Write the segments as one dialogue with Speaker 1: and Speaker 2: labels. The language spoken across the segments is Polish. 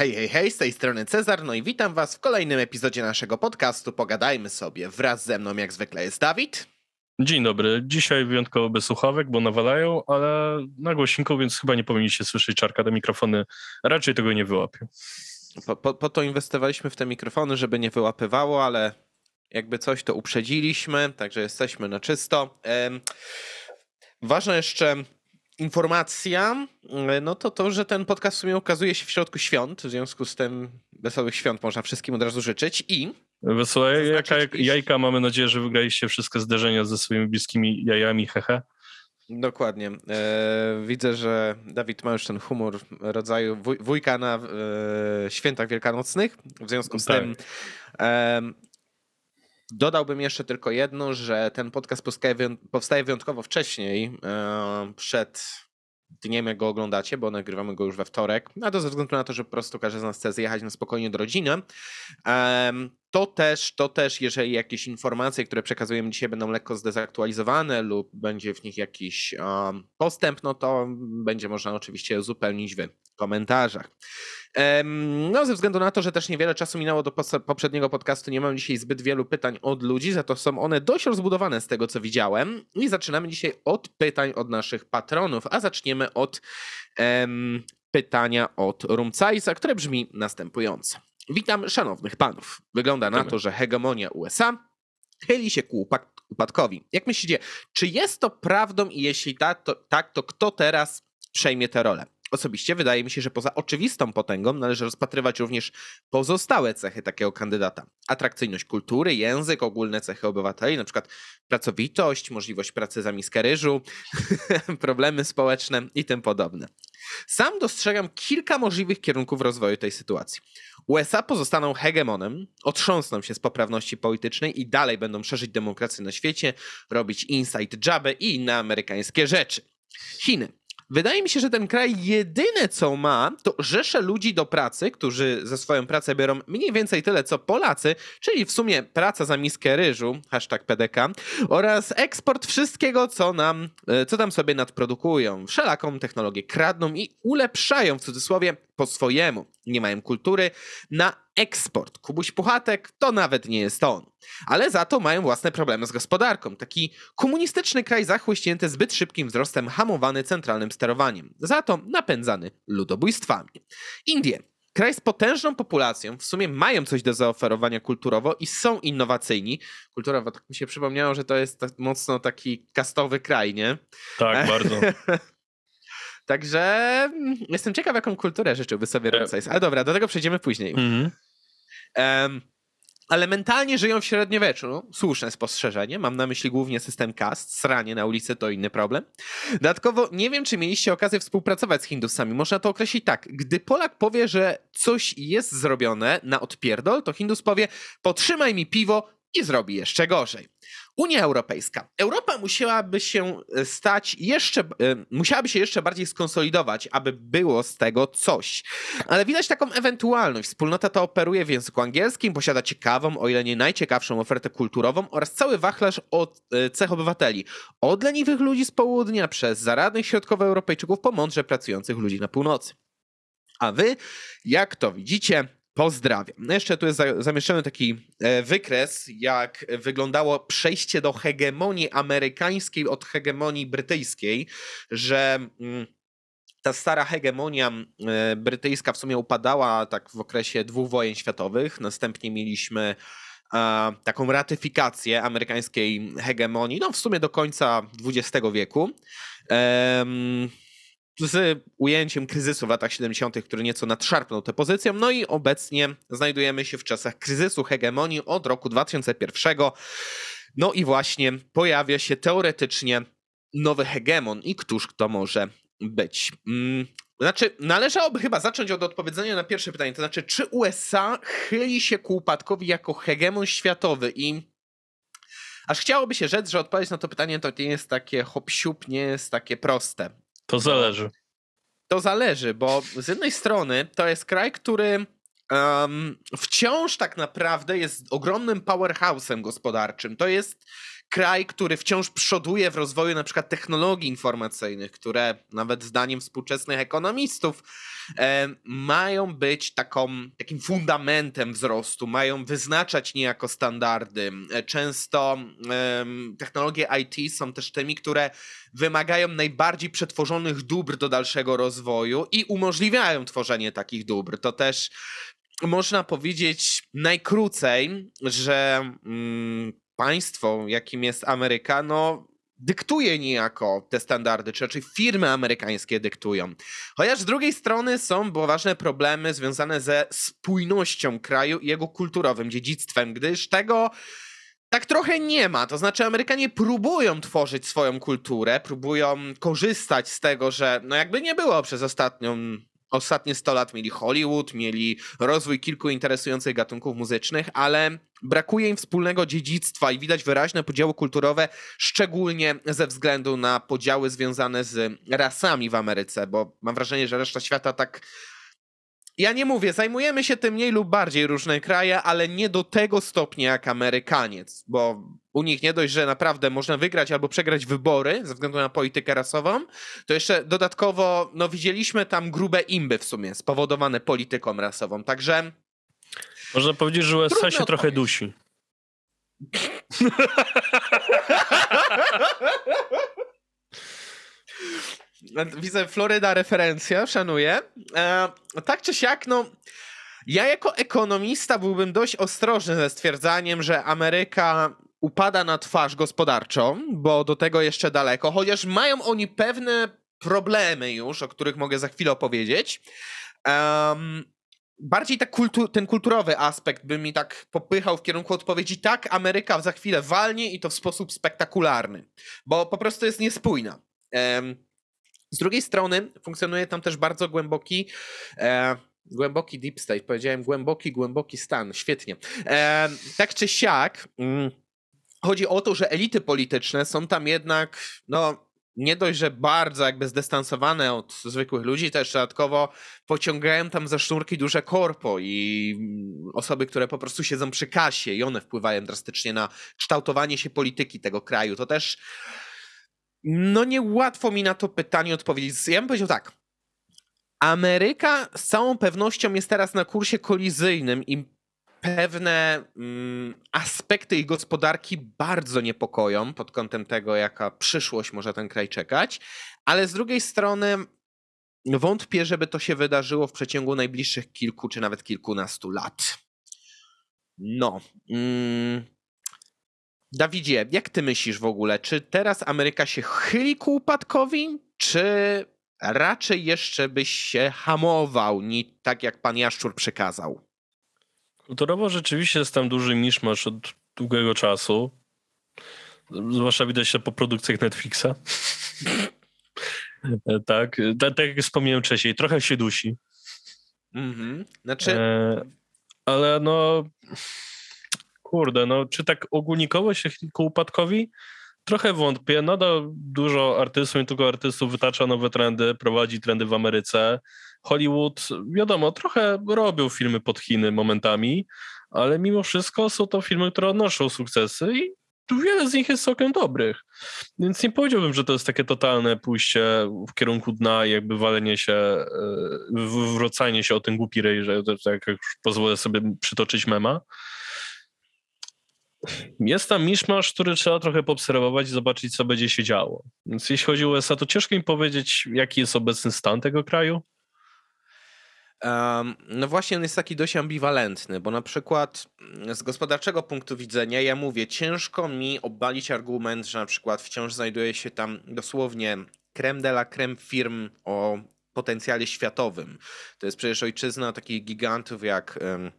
Speaker 1: Hej, hej, hej, z tej strony Cezar, no i witam was w kolejnym epizodzie naszego podcastu Pogadajmy sobie. Wraz ze mną jak zwykle jest Dawid.
Speaker 2: Dzień dobry. Dzisiaj wyjątkowo bez słuchawek, bo nawalają, ale na głośniku, więc chyba nie powinniście słyszeć czarka. Te mikrofony raczej tego nie wyłapią.
Speaker 1: Po, po, po to inwestowaliśmy w te mikrofony, żeby nie wyłapywało, ale jakby coś to uprzedziliśmy, także jesteśmy na czysto. Ważna jeszcze informacja, e, no to to, że ten podcast w sumie ukazuje się w środku świąt, w związku z tym wesołych świąt można wszystkim od razu życzyć i...
Speaker 2: Wesołe jajka, jajka, mamy nadzieję, że wygraliście wszystkie zderzenia ze swoimi bliskimi jajami, hehe.
Speaker 1: Dokładnie. E, widzę, że Dawid ma już ten humor rodzaju wuj, wujka na e, świętach wielkanocnych. W związku z tak. tym e, Dodałbym jeszcze tylko jedno, że ten podcast powstaje wyjątkowo wcześniej, e, przed dniem, jak go oglądacie, bo nagrywamy go już we wtorek, a to ze względu na to, że po prostu każdy z nas chce zjechać na spokojnie do rodziny. To też, to też, jeżeli jakieś informacje, które przekazujemy dzisiaj będą lekko zdezaktualizowane lub będzie w nich jakiś postęp, no to będzie można oczywiście uzupełnić w komentarzach. No, ze względu na to, że też niewiele czasu minęło do poprzedniego podcastu, nie mam dzisiaj zbyt wielu pytań od ludzi, za to są one dość rozbudowane z tego, co widziałem. I zaczynamy dzisiaj od pytań od naszych patronów, a zaczniemy od um, pytania od Rumcajsa, które brzmi następująco. Witam szanownych panów. Wygląda na to, że hegemonia USA chyli się ku upadkowi. Jak myślicie, czy jest to prawdą i jeśli tak, to, tak, to kto teraz przejmie tę rolę? Osobiście wydaje mi się, że poza oczywistą potęgą należy rozpatrywać również pozostałe cechy takiego kandydata. Atrakcyjność kultury, język, ogólne cechy obywateli, na przykład pracowitość, możliwość pracy za miskę ryżu, problemy społeczne i tym podobne. Sam dostrzegam kilka możliwych kierunków rozwoju tej sytuacji. USA pozostaną hegemonem, otrząsną się z poprawności politycznej i dalej będą szerzyć demokrację na świecie, robić inside joby i inne amerykańskie rzeczy. Chiny Wydaje mi się, że ten kraj jedyne co ma, to rzesze ludzi do pracy, którzy ze swoją pracę biorą mniej więcej tyle co Polacy, czyli w sumie praca za miskę ryżu, hashtag PDK, oraz eksport wszystkiego, co nam, e, co tam sobie nadprodukują. Wszelaką technologię kradną i ulepszają w cudzysłowie po swojemu. Nie mają kultury na eksport. Kubuś Puchatek to nawet nie jest on. Ale za to mają własne problemy z gospodarką. Taki komunistyczny kraj zachłyśnięty zbyt szybkim wzrostem, hamowany centralnym sterowaniem. Za to napędzany ludobójstwami. Indie. Kraj z potężną populacją, w sumie mają coś do zaoferowania kulturowo i są innowacyjni. Kulturowo, tak mi się przypomniało, że to jest tak mocno taki kastowy kraj, nie?
Speaker 2: Tak, bardzo.
Speaker 1: Także mm, jestem ciekaw, jaką kulturę życzyłby sobie Ramses. Ale dobra, do tego przejdziemy później. -hmm. um, ale mentalnie żyją w średniowieczu. Słuszne spostrzeżenie. Mam na myśli głównie system kast. Sranie na ulicy to inny problem. Dodatkowo nie wiem, czy mieliście okazję współpracować z Hindusami. Można to określić tak. Gdy Polak powie, że coś jest zrobione na odpierdol, to Hindus powie potrzymaj mi piwo i zrobi jeszcze gorzej. Unia Europejska. Europa musiałaby się e, stać jeszcze, e, musiałaby się jeszcze bardziej skonsolidować, aby było z tego coś. Ale widać taką ewentualność. Wspólnota ta operuje w języku angielskim, posiada ciekawą, o ile nie najciekawszą ofertę kulturową oraz cały wachlarz od e, cech obywateli. Od leniwych ludzi z południa przez zaradnych środkowoeuropejczyków po mądrze pracujących ludzi na północy. A wy, jak to widzicie, Pozdrawiam. No jeszcze tu jest zamieszczony taki e, wykres, jak wyglądało przejście do hegemonii amerykańskiej od hegemonii brytyjskiej, że mm, ta stara hegemonia e, brytyjska w sumie upadała tak w okresie dwóch wojen światowych. Następnie mieliśmy taką ratyfikację amerykańskiej hegemonii, no w sumie do końca XX wieku z ujęciem kryzysu w latach 70., który nieco nadszarpnął tę pozycję. No i obecnie znajdujemy się w czasach kryzysu hegemonii od roku 2001. No i właśnie pojawia się teoretycznie nowy hegemon i któż to może być. Hmm. Znaczy, należałoby chyba zacząć od odpowiedzenia na pierwsze pytanie, to znaczy, czy USA chyli się ku upadkowi jako hegemon światowy i aż chciałoby się rzec, że odpowiedź na to pytanie to nie jest takie hop nie jest takie proste.
Speaker 2: To zależy.
Speaker 1: To zależy, bo z jednej strony to jest kraj, który um, wciąż tak naprawdę jest ogromnym powerhouse'em gospodarczym. To jest kraj, który wciąż przoduje w rozwoju na przykład technologii informacyjnych, które nawet zdaniem współczesnych ekonomistów e, mają być taką, takim fundamentem wzrostu, mają wyznaczać niejako standardy. E, często e, technologie IT są też tymi, które wymagają najbardziej przetworzonych dóbr do dalszego rozwoju i umożliwiają tworzenie takich dóbr. To też można powiedzieć najkrócej, że mm, państwo, jakim jest Ameryka, no dyktuje niejako te standardy, czy raczej firmy amerykańskie dyktują. Chociaż z drugiej strony są poważne problemy związane ze spójnością kraju i jego kulturowym dziedzictwem, gdyż tego tak trochę nie ma. To znaczy, Amerykanie próbują tworzyć swoją kulturę, próbują korzystać z tego, że no jakby nie było przez ostatnią ostatnie 100 lat mieli Hollywood, mieli rozwój kilku interesujących gatunków muzycznych, ale brakuje im wspólnego dziedzictwa i widać wyraźne podziały kulturowe, szczególnie ze względu na podziały związane z rasami w Ameryce, bo mam wrażenie, że reszta świata tak ja nie mówię, zajmujemy się tym mniej lub bardziej różne kraje, ale nie do tego stopnia jak Amerykaniec, bo u nich nie dość, że naprawdę można wygrać albo przegrać wybory ze względu na politykę rasową, to jeszcze dodatkowo no, widzieliśmy tam grube imby w sumie spowodowane polityką rasową, także...
Speaker 2: Można powiedzieć, że USA się trochę dusi.
Speaker 1: Widzę Floryda referencja, szanuję. E, tak czy siak, no. Ja jako ekonomista byłbym dość ostrożny ze stwierdzaniem, że Ameryka upada na twarz gospodarczo, bo do tego jeszcze daleko, chociaż mają oni pewne problemy już, o których mogę za chwilę opowiedzieć. Um, bardziej tak kultu ten kulturowy aspekt by mi tak popychał w kierunku odpowiedzi tak, Ameryka za chwilę walnie i to w sposób spektakularny, bo po prostu jest niespójna. Um, z drugiej strony funkcjonuje tam też bardzo głęboki. E, głęboki deep state, powiedziałem głęboki, głęboki stan, świetnie. E, tak czy siak, mm, chodzi o to, że elity polityczne są tam jednak, no, nie dość, że bardzo jakby zdystansowane od zwykłych ludzi, też dodatkowo pociągają tam za sznurki duże korpo i osoby, które po prostu siedzą przy kasie i one wpływają drastycznie na kształtowanie się polityki tego kraju. To też no niełatwo mi na to pytanie odpowiedzieć. Ja bym powiedział tak. Ameryka z całą pewnością jest teraz na kursie kolizyjnym i pewne mm, aspekty ich gospodarki bardzo niepokoją pod kątem tego, jaka przyszłość może ten kraj czekać, ale z drugiej strony wątpię, żeby to się wydarzyło w przeciągu najbliższych kilku czy nawet kilkunastu lat. No. Mm, Dawidzie, jak ty myślisz w ogóle, czy teraz Ameryka się chyli ku upadkowi, czy raczej jeszcze byś się hamował, nie tak jak pan Jaszczur przekazał?
Speaker 2: Kulturowo rzeczywiście jest tam duży miszmasz od długiego czasu. Zwłaszcza widać to po produkcjach Netflixa. tak, tak, jak wspomniałem wcześniej, trochę się dusi.
Speaker 1: Mhm. Znaczy... E,
Speaker 2: ale no kurde, no czy tak ogólnikowo się ku upadkowi? Trochę wątpię. Nadal dużo artystów i tylko artystów wytacza nowe trendy, prowadzi trendy w Ameryce. Hollywood, wiadomo, trochę robią filmy pod Chiny momentami, ale mimo wszystko są to filmy, które odnoszą sukcesy i wiele z nich jest całkiem dobrych. Więc nie powiedziałbym, że to jest takie totalne pójście w kierunku dna i jakby walenie się, e, wracanie się o ten głupi rej, że tak pozwolę sobie przytoczyć mema. Jest tam miszmasz, który trzeba trochę poobserwować i zobaczyć, co będzie się działo. Więc jeśli chodzi o USA, to ciężko mi powiedzieć, jaki jest obecny stan tego kraju.
Speaker 1: Um, no właśnie, on jest taki dość ambiwalentny, bo na przykład z gospodarczego punktu widzenia, ja mówię, ciężko mi obalić argument, że na przykład wciąż znajduje się tam dosłownie creme de la creme firm o potencjale światowym. To jest przecież ojczyzna takich gigantów jak um,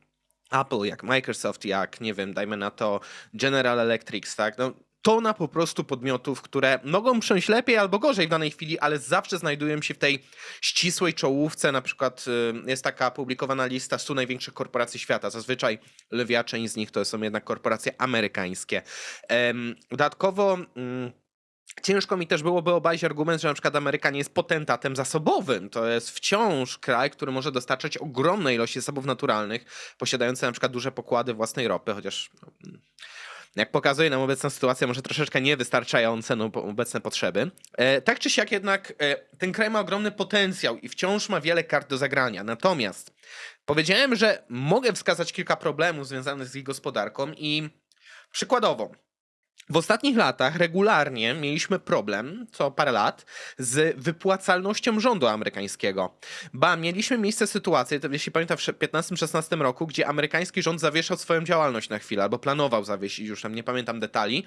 Speaker 1: Apple, jak Microsoft, jak, nie wiem, dajmy na to General Electric, tak? No, tona po prostu podmiotów, które mogą przejść lepiej albo gorzej w danej chwili, ale zawsze znajdują się w tej ścisłej czołówce. Na przykład y, jest taka publikowana lista 100 największych korporacji świata. Zazwyczaj lwia część z nich to są jednak korporacje amerykańskie. Dodatkowo mm, Ciężko mi też byłoby obalić argument, że na przykład Ameryka nie jest potentatem zasobowym. To jest wciąż kraj, który może dostarczać ogromne ilości zasobów naturalnych, posiadający na przykład duże pokłady własnej ropy, chociaż no, jak pokazuje nam obecna sytuacja, może troszeczkę niewystarczające no, obecne potrzeby. E, tak czy siak jednak e, ten kraj ma ogromny potencjał i wciąż ma wiele kart do zagrania. Natomiast powiedziałem, że mogę wskazać kilka problemów związanych z ich gospodarką i przykładowo w ostatnich latach regularnie mieliśmy problem, co parę lat, z wypłacalnością rządu amerykańskiego. Ba, mieliśmy miejsce sytuację, jeśli pamiętam, w 15-16 roku, gdzie amerykański rząd zawieszał swoją działalność na chwilę, albo planował zawiesić, już tam nie pamiętam detali,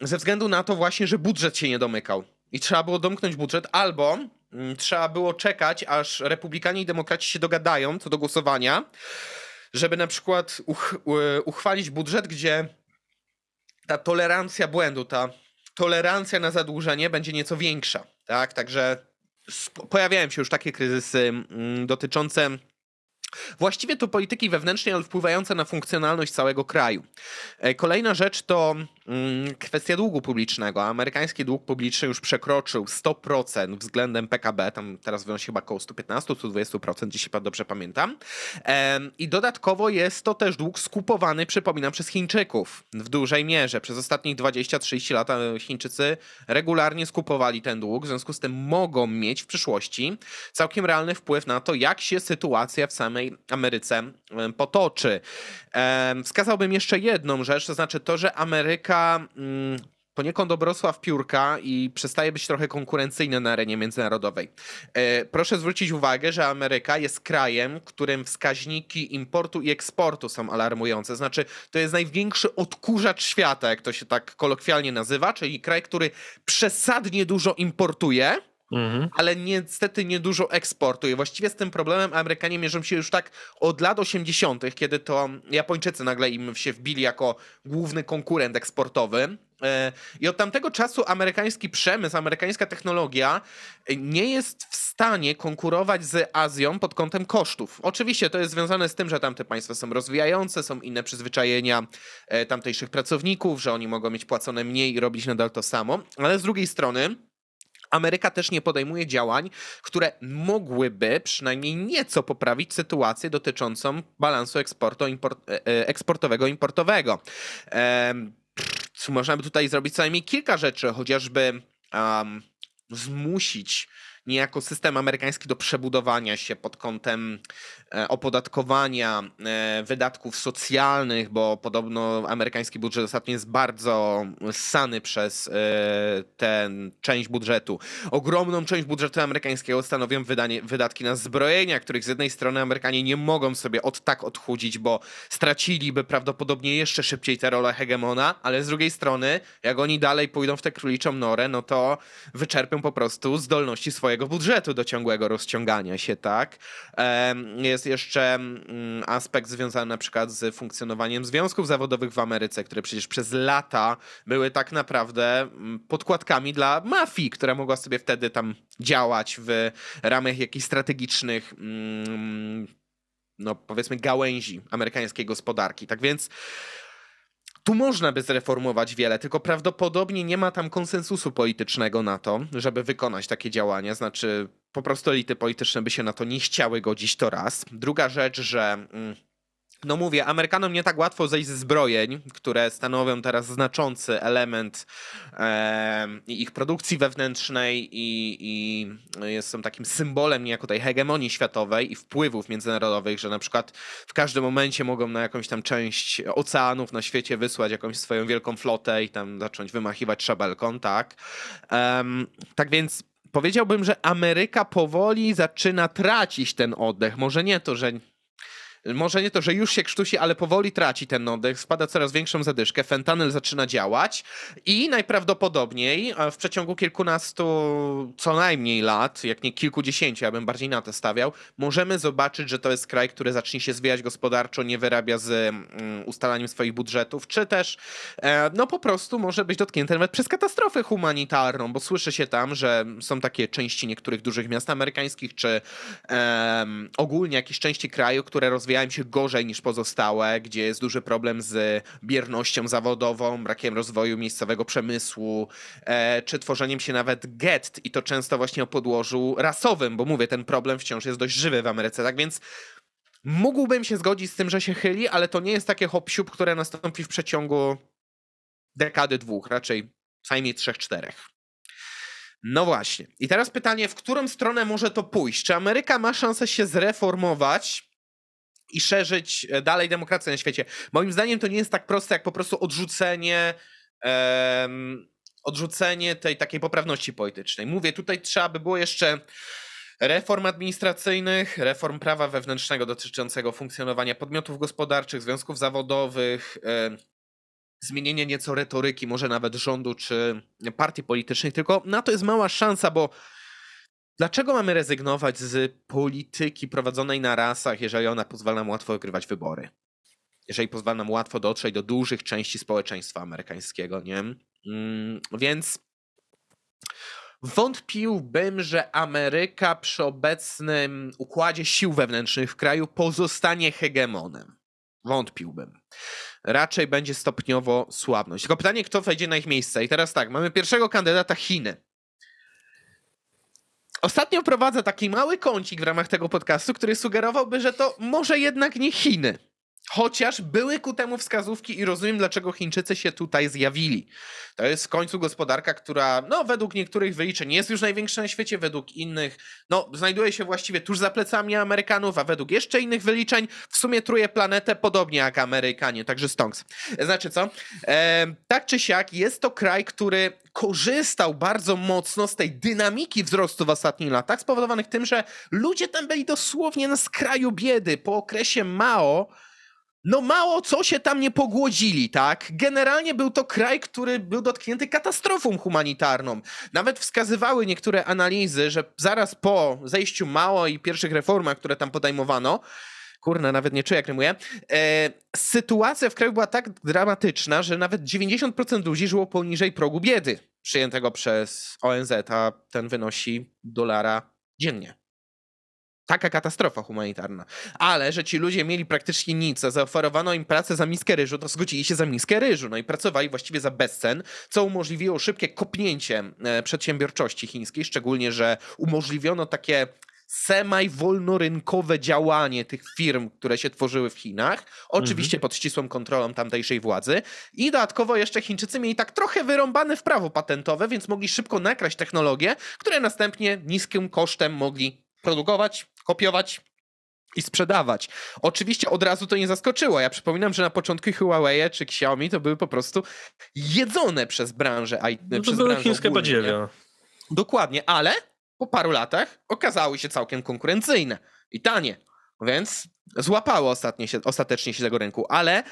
Speaker 1: ze względu na to właśnie, że budżet się nie domykał. I trzeba było domknąć budżet, albo um, trzeba było czekać, aż republikanie i demokraci się dogadają co do głosowania, żeby na przykład uch uchwalić budżet, gdzie ta tolerancja błędu, ta tolerancja na zadłużenie będzie nieco większa. Tak? Także pojawiają się już takie kryzysy mm, dotyczące Właściwie to polityki wewnętrznej, ale wpływające na funkcjonalność całego kraju. E, kolejna rzecz to kwestia długu publicznego. Amerykański dług publiczny już przekroczył 100% względem PKB, tam teraz wynosi chyba około 115-120%, jeśli dobrze pamiętam. I dodatkowo jest to też dług skupowany, przypominam, przez Chińczyków w dużej mierze. Przez ostatnich 20-30 lat Chińczycy regularnie skupowali ten dług, w związku z tym mogą mieć w przyszłości całkiem realny wpływ na to, jak się sytuacja w samej Ameryce potoczy. Wskazałbym jeszcze jedną rzecz, to znaczy to, że Ameryka mm, poniekąd obrosła w piórka i przestaje być trochę konkurencyjna na arenie międzynarodowej. E, proszę zwrócić uwagę, że Ameryka jest krajem, którym wskaźniki importu i eksportu są alarmujące. Znaczy, to jest największy odkurzacz świata, jak to się tak kolokwialnie nazywa, czyli kraj, który przesadnie dużo importuje Mhm. ale niestety niedużo eksportuje. Właściwie z tym problemem Amerykanie mierzą się już tak od lat 80., kiedy to Japończycy nagle im się wbili jako główny konkurent eksportowy. E, I od tamtego czasu amerykański przemysł, amerykańska technologia nie jest w stanie konkurować z Azją pod kątem kosztów. Oczywiście to jest związane z tym, że tamte państwa są rozwijające, są inne przyzwyczajenia e, tamtejszych pracowników, że oni mogą mieć płacone mniej i robić nadal to samo, ale z drugiej strony Ameryka też nie podejmuje działań, które mogłyby przynajmniej nieco poprawić sytuację dotyczącą balansu eksportu, import, e, e, eksportowego importowego. można by tutaj zrobić co najmniej kilka rzeczy, chociażby um, zmusić niejako system amerykański do przebudowania się pod kątem e, opodatkowania e, wydatków socjalnych, bo podobno amerykański budżet ostatnio jest bardzo ssany przez e, tę część budżetu. Ogromną część budżetu amerykańskiego stanowią wydanie, wydatki na zbrojenia, których z jednej strony Amerykanie nie mogą sobie od tak odchudzić, bo straciliby prawdopodobnie jeszcze szybciej tę rolę hegemona, ale z drugiej strony, jak oni dalej pójdą w tę króliczą norę, no to wyczerpią po prostu zdolności swojego swojego budżetu do ciągłego rozciągania się, tak? Jest jeszcze mm, aspekt związany na przykład z funkcjonowaniem związków zawodowych w Ameryce, które przecież przez lata były tak naprawdę mm, podkładkami dla mafii, która mogła sobie wtedy tam działać w ramach jakichś strategicznych mm, no powiedzmy gałęzi amerykańskiej gospodarki. Tak więc tu można by zreformować wiele, tylko prawdopodobnie nie ma tam konsensusu politycznego na to, żeby wykonać takie działania. Znaczy, po prostu elity polityczne by się na to nie chciały godzić, to raz. Druga rzecz, że. Mm, no mówię, Amerykanom nie tak łatwo zejść ze zbrojeń, które stanowią teraz znaczący element e, ich produkcji wewnętrznej i, i są takim symbolem niejako tej hegemonii światowej i wpływów międzynarodowych, że na przykład w każdym momencie mogą na jakąś tam część oceanów na świecie wysłać jakąś swoją wielką flotę i tam zacząć wymachiwać szabelką, tak? E, tak więc powiedziałbym, że Ameryka powoli zaczyna tracić ten oddech. Może nie to, że może nie to, że już się krztusi, ale powoli traci ten oddech, spada coraz większą zadyszkę, fentanyl zaczyna działać i najprawdopodobniej w przeciągu kilkunastu co najmniej lat, jak nie kilkudziesięciu, ja bym bardziej na to stawiał, możemy zobaczyć, że to jest kraj, który zacznie się zwijać gospodarczo, nie wyrabia z mm, ustalaniem swoich budżetów, czy też e, no po prostu może być dotknięty nawet przez katastrofę humanitarną, bo słyszy się tam, że są takie części niektórych dużych miast amerykańskich, czy e, ogólnie jakieś części kraju, które rozwijają rozwijają się gorzej niż pozostałe, gdzie jest duży problem z biernością zawodową, brakiem rozwoju miejscowego przemysłu, e, czy tworzeniem się nawet gett i to często właśnie o podłożu rasowym, bo mówię, ten problem wciąż jest dość żywy w Ameryce. Tak więc mógłbym się zgodzić z tym, że się chyli, ale to nie jest takie hop które nastąpi w przeciągu dekady dwóch, raczej co najmniej trzech, czterech. No właśnie. I teraz pytanie, w którą stronę może to pójść? Czy Ameryka ma szansę się zreformować i szerzyć e, dalej demokrację na świecie? Moim zdaniem to nie jest tak proste, jak po prostu odrzucenie um, odrzucenie tej takiej poprawności politycznej. Mówię, tutaj trzeba by było jeszcze reform administracyjnych, reform prawa wewnętrznego dotyczącego funkcjonowania podmiotów gospodarczych, związków zawodowych, zmienienie nieco retoryki, może nawet rządu czy partii politycznej, tylko na to jest mała szansa, bo dlaczego mamy rezygnować z polityki prowadzonej na rasach, jeżeli ona pozwala nam łatwo wygrywać wybory? Jeżeli pozwala nam łatwo dotrzeć do dużych części społeczeństwa amerykańskiego, nie? Mm, więc wątpiłbym, że Ameryka przy obecnym układzie sił wewnętrznych w kraju pozostanie hegemonem. Wątpiłbym raczej będzie stopniowo słabnąć. Tylko pytanie, kto wejdzie na ich miejsce. I teraz tak, mamy pierwszego kandydata Chiny. Ostatnio prowadzę taki mały kącik w ramach tego podcastu, który sugerowałby, że to może jednak nie Chiny. Chociaż były ku temu wskazówki i rozumiem, dlaczego Chińczycy się tutaj zjawili. To jest w końcu gospodarka, która, no, według niektórych wyliczeń jest już największa na świecie, według innych, no, znajduje się właściwie tuż za plecami Amerykanów, a według jeszcze innych wyliczeń w sumie truje planetę podobnie jak Amerykanie, także stonks. Znaczy co? E, tak czy siak, jest to kraj, który korzystał bardzo mocno z tej dynamiki wzrostu w ostatnich latach, spowodowanych tym, że ludzie tam byli dosłownie na skraju biedy. Po okresie Mao no mało co się tam nie pogłodzili, tak? Generalnie był to kraj, który był dotknięty katastrofą humanitarną. Nawet wskazywały niektóre analizy, że zaraz po zejściu Mao i pierwszych reformach, które tam podejmowano, kurna, nawet nie czuję, jak rymuję, e, sytuacja w kraju była tak dramatyczna, że nawet 90% ludzi żyło poniżej progu biedy przyjętego przez ONZ, a ten wynosi dolara dziennie taka katastrofa humanitarna. Ale, że ci ludzie mieli praktycznie nic, a zaoferowano im pracę za miskę ryżu, to zgodzili się za miskę ryżu. No i pracowali właściwie za bezcen, co umożliwiło szybkie kopnięcie e, przedsiębiorczości chińskiej, szczególnie, że umożliwiono takie semi-wolnorynkowe działanie tych firm, które się tworzyły w Chinach, oczywiście mhm. pod ścisłą kontrolą tamtejszej władzy i dodatkowo jeszcze Chińczycy mieli tak trochę wyrąbane w prawo patentowe, więc mogli szybko nakraść technologie, które następnie niskim kosztem mogli produkować, kopiować i sprzedawać. Oczywiście od razu to nie zaskoczyło. Ja przypominam, że na początku Huawei czy Xiaomi to były po prostu jedzone przez branżę IT.
Speaker 2: No to
Speaker 1: przez
Speaker 2: były chińskie badziewia.
Speaker 1: Dokładnie, ale po paru latach okazały się całkiem konkurencyjne i tanie. Więc złapało ostatnie się, ostatecznie się tego rynku, ale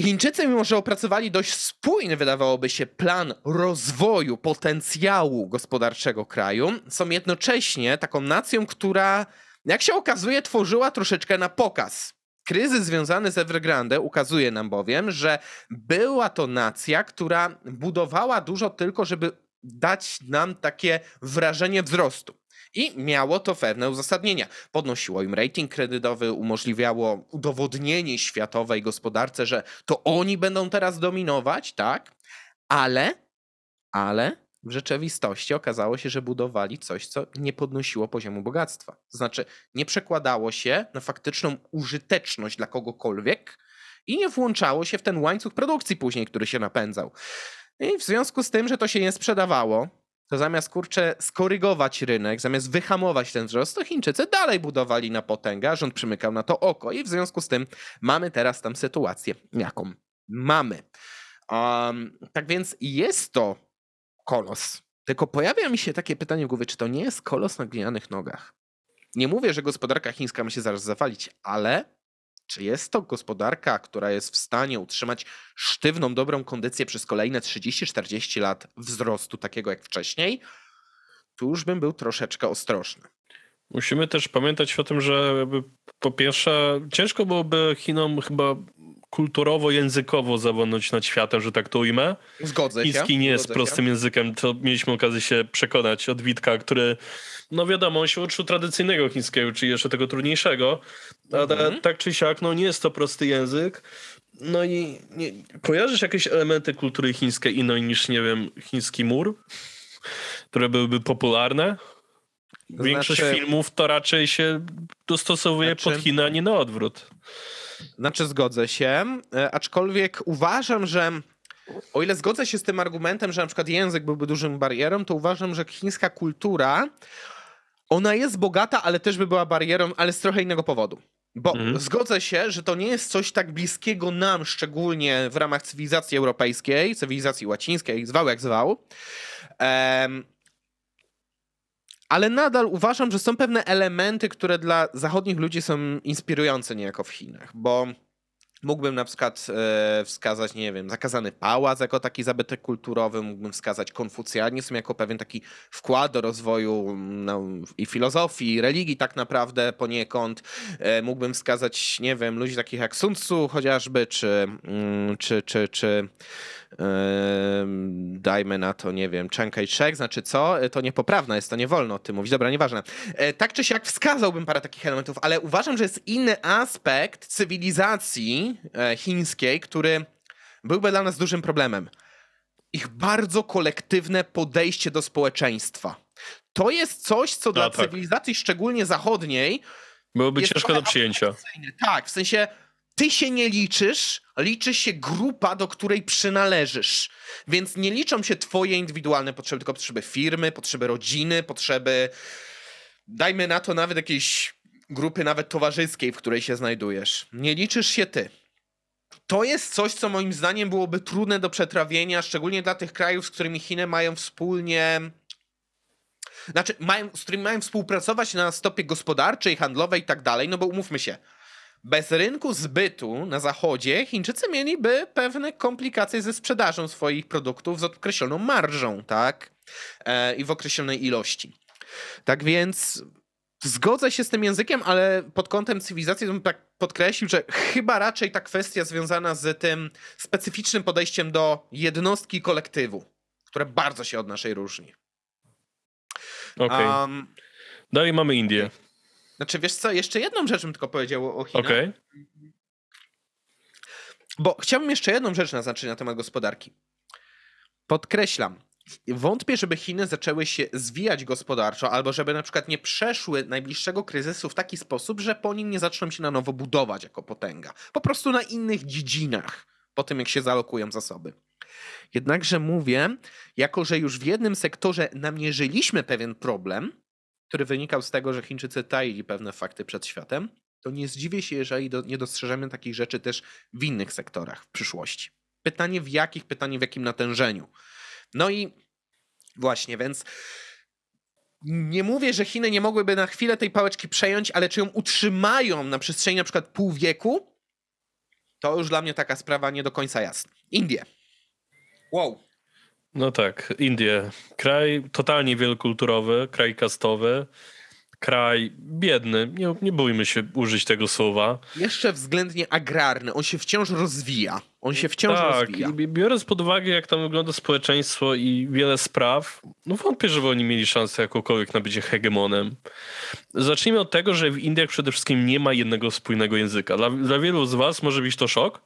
Speaker 1: Chińczycy, mimo że opracowali dość spójny, wydawałoby się, plan rozwoju potencjału gospodarczego kraju, są jednocześnie taką nacją, która, jak się okazuje, tworzyła troszeczkę na pokaz. Kryzys związany z Evergrande ukazuje nam bowiem, że była to nacja, która budowała dużo tylko, żeby dać nam takie wrażenie wzrostu. I miało to pewne uzasadnienia. Podnosiło im rating kredytowy, umożliwiało udowodnienie światowej gospodarce, że to oni będą teraz dominować, tak? Ale, ale w rzeczywistości okazało się, że budowali coś, co nie podnosiło poziomu bogactwa. To znaczy, nie przekładało się na faktyczną użyteczność dla kogokolwiek i nie włączało się w ten łańcuch produkcji później, który się napędzał. I w związku z tym, że to się nie sprzedawało, to zamiast kurczę skorygować rynek, zamiast wyhamować ten wzrost, to Chińczycy dalej budowali na potęgę, rząd przymykał na to oko i w związku z tym mamy teraz tam sytuację, jaką mamy. Um, tak więc jest to kolos. Tylko pojawia mi się takie pytanie w głowie, czy to nie jest kolos na glinianych nogach? Nie mówię, że gospodarka chińska ma się zaraz zawalić, ale czy jest to gospodarka, która jest w stanie utrzymać sztywną, dobrą kondycję przez kolejne 30-40 lat wzrostu, takiego jak wcześniej? Tu już bym był troszeczkę ostrożny.
Speaker 2: Musimy też pamiętać o tym, że po pierwsze, ciężko byłoby Chinom chyba kulturowo-językowo zawodnąć nad światem, że tak to ujmę.
Speaker 1: Zgodzę
Speaker 2: się. Chiński nie jest prostym językiem, to mieliśmy okazję się przekonać od Witka, który no wiadomo, on się uczył tradycyjnego chińskiego, czyli jeszcze tego trudniejszego, ale mhm. tak czy siak, no nie jest to prosty język. No i nie, kojarzysz jakieś elementy kultury chińskiej innej niż, nie wiem, chiński mur, które byłyby popularne? Większość znaczy... filmów to raczej się dostosowuje znaczy... pod Chiny, a nie na odwrót.
Speaker 1: Znaczy zgodzę się, e, aczkolwiek uważam, że o ile zgodzę się z tym argumentem, że na przykład język byłby dużym barierą, to uważam, że chińska kultura ona jest bogata, ale też by była barierą, ale z trochę innego powodu. Bo mhm. zgodzę się, że to nie jest coś tak bliskiego nam, szczególnie w ramach cywilizacji europejskiej, cywilizacji łacińskiej, zwał jak zwał. Um, ale nadal uważam, że są pewne elementy, które dla zachodnich ludzi są inspirujące niejako w Chinach, bo Mógłbym na przykład e, wskazać, nie wiem, zakazany pałac jako taki zabytek kulturowy, mógłbym wskazać konfucjanizm jako pewien taki wkład do rozwoju no, i filozofii, i religii tak naprawdę poniekąd. E, mógłbym wskazać, nie wiem, ludzi takich jak Sun Tzu chociażby, czy, mm, czy, czy, czy dajmy na to, nie wiem, Chiang Kai-shek, znaczy co? To niepoprawne jest, to nie wolno o tym mówić. Dobra, nieważne. E, tak czy siak wskazałbym parę takich elementów, ale uważam, że jest inny aspekt cywilizacji e, chińskiej, który byłby dla nas dużym problemem. Ich bardzo kolektywne podejście do społeczeństwa. To jest coś, co dla tak. cywilizacji, szczególnie zachodniej,
Speaker 2: byłoby ciężko do przyjęcia.
Speaker 1: Tak, w sensie ty się nie liczysz, liczy się grupa, do której przynależysz. Więc nie liczą się twoje indywidualne potrzeby, tylko potrzeby firmy, potrzeby rodziny, potrzeby, dajmy na to nawet jakiejś grupy nawet towarzyskiej, w której się znajdujesz. Nie liczysz się ty. To jest coś, co moim zdaniem byłoby trudne do przetrawienia, szczególnie dla tych krajów, z którymi Chiny mają wspólnie znaczy, mają, z którymi mają współpracować na stopie gospodarczej, handlowej i tak dalej, no bo umówmy się, bez rynku zbytu na zachodzie Chińczycy mieliby pewne komplikacje ze sprzedażą swoich produktów z określoną marżą, tak? E, I w określonej ilości. Tak więc zgodzę się z tym językiem, ale pod kątem cywilizacji bym tak podkreślił, że chyba raczej ta kwestia związana z tym specyficznym podejściem do jednostki kolektywu, które bardzo się od naszej różni.
Speaker 2: Okej. Okay. Um, Dalej mamy Indię.
Speaker 1: Znaczy, wiesz co, jeszcze jedną rzecz bym tylko powiedział o Chinach. Okay. Bo chciałbym jeszcze jedną rzecz naznaczyć na temat gospodarki. Podkreślam, wątpię, żeby Chiny zaczęły się zwijać gospodarczo, albo żeby na przykład nie przeszły najbliższego kryzysu w taki sposób, że po nim nie zaczną się na nowo budować jako potęga. Po prostu na innych dziedzinach, po tym jak się zalokują zasoby. Jednakże mówię, jako że już w jednym sektorze namierzyliśmy pewien problem, który wynikał z tego, że Chińczycy taili pewne fakty przed światem, to nie zdziwię się, jeżeli do, nie dostrzeżemy takich rzeczy też w innych sektorach w przyszłości. Pytanie w jakich, pytanie w jakim natężeniu. No i właśnie, więc nie mówię, że Chiny nie mogłyby na chwilę tej pałeczki przejąć, ale czy ją utrzymają na przestrzeni na przykład pół wieku, to już dla mnie taka sprawa nie do końca jasna. Indie. Wow.
Speaker 2: No tak, Indie. Kraj totalnie wielokulturowy, kraj kastowy, kraj biedny. Nie, nie bójmy się użyć tego słowa.
Speaker 1: Jeszcze względnie agrarny. On się wciąż rozwija. On się wciąż tak, rozwija.
Speaker 2: biorąc pod uwagę, jak tam wygląda społeczeństwo i wiele spraw, no wątpię, żeby oni mieli szansę jakąkolwiek na bycie hegemonem. Zacznijmy od tego, że w Indiach przede wszystkim nie ma jednego spójnego języka. Dla, dla wielu z was może być to szok,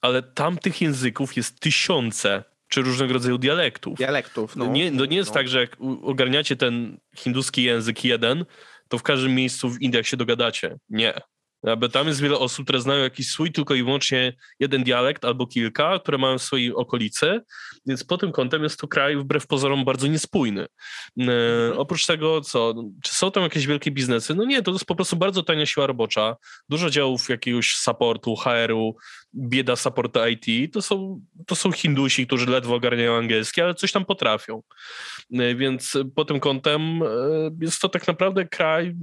Speaker 2: ale tam tych języków jest tysiące czy różnego rodzaju dialektów.
Speaker 1: Dialektów, no.
Speaker 2: Nie, to nie jest
Speaker 1: no.
Speaker 2: tak, że jak ogarniacie ten hinduski język jeden, to w każdym miejscu w Indiach się dogadacie. Nie. Bo tam jest wiele osób, które znają jakiś swój tylko i wyłącznie jeden dialekt albo kilka, które mają w swojej okolicy, więc pod tym kątem jest to kraj wbrew pozorom bardzo niespójny. E, oprócz tego, co, czy są tam jakieś wielkie biznesy? No nie, to jest po prostu bardzo tania siła robocza, dużo działów jakiegoś supportu, HR-u, bieda supportu IT, to są, to są Hindusi, którzy ledwo ogarniają angielski, ale coś tam potrafią. E, więc pod tym kątem e, jest to tak naprawdę kraj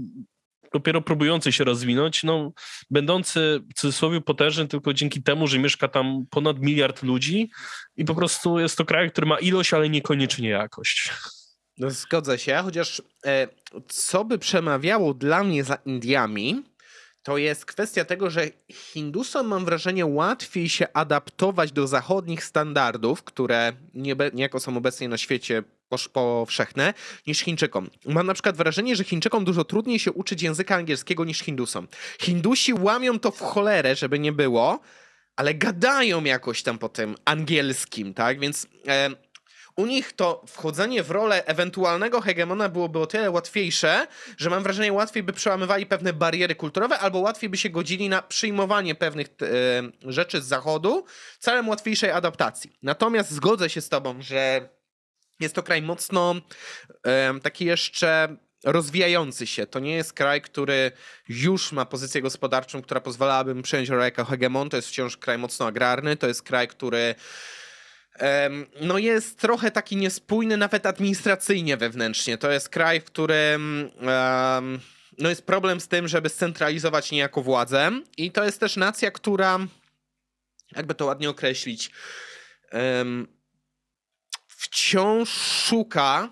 Speaker 2: dopiero próbujący się rozwinąć, no, będący w cudzysłowie potężny tylko dzięki temu, że mieszka tam ponad miliard ludzi i po prostu jest to kraj, który ma ilość, ale niekoniecznie jakość.
Speaker 1: No, zgodzę się, chociaż e, co by przemawiało dla mnie za Indiami, to jest kwestia tego, że Hindusom mam wrażenie łatwiej się adaptować do zachodnich standardów, które niejako są obecnie na świecie powszechne niż Chińczykom. Mam na przykład wrażenie, że Chińczykom dużo trudniej się uczyć języka angielskiego niż Hindusom. Hindusi łamią to w cholerę, żeby nie było, ale gadają jakoś tam po tym angielskim, tak? Więc e, u nich to wchodzenie w rolę ewentualnego hegemona byłoby o tyle łatwiejsze, że mam wrażenie, łatwiej by przełamywali pewne bariery kulturowe, albo łatwiej by się godzili na przyjmowanie pewnych e, rzeczy z zachodu celem łatwiejszej adaptacji. Natomiast zgodzę się z tobą, że jest to kraj mocno taki jeszcze rozwijający się. To nie jest kraj, który już ma pozycję gospodarczą, która pozwalałaby mu przejąć rolę jako hegemon. To jest wciąż kraj mocno agrarny. To jest kraj, który no jest trochę taki niespójny nawet administracyjnie wewnętrznie. To jest kraj, w którym no jest problem z tym, żeby scentralizować niejako władzę i to jest też nacja, która jakby to ładnie określić wciąż szuka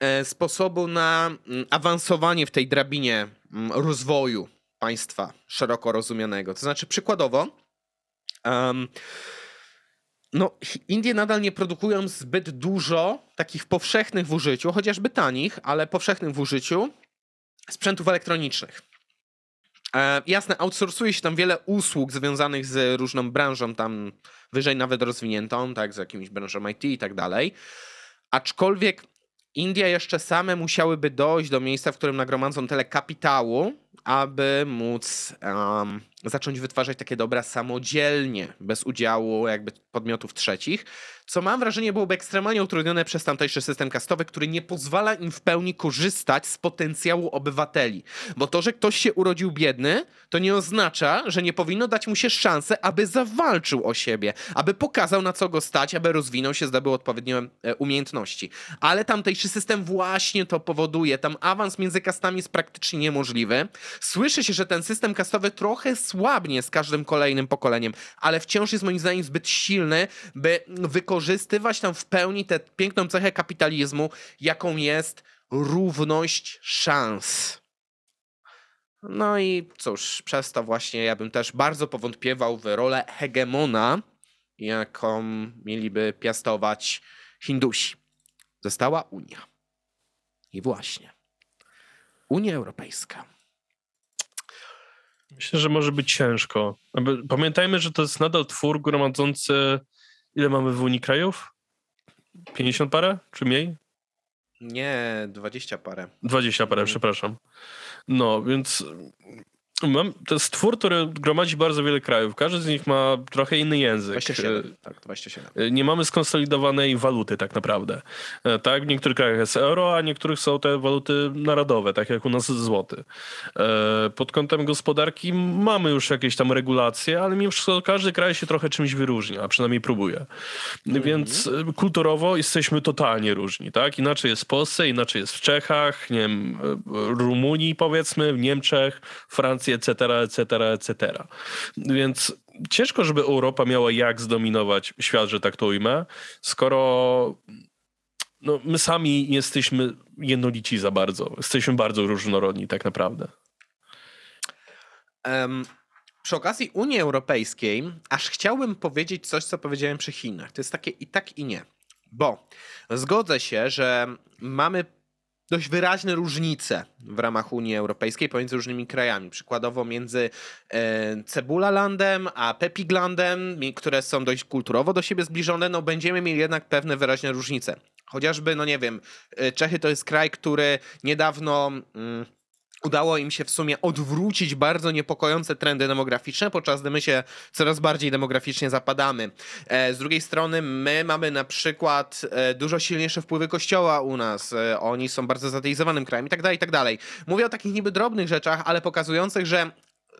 Speaker 1: e, sposobu na mm, awansowanie w tej drabinie mm, rozwoju państwa szeroko rozumianego. To znaczy przykładowo um, no, Indie nadal nie produkują zbyt dużo takich powszechnych w użyciu, chociażby tanich, ale powszechnych w użyciu sprzętów elektronicznych. E, jasne, outsourcuje się tam wiele usług związanych z różną branżą, tam wyżej nawet rozwiniętą, tak, z jakimiś branżą IT i tak dalej. Aczkolwiek Indie jeszcze same musiałyby dojść do miejsca, w którym nagromadzą tyle kapitału, aby móc um, zacząć wytwarzać takie dobra samodzielnie, bez udziału jakby podmiotów trzecich, co mam wrażenie byłoby ekstremalnie utrudnione przez tamtejszy system kastowy, który nie pozwala im w pełni korzystać z potencjału obywateli. Bo to, że ktoś się urodził biedny, to nie oznacza, że nie powinno dać mu się szansę, aby zawalczył o siebie, aby pokazał na co go stać, aby rozwinął się, zdobył odpowiednie e, umiejętności. Ale tamtejszy system właśnie to powoduje. Tam awans między kastami jest praktycznie niemożliwy. Słyszy się, że ten system kastowy trochę słabnie z każdym kolejnym pokoleniem, ale wciąż jest moim zdaniem zbyt silny, by wykorzystywać tam w pełni tę piękną cechę kapitalizmu, jaką jest równość szans. No i cóż, przez to właśnie ja bym też bardzo powątpiewał w rolę hegemona, jaką mieliby piastować Hindusi. Została Unia. I właśnie. Unia Europejska.
Speaker 2: Myślę, że może być ciężko. Pamiętajmy, że to jest nadal twór gromadzący. Ile mamy w Unii krajów? 50 parę, czy mniej?
Speaker 1: Nie, 20 parę.
Speaker 2: 20 parę, mhm. przepraszam. No, więc Mam, to jest twór, który gromadzi bardzo wiele krajów. Każdy z nich ma trochę inny język.
Speaker 1: 27, tak, 27.
Speaker 2: E, nie mamy skonsolidowanej waluty tak naprawdę. E, tak, w niektórych krajach jest euro, a w niektórych są te waluty narodowe, tak jak u nas złoty. E, pod kątem gospodarki mamy już jakieś tam regulacje, ale mimo wszystko każdy kraj się trochę czymś wyróżnia, a przynajmniej próbuje. Mm. Więc kulturowo jesteśmy totalnie różni, tak? Inaczej jest w Polsce, inaczej jest w Czechach, nie wiem, Rumunii powiedzmy, w Niemczech, Francji, etc., etc., etc. Więc ciężko, żeby Europa miała jak zdominować świat, że tak to ujmę, skoro no, my sami jesteśmy jednolici za bardzo. Jesteśmy bardzo różnorodni tak naprawdę.
Speaker 1: Um, przy okazji Unii Europejskiej aż chciałbym powiedzieć coś, co powiedziałem przy Chinach. To jest takie i tak i nie. Bo zgodzę się, że mamy dość wyraźne różnice w ramach Unii Europejskiej pomiędzy różnymi krajami. Przykładowo między e, Cebulalandem a Pepiglandem, które są dość kulturowo do siebie zbliżone, no będziemy mieli jednak pewne wyraźne różnice. Chociażby, no nie wiem, e, Czechy to jest kraj, który niedawno... Mm, udało im się w sumie odwrócić bardzo niepokojące trendy demograficzne, podczas gdy my się coraz bardziej demograficznie zapadamy. E, z drugiej strony my mamy na przykład e, dużo silniejsze wpływy kościoła u nas. E, oni są bardzo zateizowanym krajem i tak dalej, i tak dalej. Mówię o takich niby drobnych rzeczach, ale pokazujących, że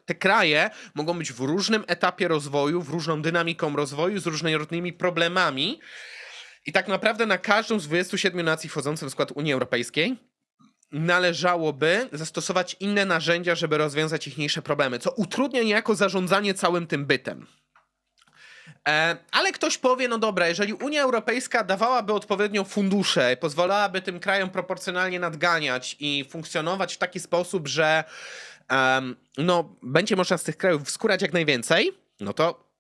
Speaker 1: te kraje mogą być w różnym etapie rozwoju, w różną dynamiką rozwoju, z różnymi problemami. I tak naprawdę na każdą z 27 nacji wchodzących w skład Unii Europejskiej należałoby zastosować inne narzędzia, żeby rozwiązać ichniejsze problemy, co utrudnia niejako zarządzanie całym tym bytem. E, ale ktoś powie, no dobra, jeżeli Unia Europejska dawałaby odpowiednio fundusze, pozwalałaby tym krajom proporcjonalnie nadganiać i funkcjonować w taki sposób, że um, no, będzie można z tych krajów skórać jak najwięcej, no to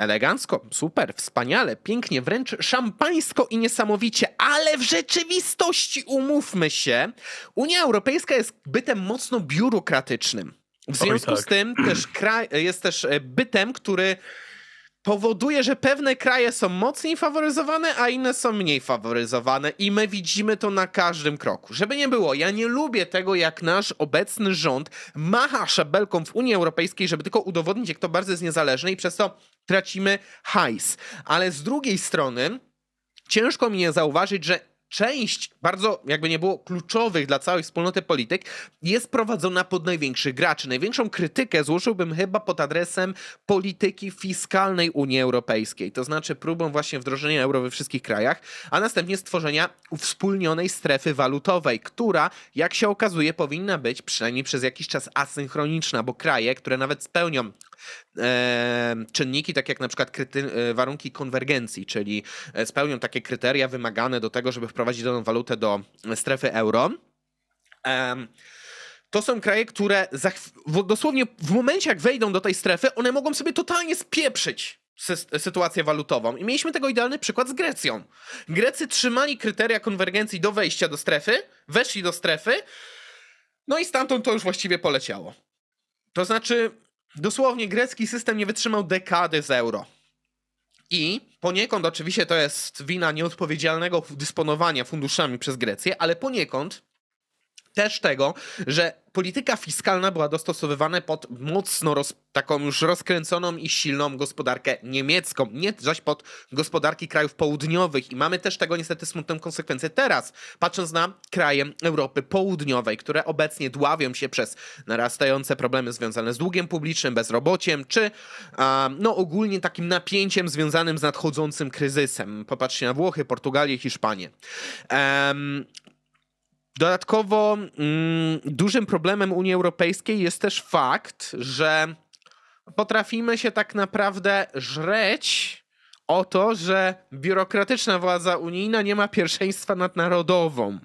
Speaker 1: Elegancko, super, wspaniale, pięknie, wręcz szampańsko i niesamowicie, ale w rzeczywistości umówmy się, Unia Europejska jest bytem mocno biurokratycznym. W związku tak. z tym też kraj, jest też e, bytem, który powoduje, że pewne kraje są mocniej faworyzowane, a inne są mniej faworyzowane i my widzimy to na każdym kroku. Żeby nie było, ja nie lubię tego, jak nasz obecny rząd macha szabelką w Unii Europejskiej, żeby tylko udowodnić, jak to bardzo jest niezależne i przez to tracimy hajs. Ale z drugiej strony ciężko mi nie zauważyć, że część bardzo, jakby nie było, kluczowych dla całej wspólnoty polityk jest prowadzona pod największych graczy. Największą krytykę złożyłbym chyba pod adresem polityki fiskalnej Unii Europejskiej, to znaczy próbą właśnie wdrożenia euro we wszystkich krajach, a następnie stworzenia uwspólnionej strefy walutowej, która, jak się okazuje, powinna być przynajmniej przez jakiś czas asynchroniczna, bo kraje, które nawet spełnią czynniki, tak jak na przykład e, warunki konwergencji, czyli e, spełnią takie kryteria wymagane do tego, żeby wprowadzić daną walutę do strefy euro. To są kraje, które dosłownie w momencie, jak wejdą do tej strefy, one mogą sobie totalnie spieprzyć sytuację walutową. I mieliśmy tego idealny przykład z Grecją. Grecy trzymali kryteria konwergencji do wejścia do strefy, weszli do strefy, no i stamtąd to już właściwie poleciało. To znaczy, Dosłownie grecki system nie wytrzymał dekady z euro. I poniekąd oczywiście to jest wina nieodpowiedzialnego dysponowania funduszami przez Grecję, ale poniekąd też tego, że polityka fiskalna była dostosowywana pod mocno roz, taką już rozkręconą i silną gospodarkę niemiecką, nie zaś pod gospodarki krajów południowych. I mamy też tego niestety smutną konsekwencję teraz, patrząc na kraje Europy Południowej, które obecnie dławią się przez narastające problemy związane z długiem publicznym, bezrobociem, czy no ogólnie takim napięciem związanym z nadchodzącym kryzysem. Popatrzcie na Włochy, Portugalię, Hiszpanię. Dodatkowo mm, dużym problemem Unii Europejskiej jest też fakt, że potrafimy się tak naprawdę żreć o to, że biurokratyczna władza unijna nie ma pierwszeństwa nad narodową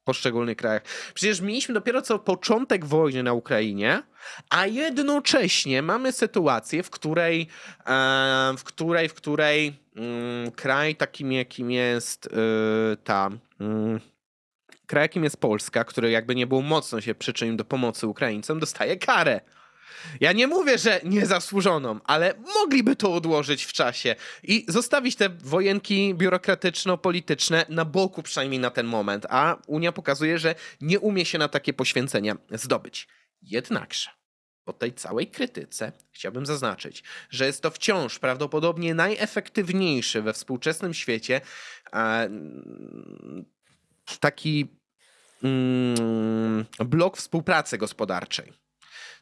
Speaker 1: w poszczególnych krajach. Przecież mieliśmy dopiero co początek wojny na Ukrainie, a jednocześnie mamy sytuację, w której, e, w której, w której mm, kraj takim jakim jest yy, ta. Yy, kraj, jakim jest Polska, który jakby nie był mocno się przyczynił do pomocy Ukraińcom, dostaje karę. Ja nie mówię, że niezasłużoną, ale mogliby to odłożyć w czasie i zostawić te wojenki biurokratyczno-polityczne na boku przynajmniej na ten moment, a Unia pokazuje, że nie umie się na takie poświęcenia zdobyć. Jednakże po tej całej krytyce chciałbym zaznaczyć, że jest to wciąż prawdopodobnie najefektywniejszy we współczesnym świecie taki mm, blok współpracy gospodarczej.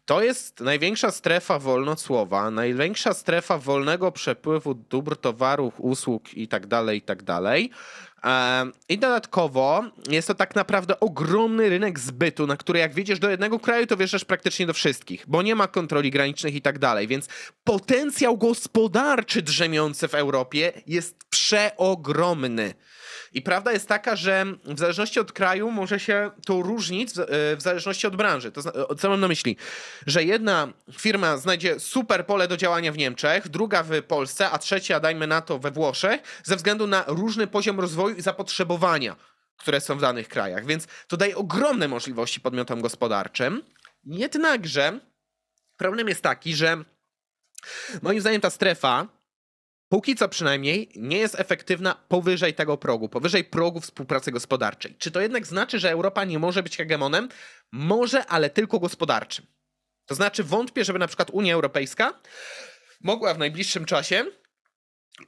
Speaker 1: To jest największa strefa wolnocłowa, największa strefa wolnego przepływu dóbr, towarów, usług itd., tak itd. Tak I dodatkowo jest to tak naprawdę ogromny rynek zbytu, na który jak wjedziesz do jednego kraju, to wjeżdżasz praktycznie do wszystkich, bo nie ma kontroli granicznych i tak dalej. Więc potencjał gospodarczy drzemiący w Europie jest przeogromny. I prawda jest taka, że w zależności od kraju może się to różnić w, e, zależności od branży. To, co mam na myśli? Że jedna firma znajdzie super pole do działania w Niemczech, druga w Polsce, a trzecia, dajmy na to, we Włoszech, ze względu na różny poziom rozwoju i zapotrzebowania, które są w danych krajach. Więc to daje ogromne możliwości podmiotom gospodarczym. Jednakże problem jest taki, że moim zdaniem ta strefa póki co przynajmniej nie jest efektywna powyżej tego progu, powyżej progu współpracy gospodarczej. Czy to jednak znaczy, że Europa nie może być hegemonem? Może, ale tylko gospodarczym. To znaczy wątpię, żeby na przykład Unia Europejska mogła w najbliższym czasie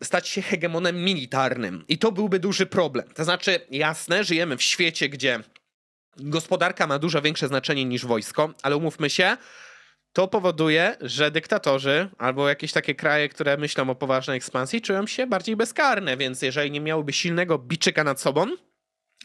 Speaker 1: stać się hegemonem militarnym. I to byłby duży problem. To znaczy, jasne, żyjemy w świecie, gdzie gospodarka ma dużo większe znaczenie niż wojsko, ale umówmy się, to powoduje, że dyktatorzy albo jakieś takie kraje, które myślą o poważnej ekspansji, czują się bardziej bezkarne, więc jeżeli nie miałyby silnego biczyka nad sobą,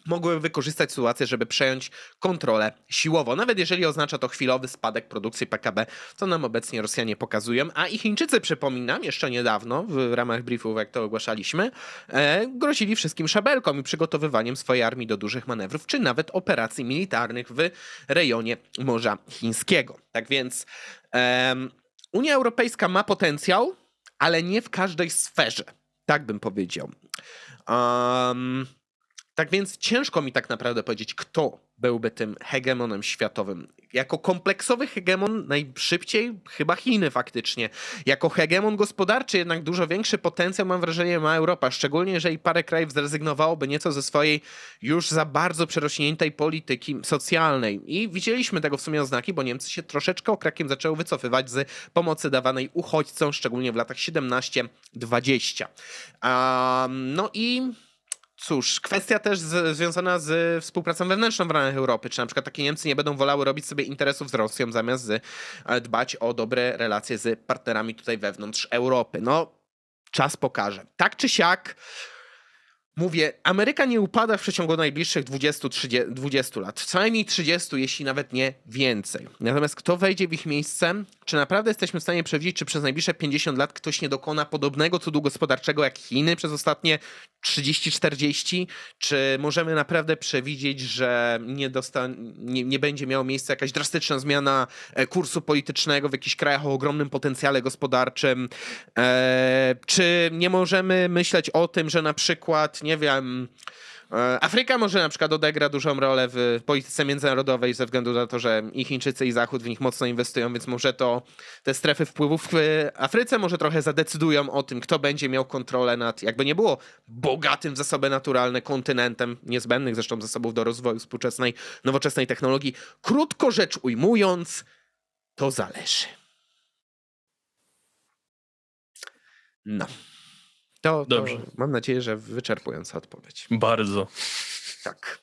Speaker 1: mogłyby wykorzystać sytuację, żeby przejąć kontrolę siłowo. Nawet jeżeli oznacza to chwilowy spadek produkcji PKB, co nam obecnie Rosjanie pokazują, a i Chińczycy, przypominam, jeszcze niedawno w ramach briefów, jak to ogłaszaliśmy, e, grozili wszystkim szabelką i przygotowywaniem swojej armii do dużych manewrów, czy nawet operacji militarnych w rejonie Morza Chińskiego. Tak więc Unia Europejska ma potencjał, ale nie w każdej sferze. Tak bym powiedział. Um, tak więc ciężko mi tak naprawdę powiedzieć, kto byłby tym hegemonem światowym. Jako kompleksowy hegemon najszybciej chyba Chiny faktycznie. Jako hegemon gospodarczy jednak dużo większy potencjał mam wrażenie ma Europa, szczególnie jeżeli parę krajów zrezygnowałoby nieco ze swojej już za bardzo przerośniętej polityki socjalnej. I widzieliśmy tego w sumie oznaki, bo Niemcy się troszeczkę okrakiem zaczęły wycofywać z pomocy dawanej uchodźcom, szczególnie w latach 17-20. Um, no i Cóż, kwestia też z, związana z współpracą wewnętrzną w ramach Europy. Czy na przykład takie Niemcy nie będą wolały robić sobie interesów z Rosją, zamiast z, e, dbać o dobre relacje z partnerami tutaj wewnątrz Europy? No, czas pokaże. Tak czy siak, Mówię, Ameryka nie upada w przeciągu najbliższych 20, 30, 20 lat. Co najmniej 30, jeśli nawet nie więcej. Natomiast kto wejdzie w ich miejsce? Czy naprawdę jesteśmy w stanie przewidzieć, czy przez najbliższe 50 lat ktoś nie dokona podobnego cudu gospodarczego jak Chiny przez ostatnie 30-40? Czy możemy naprawdę przewidzieć, że nie, dosta- nie, nie będzie miała miejsca jakaś drastyczna zmiana e, kursu politycznego w jakichś krajach o ogromnym potencjale gospodarczym? Eee, czy nie możemy myśleć o tym, że na przykład nie wiem, Afryka może na przykład odegra dużą rolę w polityce międzynarodowej ze względu na to, że i Chińczycy i Zachód w nich mocno inwestują, więc może to te strefy wpływów w Afryce może trochę zadecydują o tym, kto będzie miał kontrolę nad, jakby nie było, bogatym w zasoby naturalne kontynentem, niezbędnych zresztą zasobów do rozwoju współczesnej, nowoczesnej technologii. Krótko rzecz ujmując, to zależy. No. To, Dobrze. To mam nadzieję, że wyczerpująca odpowiedź.
Speaker 2: Bardzo.
Speaker 1: Tak.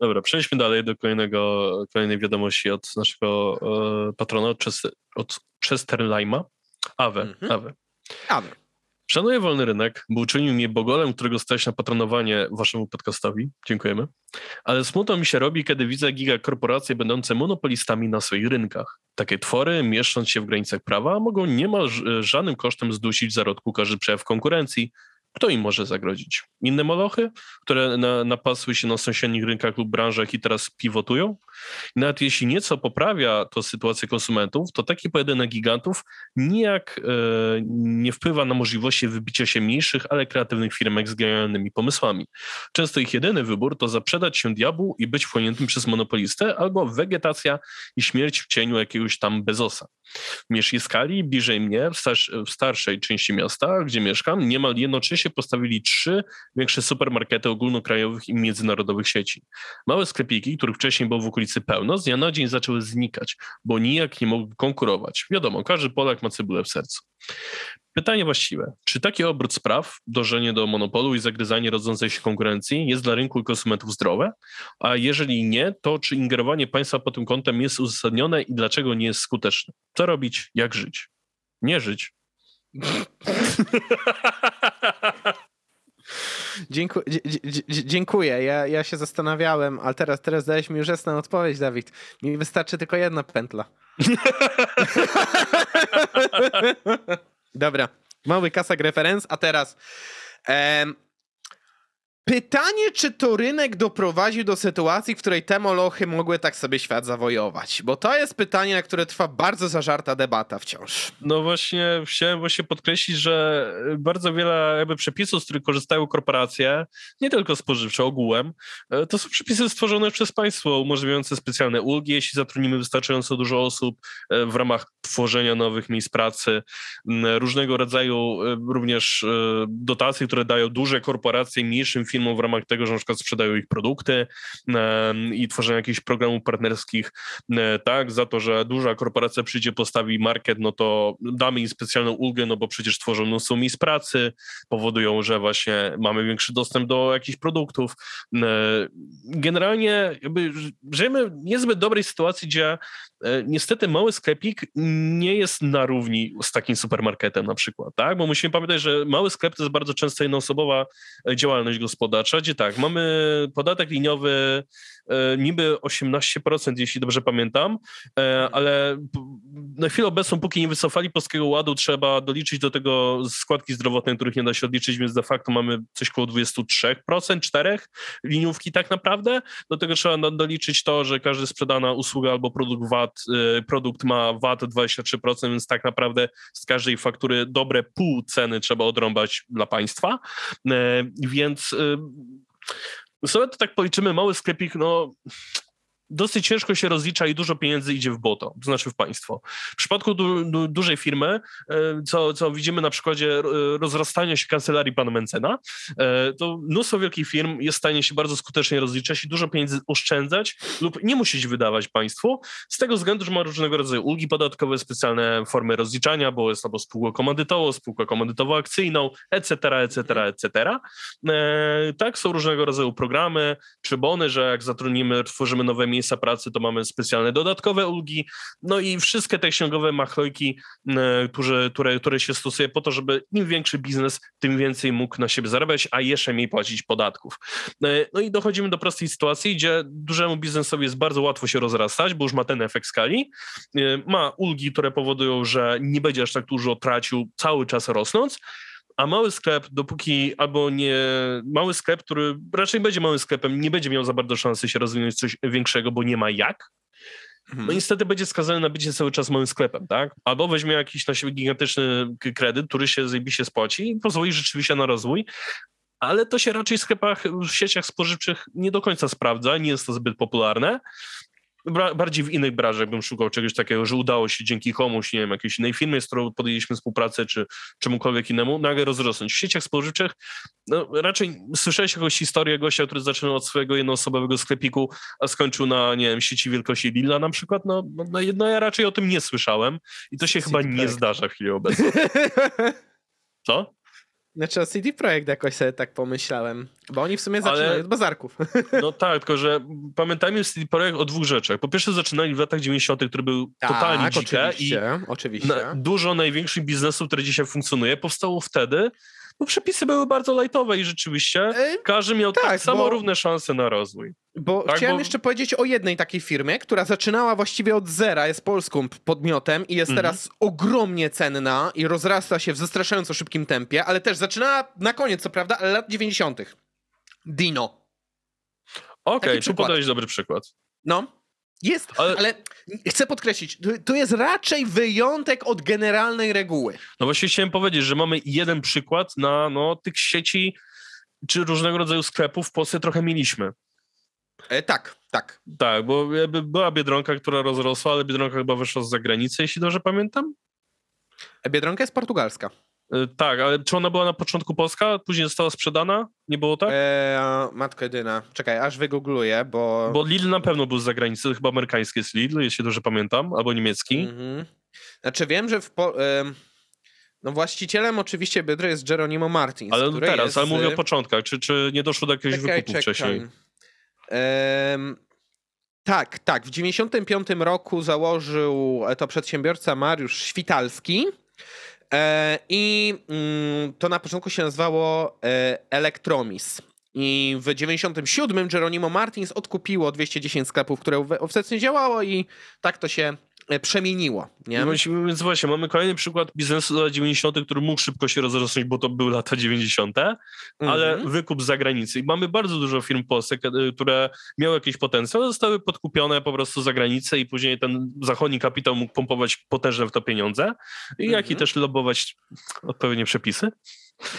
Speaker 2: Dobra, przejdźmy dalej do kolejnego, kolejnej wiadomości od naszego e, patrona, od, Chester, od Chesterlima. Awe, mhm. Awe.
Speaker 1: Awe.
Speaker 2: Szanuję wolny rynek, bo uczynił mnie bogolem, którego stać na patronowanie waszemu podcastowi. Dziękujemy. Ale smutno mi się robi, kiedy widzę gigakorporacje będące monopolistami na swoich rynkach. Takie twory, mieszcząc się w granicach prawa, mogą niemal żadnym kosztem zdusić zarodku każdy przejaw konkurencji, kto im może zagrozić? Inne molochy, które na, napasły się na sąsiednich rynkach lub branżach i teraz pivotują? I nawet jeśli nieco poprawia to sytuację konsumentów, to taki pojedynek gigantów nijak e, nie wpływa na możliwości wybicia się mniejszych, ale kreatywnych firmek z genialnymi pomysłami. Często ich jedyny wybór to zaprzedać się diabłu i być wchłoniętym przez monopolistę, albo wegetacja i śmierć w cieniu jakiegoś tam Bezosa. W mniejszej skali, bliżej mnie, w, w starszej części miasta, gdzie mieszkam, niemal jednocześnie postawili trzy większe supermarkety ogólnokrajowych i międzynarodowych sieci. Małe sklepiki, których wcześniej było w okolicy pełno, z dnia na dzień zaczęły znikać, bo nijak nie mogły konkurować. Wiadomo, każdy Polak ma cebulę w sercu. Pytanie właściwe. Czy taki obrót spraw, dążenie do monopolu i zagryzanie rodzącej się konkurencji jest dla rynku i konsumentów zdrowe? A jeżeli nie, to czy ingerowanie państwa pod tym kątem jest uzasadnione i dlaczego nie jest skuteczne? Co robić? Jak żyć? Nie żyć.
Speaker 1: Dziękuję. dziękuję. Ja, ja się zastanawiałem, ale teraz, teraz dałeś mi już jasną odpowiedź, Dawid. Mi wystarczy tylko jedna pętla. Dobra, mały kasak referenc, a teraz em, Pytanie, czy to rynek doprowadził do sytuacji, w której te molochy mogły tak sobie świat zawojować? Bo to jest pytanie, na które trwa bardzo zażarta debata wciąż.
Speaker 2: No właśnie, chciałem właśnie podkreślić, że bardzo wiele jakby przepisów, z których korzystają korporacje, nie tylko spożywcze, ogółem, e, to są przepisy stworzone przez państwo, umożliwiające specjalne ulgi, jeśli zatrudnimy wystarczająco dużo osób e, w ramach tworzenia nowych miejsc pracy, różnego rodzaju e, również dotacje, które dają duże korporacje mniejszym firmom w ramach tego, że na przykład sprzedają ich produkty i tworzą jakichś programów partnerskich, e, tak, za to, że duża korporacja przyjdzie, postawi market, no to damy im specjalną ulgę, no bo przecież tworzą mnóstwo miejsc pracy, powodują, że właśnie mamy większy dostęp do jakichś produktów. E, generalnie jakby żyjemy w niezbyt dobrej sytuacji, gdzie e, niestety mały sklepik nie jest na równi z takim supermarketem na przykład, tak, bo musimy pamiętać, że mały sklep to jest bardzo często jednoosobowa działalność gospodarcza, gospodarcza, gdzie tak, mamy podatek liniowy e, niby 18%, jeśli dobrze pamiętam, e, ale na chwilę obecną, póki nie wycofali Polskiego Ładu, trzeba doliczyć do tego składki zdrowotne, których nie da się odliczyć, więc de facto mamy coś około 23%, 4% liniówki tak naprawdę. Do tego trzeba doliczyć to, że każda sprzedana usługa albo produkt VAT, e, produkt ma VAT 23%, więc tak naprawdę z każdej faktury dobre pół ceny trzeba odrąbać dla państwa. Więc sobie to tak policzymy, mały sklepik, no dosyć ciężko się rozlicza i dużo pieniędzy idzie w boto, to znaczy w państwo. W przypadku du, du, dużej firmy, e, co, co widzimy na przykładzie e, rozrastania się kancelarii pana Mencena, e, to mnóstwo wielkich firm jest w stanie się bardzo skutecznie rozliczać i dużo pieniędzy oszczędzać lub nie musieć wydawać państwu, z tego względu, że ma różnego rodzaju ulgi podatkowe, specjalne formy rozliczania, bo jest albo spółką komandytową, spółką komandytowo-akcyjną, etc., etc., etc. Tak, są różnego rodzaju programy czy bony, że jak zatrudnimy, tworzymy nowe miejsca miejsca pracy, to mamy specjalne dodatkowe ulgi, no i wszystkie te księgowe machlojki, e, które, które, które się stosuje po to, żeby im większy biznes, tym więcej mógł na siebie zarabiać, a jeszcze mniej płacić podatków. E, no i dochodzimy do prostej sytuacji, gdzie dużemu biznesowi jest bardzo łatwo się rozrastać, bo już ma ten efekt skali, e, ma ulgi, które powodują, że nie będzie aż tak dużo tracił cały czas rosnąc, a mały sklep, dopóki albo nie, mały sklep, który raczej będzie małym sklepem, nie będzie miał za bardzo szansy się rozwinąć coś większego, bo nie ma jak, mhm. no niestety będzie skazany na bycie cały czas małym sklepem, tak? Albo weźmie jakiś na siebie gigantyczny kredyt, który się się spłaci i pozwoli rzeczywiście na rozwój, ale to się raczej w sklepach, w sieciach spożywczych nie do końca sprawdza, nie jest to zbyt popularne bardziej w innych branżach bym szukał czegoś takiego, że udało się dzięki komuś, nie wiem, jakiejś innej firmie, z którą podjęliśmy współpracę, czy czemukolwiek innemu, nagle rozrosnąć. W sieciach spożywczych no, raczej słyszałeś jakąś historię gościa, który zaczynał od swojego jednoosobowego sklepiku, a skończył na, nie wiem, sieci wielkości Lilla na przykład, no, no, no ja raczej o tym nie słyszałem i to się chyba nie zdarza w chwili obecnej. Co?
Speaker 1: Znaczy o CD Projekt jakoś sobie tak pomyślałem, bo oni w sumie zaczynają Ale, od bazarków.
Speaker 2: No tak, tylko że pamiętajmy CD Projekt o dwóch rzeczach. Po pierwsze zaczynali w latach 90., który był tak, totalnie dzikie
Speaker 1: oczywiście, i oczywiście. Na,
Speaker 2: dużo największych biznesów, które dzisiaj funkcjonuje, powstało wtedy, bo przepisy były bardzo lightowe i rzeczywiście każdy miał tak, tak samo bo, równe szanse na rozwój.
Speaker 1: Bo tak, chciałem bo... jeszcze powiedzieć o jednej takiej firmie, która zaczynała właściwie od zera, jest polską podmiotem i jest mhm. teraz ogromnie cenna i rozrasta się w zastraszająco szybkim tempie, ale też zaczynała na koniec, co prawda, ale lat 90. Dino.
Speaker 2: Okej, okay, tu podałeś dobry przykład.
Speaker 1: No. Jest, ale... ale... chcę podkreślić, to jest raczej wyjątek od generalnej reguły.
Speaker 2: No właśnie chciałem powiedzieć, że mamy jeden przykład na no, tych sieci czy różnego rodzaju sklepów w Polsce trochę mieliśmy.
Speaker 1: E, tak, tak.
Speaker 2: Tak, bo była Biedronka, która rozrosła, ale Biedronka chyba wyszła z zagranicy, jeśli dobrze pamiętam.
Speaker 1: E, Biedronka jest portugalska.
Speaker 2: E, tak, ale czy ona była na początku polska, później została sprzedana? Nie było tak?
Speaker 1: Eee, matko jedyna. Czekaj, aż wygoogluję, bo...
Speaker 2: Bo Lidl na pewno był z zagranicy, chyba amerykański jest Lidl, jeśli dobrze pamiętam, albo niemiecki. Mhm.
Speaker 1: Znaczy wiem, że w... Po... No właścicielem oczywiście Biedry jest Geronimo Martins,
Speaker 2: Ale teraz, jest... ale mówię o początkach. Czy, czy nie doszło do jakiegoś czekaj, wykupu czekaj. wcześniej?
Speaker 1: Ehm... Tak, tak. W 95 roku założył to przedsiębiorca Mariusz Świtalski. E, I mm, to na początku się nazywało e, Electromis. I w 97 Geronimo Martins odkupiło 210 sklepów, które obecnie działało i tak to się przemieniło. Nie?
Speaker 2: Więc właśnie, mamy kolejny przykład biznesu lat 90., który mógł szybko się rozrosnąć, bo to były lata 90., ale mm -hmm. wykup z zagranicy. I mamy bardzo dużo firm w Polsce, które miały jakiś potencjał, zostały podkupione po prostu za granicę i później ten zachodni kapitał mógł pompować potężne w to pieniądze, i jak i mhm. też lobować odpowiednie przepisy.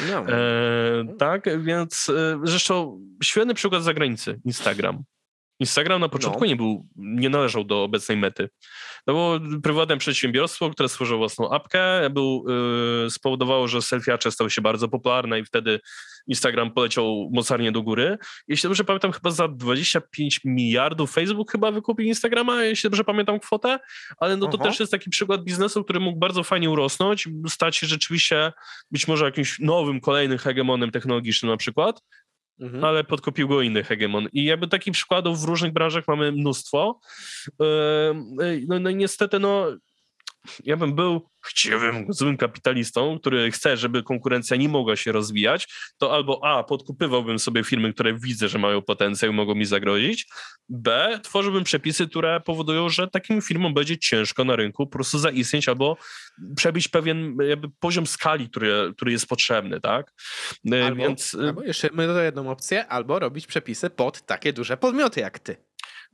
Speaker 2: No. E, tak, więc e, zresztą świetny przykład z zagranicy, Instagram. Instagram na początku no. nie był, nie należał do obecnej mety. No bo prywatne przedsiębiorstwo, które stworzyło własną apkę, był, yy, spowodowało, że selfiacze stały się bardzo popularne i wtedy Instagram poleciał mocarnie do góry. Jeśli dobrze pamiętam, chyba za 25 miliardów Facebook chyba wykupił Instagrama, jeśli dobrze pamiętam kwotę, ale no to Aha. też jest taki przykład biznesu, który mógł bardzo fajnie urosnąć, stać się rzeczywiście być może jakimś nowym, kolejnym hegemonem technologicznym na przykład, Mhm. ale podkupił go inny hegemon. I jakby takich przykładów w różnych branżach mamy mnóstwo. No, no niestety, no, ja bym był chciwym, złym kapitalistą, który chce, żeby konkurencja nie mogła się rozwijać, to albo A, podkupywałbym sobie firmy, które widzę, że mają potencjał i mogą mi zagrozić, B, tworzyłbym przepisy, które powodują, że takim firmom będzie ciężko na rynku po prostu zaistnieć albo przebić pewien jakby poziom skali, który, który jest potrzebny, tak?
Speaker 1: E, albo, Więc... E, albo jeszcze my do jedną opcję, albo robić przepisy pod takie duże podmioty jak ty.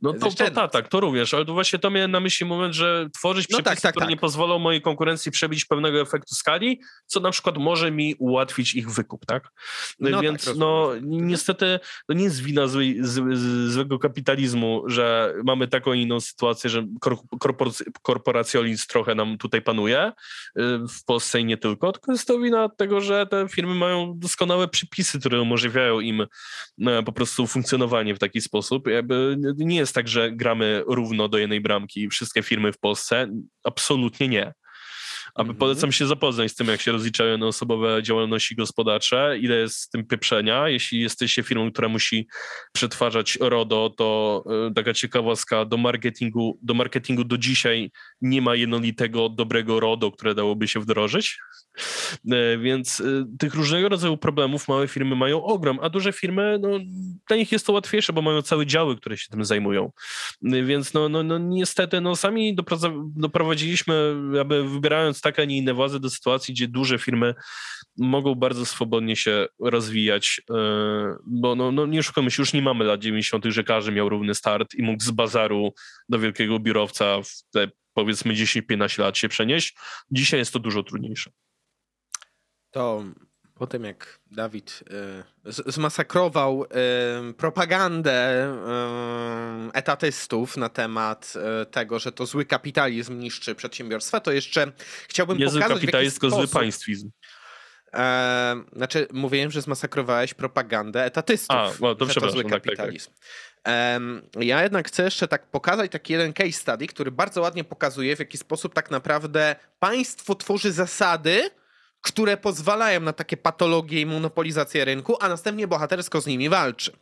Speaker 2: No to, to tak, tak, to również, ale to właśnie to miałem na myśli moment, że tworzyć no przepisy, tak, tak, które tak. nie pozwolą mojej konkurencji przebić pewnego efektu skali, co na przykład może mi ułatwić ich wykup, tak? No Więc tak, no niestety to nie jest wina złej, z, złego kapitalizmu, że mamy taką inną sytuację, że korporacjonizm trochę nam tutaj panuje y, w Polsce i nie tylko, tylko jest to wina tego, że te firmy mają doskonałe przepisy, które umożliwiają im no, po prostu funkcjonowanie w taki sposób. Jakby nie jest tak, że gramy równo do jednej bramki wszystkie firmy w Polsce. Absolutnie nie. A mhm. polecam się zapoznać z tym, jak się rozliczają osobowe działalności gospodarcze, ile jest z tym pieprzenia. Jeśli jesteście firmą, która musi przetwarzać RODO, to e, taka ciekawostka, do marketingu, do marketingu do dzisiaj nie ma jednolitego, dobrego RODO, które dałoby się wdrożyć. E, więc e, tych różnego rodzaju problemów małe firmy mają ogrom, a duże firmy, no, dla nich jest to łatwiejsze, bo mają całe działy, które się tym zajmują. Więc no, no, no niestety, no sami doprowadziliśmy, aby wybierając tak, a nie inne władze do sytuacji, gdzie duże firmy mogą bardzo swobodnie się rozwijać, e, bo no, no nie szukamy się, już nie mamy lat 90., że każdy miał równy start i mógł z bazaru do wielkiego biurowca w te powiedzmy 10-15 lat się przenieść. Dzisiaj jest to dużo trudniejsze.
Speaker 1: To po tym jak Dawid y, zmasakrował y, propagandę y, etatystów na temat tego, że to zły kapitalizm niszczy przedsiębiorstwa, to jeszcze chciałbym
Speaker 2: Nie
Speaker 1: pokazać
Speaker 2: zły kapitalizm, tylko zły państwizm.
Speaker 1: E, znaczy, mówiłem, że zmasakrowałeś propagandę etatystów. A, no to przepraszam. To zły kapitalizm. Tak, tak. Ja jednak chcę jeszcze tak pokazać taki jeden case study, który bardzo ładnie pokazuje, w jaki sposób tak naprawdę państwo tworzy zasady, które pozwalają na takie patologie i monopolizację rynku, a następnie bohatersko z nimi walczy.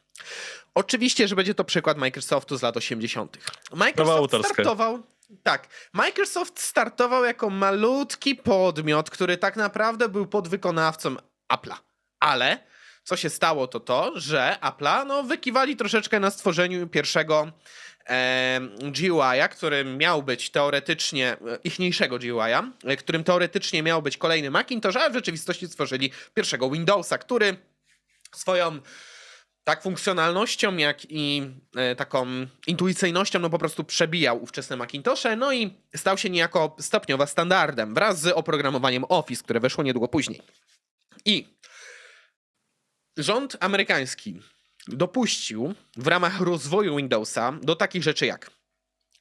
Speaker 1: Oczywiście, że będzie to przykład Microsoftu z lat 80. Microsoft startował. Tak, Microsoft startował jako malutki podmiot, który tak naprawdę był podwykonawcą Apple'a. Ale co się stało, to to, że Apple'a no, wykiwali troszeczkę na stworzeniu pierwszego GUI'a, którym miał być teoretycznie, ichniejszego GUI'a, e, którym teoretycznie miał być kolejny Macintosh, a w rzeczywistości stworzyli pierwszego Windowsa, który swoją tak funkcjonalnością, jak i e, taką intuicyjnością, no po prostu przebijał ówczesne Macintoshe, no i stał się niejako stopniowo standardem wraz z oprogramowaniem Office, które weszło niedługo później. I rząd amerykański dopuścił w ramach rozwoju Windowsa do takich rzeczy jak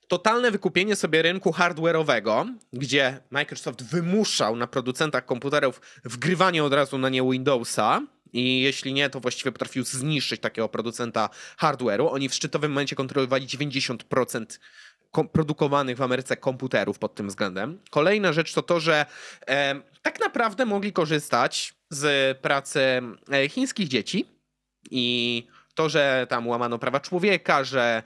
Speaker 1: totalne wykupienie sobie rynku hardware'owego, gdzie Microsoft wymuszał na producentach komputerów wgrywanie od razu na nie Windowsa, i jeśli nie, to właściwie potrafił zniszczyć takiego producenta hardware'u. Oni w szczytowym momencie kontrolowali 90% produkowanych w Ameryce komputerów pod tym względem. Kolejna rzecz to to, że e, tak naprawdę mogli korzystać z pracy e, chińskich dzieci i to, że tam łamano prawa człowieka, że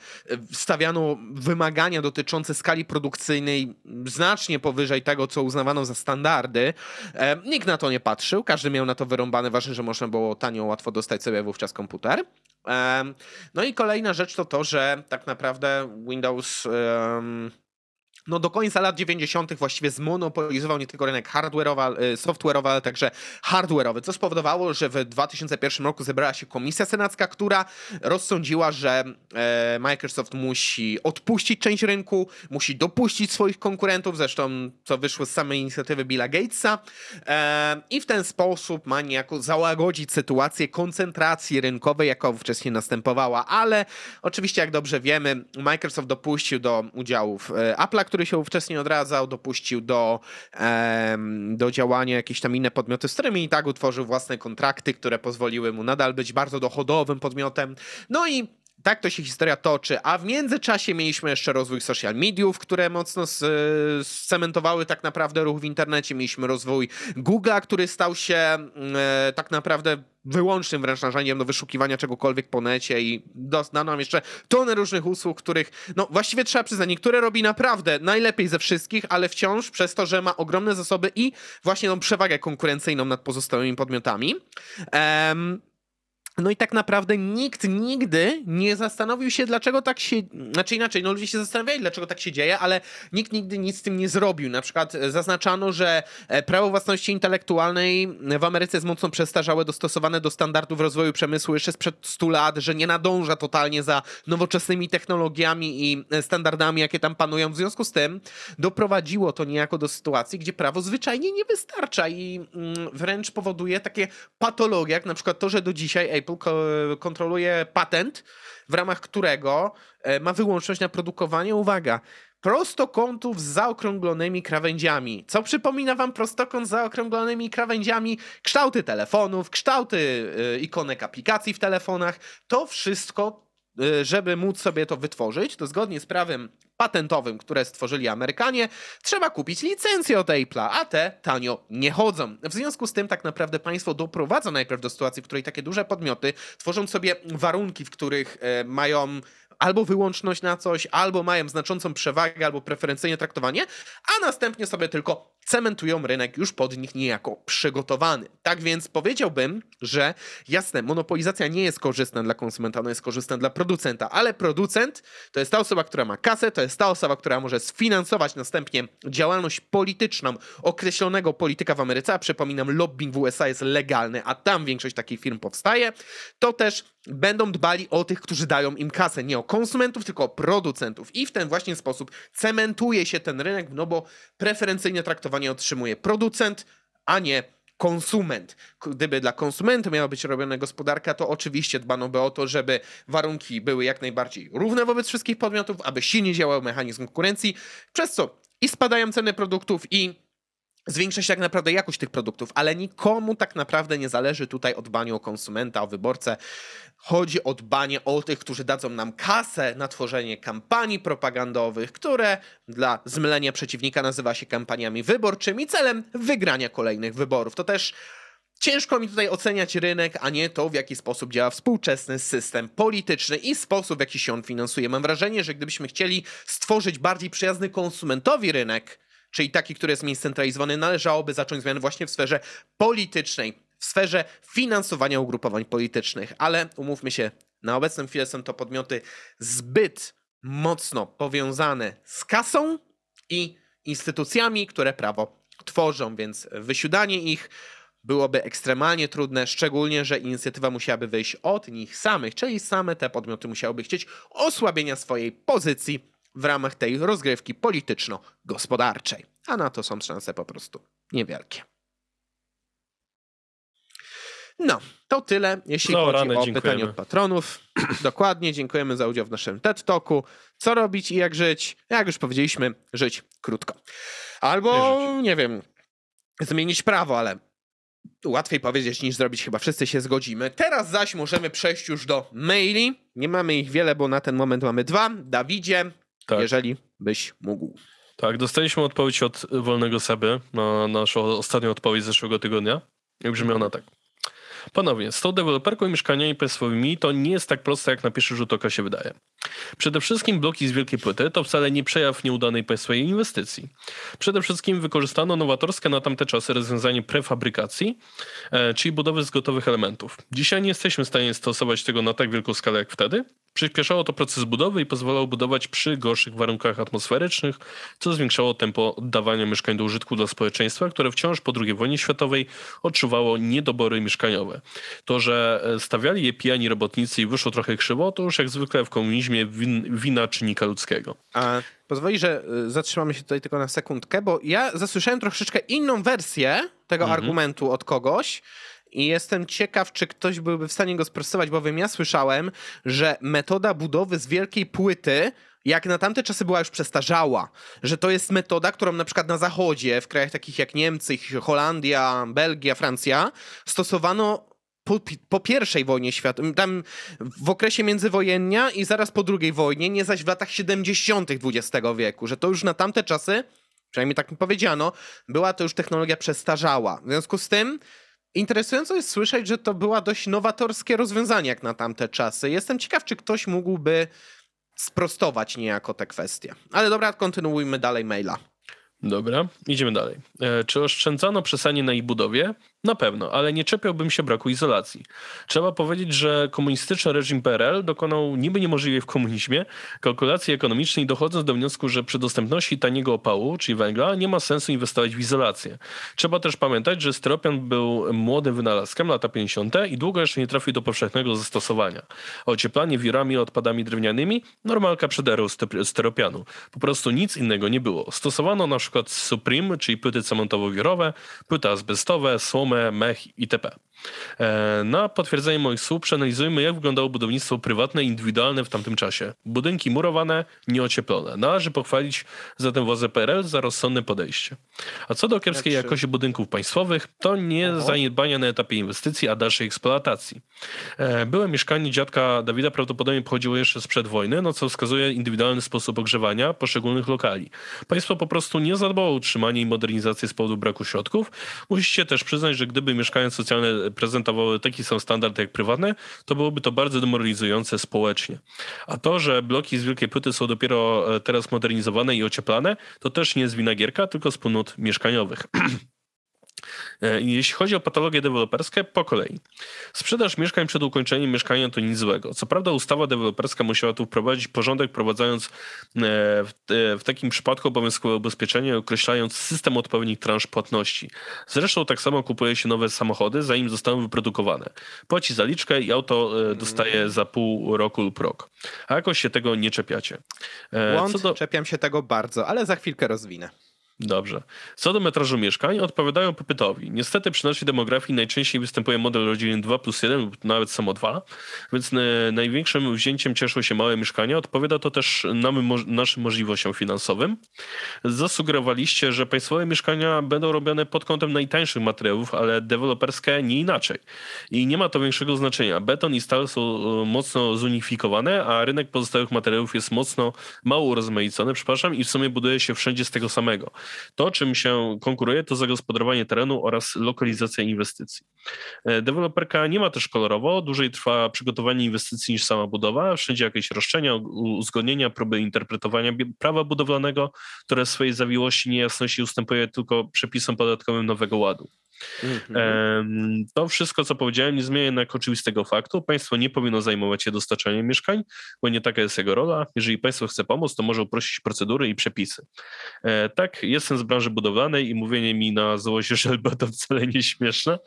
Speaker 1: stawiano wymagania dotyczące skali produkcyjnej znacznie powyżej tego, co uznawano za standardy. E, nikt na to nie patrzył, każdy miał na to wyrąbane, ważne, że można było tanio, łatwo dostać sobie wówczas komputer. E, no i kolejna rzecz to to, że tak naprawdę Windows no do końca lat 90. właściwie zmonopolizował nie tylko rynek hardware'owy, y, software'owy, ale także hardware'owy, co spowodowało, że w 2001 roku zebrała się komisja senacka, która rozsądziła, że e, Microsoft musi odpuścić część rynku, musi dopuścić swoich konkurentów, zresztą co wyszło z samej inicjatywy Billa Gatesa e, i w ten sposób ma niejako załagodzić sytuację koncentracji rynkowej, jaka wcześniej następowała, ale oczywiście jak dobrze wiemy, Microsoft dopuścił do udziałów e, Apple'a, który się wcześniej odradzał, dopuścił do, do działania jakieś tam inne podmioty, z którymi i tak utworzył własne kontrakty, które pozwoliły mu nadal być bardzo dochodowym podmiotem. No i tak to się historia toczy, a w międzyczasie mieliśmy jeszcze rozwój social mediów, które mocno scementowały tak naprawdę ruch w internecie. Mieliśmy rozwój Google'a, który stał się e, tak naprawdę wyłącznym wręcz narzędziem do wyszukiwania czegokolwiek po necie i dodano nam jeszcze tonę różnych usług, których, no właściwie trzeba przyznać, niektóre robi naprawdę najlepiej ze wszystkich, ale wciąż przez to, że ma ogromne zasoby i właśnie tą przewagę konkurencyjną nad pozostałymi podmiotami. Um, No i tak naprawdę nikt nigdy nie zastanowił się, dlaczego tak się. Znaczy inaczej, no ludzie się zastanawiali, dlaczego tak się dzieje, ale nikt nigdy nic z tym nie zrobił. Na przykład zaznaczano, że e, prawo własności intelektualnej w Ameryce jest mocno przestarzałe, dostosowane do standardów rozwoju przemysłu jeszcze sprzed 100 lat, że nie nadąża totalnie za nowoczesnymi technologiami i e, standardami, jakie tam panują. W związku z tym doprowadziło to niejako do sytuacji, gdzie prawo zwyczajnie nie wystarcza i mm, wręcz powoduje takie patologie, jak na przykład to, że do dzisiaj Apple kontroluje patent, w ramach którego e, ma wyłączność na produkowanie, uwaga, prostokątów z zaokrąglonymi krawędziami. Co przypomina wam prostokąt z zaokrąglonymi krawędziami? Kształty telefonów, kształty e, ikonek aplikacji w telefonach. To wszystko Y, żeby móc sobie to wytworzyć, to zgodnie z prawem patentowym, które stworzyli Amerykanie, trzeba kupić licencję od Apple'a, a te tanio nie chodzą. W związku z tym tak naprawdę państwo doprowadza najpierw do sytuacji, w której takie duże podmioty tworzą sobie warunki, w których e, mają albo wyłączność na coś, albo mają znaczącą przewagę, albo preferencyjne traktowanie, a następnie sobie tylko cementują rynek już pod nich niejako przygotowany. Tak więc powiedziałbym, że jasne, monopolizacja nie jest korzystna dla konsumenta, ona jest korzystna dla producenta, ale producent to jest ta osoba, która ma kasę, to jest ta osoba, która może sfinansować następnie działalność polityczną określonego polityka w Ameryce, a przypominam, lobbying w USA jest legalny, a tam większość takich firm powstaje, to też będą dbali o tych, którzy dają im kasę, nie o konsumentów, tylko o producentów. I w ten właśnie sposób cementuje się ten rynek, no bo preferencyjne traktowanie otrzymuje producent, a nie konsument. Gdyby dla konsumenta miała być robiona gospodarka, to oczywiście dbano by o to, żeby warunki były jak najbardziej równe wobec wszystkich podmiotów, aby silnie działał mechanizm konkurencji, przez co i spadają ceny produktów i zwiększa się tak naprawdę jakość tych produktów, ale nikomu tak naprawdę nie zależy tutaj o dbaniu o konsumenta, o wyborcę. Chodzi o dbanie o tych, którzy dadzą nam kasę na tworzenie kampanii propagandowych, które dla zmylenia przeciwnika nazywa się kampaniami wyborczymi celem wygrania kolejnych wyborów. To też Ciężko mi tutaj oceniać rynek, a nie to, w jaki sposób działa współczesny system polityczny i sposób, w jaki się on finansuje. Mam wrażenie, że gdybyśmy chcieli stworzyć bardziej przyjazny konsumentowi rynek, czyli taki, który jest mniej scentralizowany, należałoby zacząć zmiany właśnie w sferze politycznej, w sferze finansowania ugrupowań politycznych. Ale umówmy się, na obecną chwilę są to podmioty zbyt mocno powiązane z kasą i instytucjami, które prawo tworzą, więc wysiudanie ich byłoby ekstremalnie trudne, szczególnie, że inicjatywa musiałaby wyjść od nich samych, czyli same te podmioty musiałyby chcieć osłabienia swojej pozycji w ramach tej rozgrywki polityczno-gospodarczej. A na to są szanse po prostu niewielkie. No, to tyle, jeśli no, chodzi rany, o dziękujemy. pytanie od patronów. Dokładnie, dziękujemy za udział w naszym TED Talku. Co robić i jak żyć? Jak już powiedzieliśmy, żyć krótko. Albo, nie, nie wiem, zmienić prawo, ale łatwiej powiedzieć niż zrobić, chyba wszyscy się zgodzimy. Teraz zaś możemy przejść już do maili. Nie mamy ich wiele, bo na ten moment mamy dwa. Dawidzie, tak. jeżeli byś mógł.
Speaker 2: Tak, dostaliśmy odpowiedź od Wolnego Seby na naszą ostatnią odpowiedź z zeszłego tygodnia. I brzmi ona tak. Ponownie, z tą deweloperką i mieszkaniami państwowymi to nie jest tak proste, jak na pierwszy rzut oka się wydaje. Przede wszystkim bloki z wielkiej płyty to wcale nie przejaw nieudanej państwowej inwestycji. Przede wszystkim wykorzystano nowatorskie na tamte czasy rozwiązanie prefabrykacji, e, czyli budowy z gotowych elementów. Dzisiaj nie jesteśmy w stanie stosować tego na tak wielką skalę jak wtedy, Przyspieszało to proces budowy i pozwalało budować przy gorszych warunkach atmosferycznych, co zwiększało tempo oddawania mieszkań do użytku dla społeczeństwa, które wciąż po II wojnie światowej odczuwało niedobory mieszkaniowe. To, że e, stawiali je pijani robotnicy i wyszło trochę krzywo, to już jak zwykle w komunizmie win, wina czynnika ludzkiego.
Speaker 1: A pozwoli, że e, zatrzymamy się tutaj tylko na sekundkę, bo ja zasłyszałem troszeczkę inną wersję tego mhm. argumentu od kogoś, i jestem ciekaw, czy ktoś byłby w stanie go sprostować, bowiem ja słyszałem, że metoda budowy z wielkiej płyty jak na tamte czasy była już przestarzała, że to jest metoda, którą na przykład na zachodzie, w krajach takich jak Niemcy, Holandia, Belgia, Francja, stosowano po, po pierwszej wojnie światowej, tam w okresie międzywojennia i zaraz po drugiej wojnie, nie zaś w latach 70. XX wieku, że to już na tamte czasy, przynajmniej tak mi powiedziano, była to już technologia przestarzała. W związku z tym Interesująco jest słyszeć, że to była dość nowatorskie rozwiązanie jak na tamte czasy. Jestem ciekaw, czy ktoś mógłby sprostować niejako te kwestie. Ale dobra, kontynuujmy dalej maila.
Speaker 2: Dobra, idziemy dalej. E, czy oszczędzano przesanie na ich budowie? Na pewno, ale nie czepiałbym się braku izolacji. Trzeba powiedzieć, że komunistyczny reżim PRL dokonał niby niemożliwej w komunizmie kalkulacji ekonomicznej, dochodząc do wniosku, że przy dostępności taniego opału, czyli węgla, nie ma sensu inwestować w izolację. Trzeba też pamiętać, że styropian był młodym wynalazkiem lata 50. i długo jeszcze nie trafił do powszechnego zastosowania. Ocieplanie wirami odpadami drewnianymi normalka przed erą styropianu. Po prostu nic innego nie było. Stosowano na przykład Supreme, czyli płyty cementowo-wirowe, płyty azbestowe, słomy, mech itp. E, na potwierdzenie moich słów przeanalizujmy, jak wyglądało budownictwo prywatne i indywidualne w tamtym czasie. Budynki murowane, nieocieplone. Należy pochwalić zatem władze PRL za rozsądne podejście. A co do kiepskiej znaczy... jakości budynków państwowych, to nie Oho. zaniedbania na etapie inwestycji, a dalszej eksploatacji. E, byłe mieszkanie dziadka Dawida prawdopodobnie pochodziło jeszcze sprzed wojny, no co wskazuje indywidualny sposób ogrzewania poszczególnych lokali. Państwo po prostu nie zadbało o utrzymanie i modernizację z powodu braku środków. Musicie też przyznać, że gdyby mieszkania socjalne prezentowały taki sam standard jak prywatne, to byłoby to bardzo demoralizujące społecznie. A to, że bloki z wielkiej płyty są dopiero e, teraz modernizowane i ocieplane, to też nie jest wina Gierka, tylko wspólnot mieszkaniowych. E, jeśli chodzi o patologie deweloperskie, po kolei. Sprzedaż mieszkań przed ukończeniem mieszkania to nic złego. Co prawda ustawa deweloperska musiała tu wprowadzić porządek, wprowadzając e, w takim przypadku obowiązkowe ubezpieczenie, określając system odpowiednich transz płatności. Zresztą tak samo kupuje się nowe samochody, zanim zostaną wyprodukowane. Płaci zaliczkę i auto e, dostaje za pół roku lub rok. A jakoś się tego nie czepiacie.
Speaker 1: Błąd, do... czepiam się tego bardzo, ale za chwilkę rozwinę.
Speaker 2: Dobrze. Co do metrażu mieszkań, odpowiadają popytowi. Niestety przy naszej demografii najczęściej występuje model rodziny 2 plus 1 lub nawet samo 2, więc największym wzięciem cieszą się małe mieszkania. Odpowiada to też nam, naszym możliwościom finansowym. Zasugerowaliście, że państwowe mieszkania będą robione pod kątem najtańszych materiałów, ale deweloperskie nie inaczej. I nie ma to większego znaczenia. Beton i stal są e, mocno zunifikowane, a rynek pozostałych materiałów jest mocno mało urozmaicony, przepraszam, i w sumie buduje się wszędzie z tego samego. To, czym się konkuruje, to zagospodarowanie terenu oraz lokalizacja inwestycji. E, deweloperka nie ma też kolorowo, dłużej trwa przygotowanie inwestycji niż sama budowa, wszędzie jakieś roszczenia, uzgodnienia, próby interpretowania prawa budowlanego, które w swojej zawiłości, niejasności ustępuje tylko przepisom podatkowym Nowego Ładu. Mm-hmm. To wszystko, co powiedziałem, nie zmienia jednak oczywistego faktu. Państwo nie powinno zajmować się dostarczaniem mieszkań, bo nie taka jest jego rola. Jeżeli państwo chce pomóc, to może uprościć procedury i przepisy. E, tak, jestem z branży budowlanej i mówienie mi na złość, że to wcale nie śmieszne.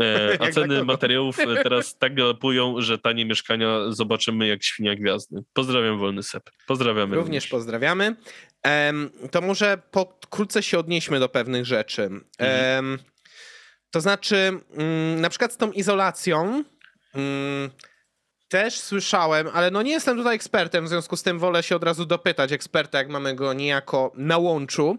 Speaker 2: E, a ceny materiałów e, teraz tak galopują, że tanie mieszkania zobaczymy jak świnia gwiazdy. Pozdrawiam Wolny Sep. Pozdrawiamy.
Speaker 1: Również, również. pozdrawiamy. Um, to może pokrótce się odnieśmy do pewnych rzeczy. Mhm. Um, to znaczy, mm, na przykład z tą izolacją mm, też słyszałem, ale no nie jestem tutaj ekspertem, w związku z tym wolę się od razu dopytać eksperta, jak mamy go niejako na łączu.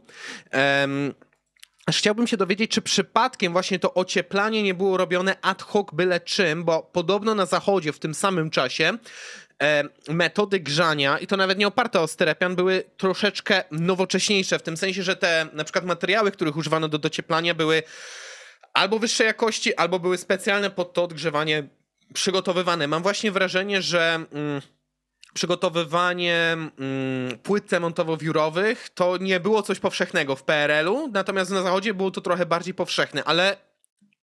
Speaker 1: Chciałbym się dowiedzieć, czy przypadkiem właśnie to ocieplanie nie było robione ad hoc byle czym, bo podobno na zachodzie w tym samym czasie metody grzania, i to nawet nie oparte o sterepian, były troszeczkę nowocześniejsze, w tym sensie, że te na przykład materiały, których używano do docieplania były albo wyższej jakości, albo były specjalne pod to odgrzewanie przygotowywane. Mam właśnie wrażenie, że mm, przygotowywanie mm, płyt cementowo-wiórowych to nie było coś powszechnego w PRL-u, natomiast na zachodzie było to trochę bardziej powszechne, ale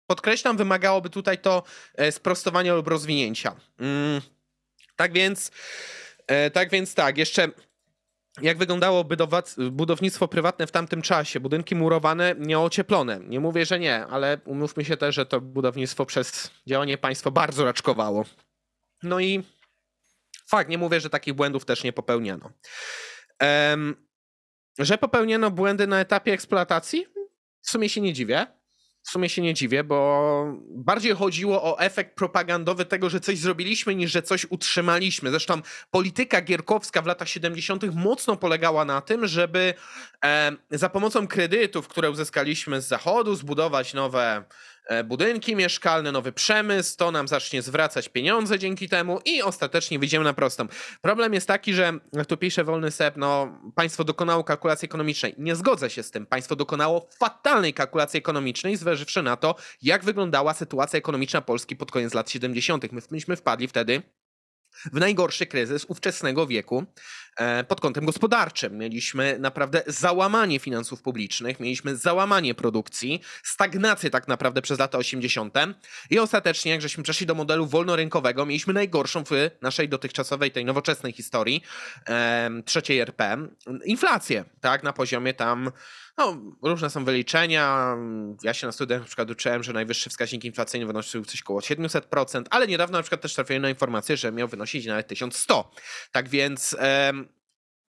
Speaker 1: podkreślam, wymagałoby tutaj to e, sprostowania lub rozwinięcia. Mm, tak więc, e, tak więc tak, jeszcze jak wyglądało budownictwo prywatne w tamtym czasie? Budynki murowane, nieocieplone. Nie mówię, że nie, ale umówmy się też, że to budownictwo przez działanie państwa bardzo raczkowało. No i fakt, nie mówię, że takich błędów też nie popełniano. Um, że popełniono błędy na etapie eksploatacji? W sumie się nie dziwię w sumie się nie dziwię, bo bardziej chodziło o efekt propagandowy tego, że coś zrobiliśmy, niż że coś utrzymaliśmy. Zresztą polityka gierkowska w latach 70. mocno polegała na tym, żeby e, za pomocą kredytów, które uzyskaliśmy z zachodu, zbudować nowe budynki mieszkalne, nowy przemysł, to nam zacznie zwracać pieniądze dzięki temu i ostatecznie wyjdziemy na prostą. Problem jest taki, że tu pisze Wolny Sep, no państwo dokonało kalkulacji ekonomicznej. Nie zgodzę się z tym. Państwo dokonało fatalnej kalkulacji ekonomicznej, zważywszy na to, jak wyglądała sytuacja ekonomiczna Polski pod koniec lat 70. My, myśmy wpadli wtedy w najgorszy kryzys ówczesnego wieku e, pod kątem gospodarczym. Mieliśmy naprawdę załamanie finansów publicznych, mieliśmy załamanie produkcji, stagnację tak naprawdę przez lata 80. I ostatecznie, jak żeśmy przeszli do modelu wolnorynkowego, mieliśmy najgorszą w naszej dotychczasowej, tej nowoczesnej historii trzeciej RP inflację, tak, na poziomie tam no, różne są wyliczenia. Ja się na studiach na przykład uczyłem, że najwyższy wskaźnik inflacyjny wynosił coś około 700%, ale niedawno na przykład też trafiłem na informację, że miał wynosić nawet 1100. Tak więc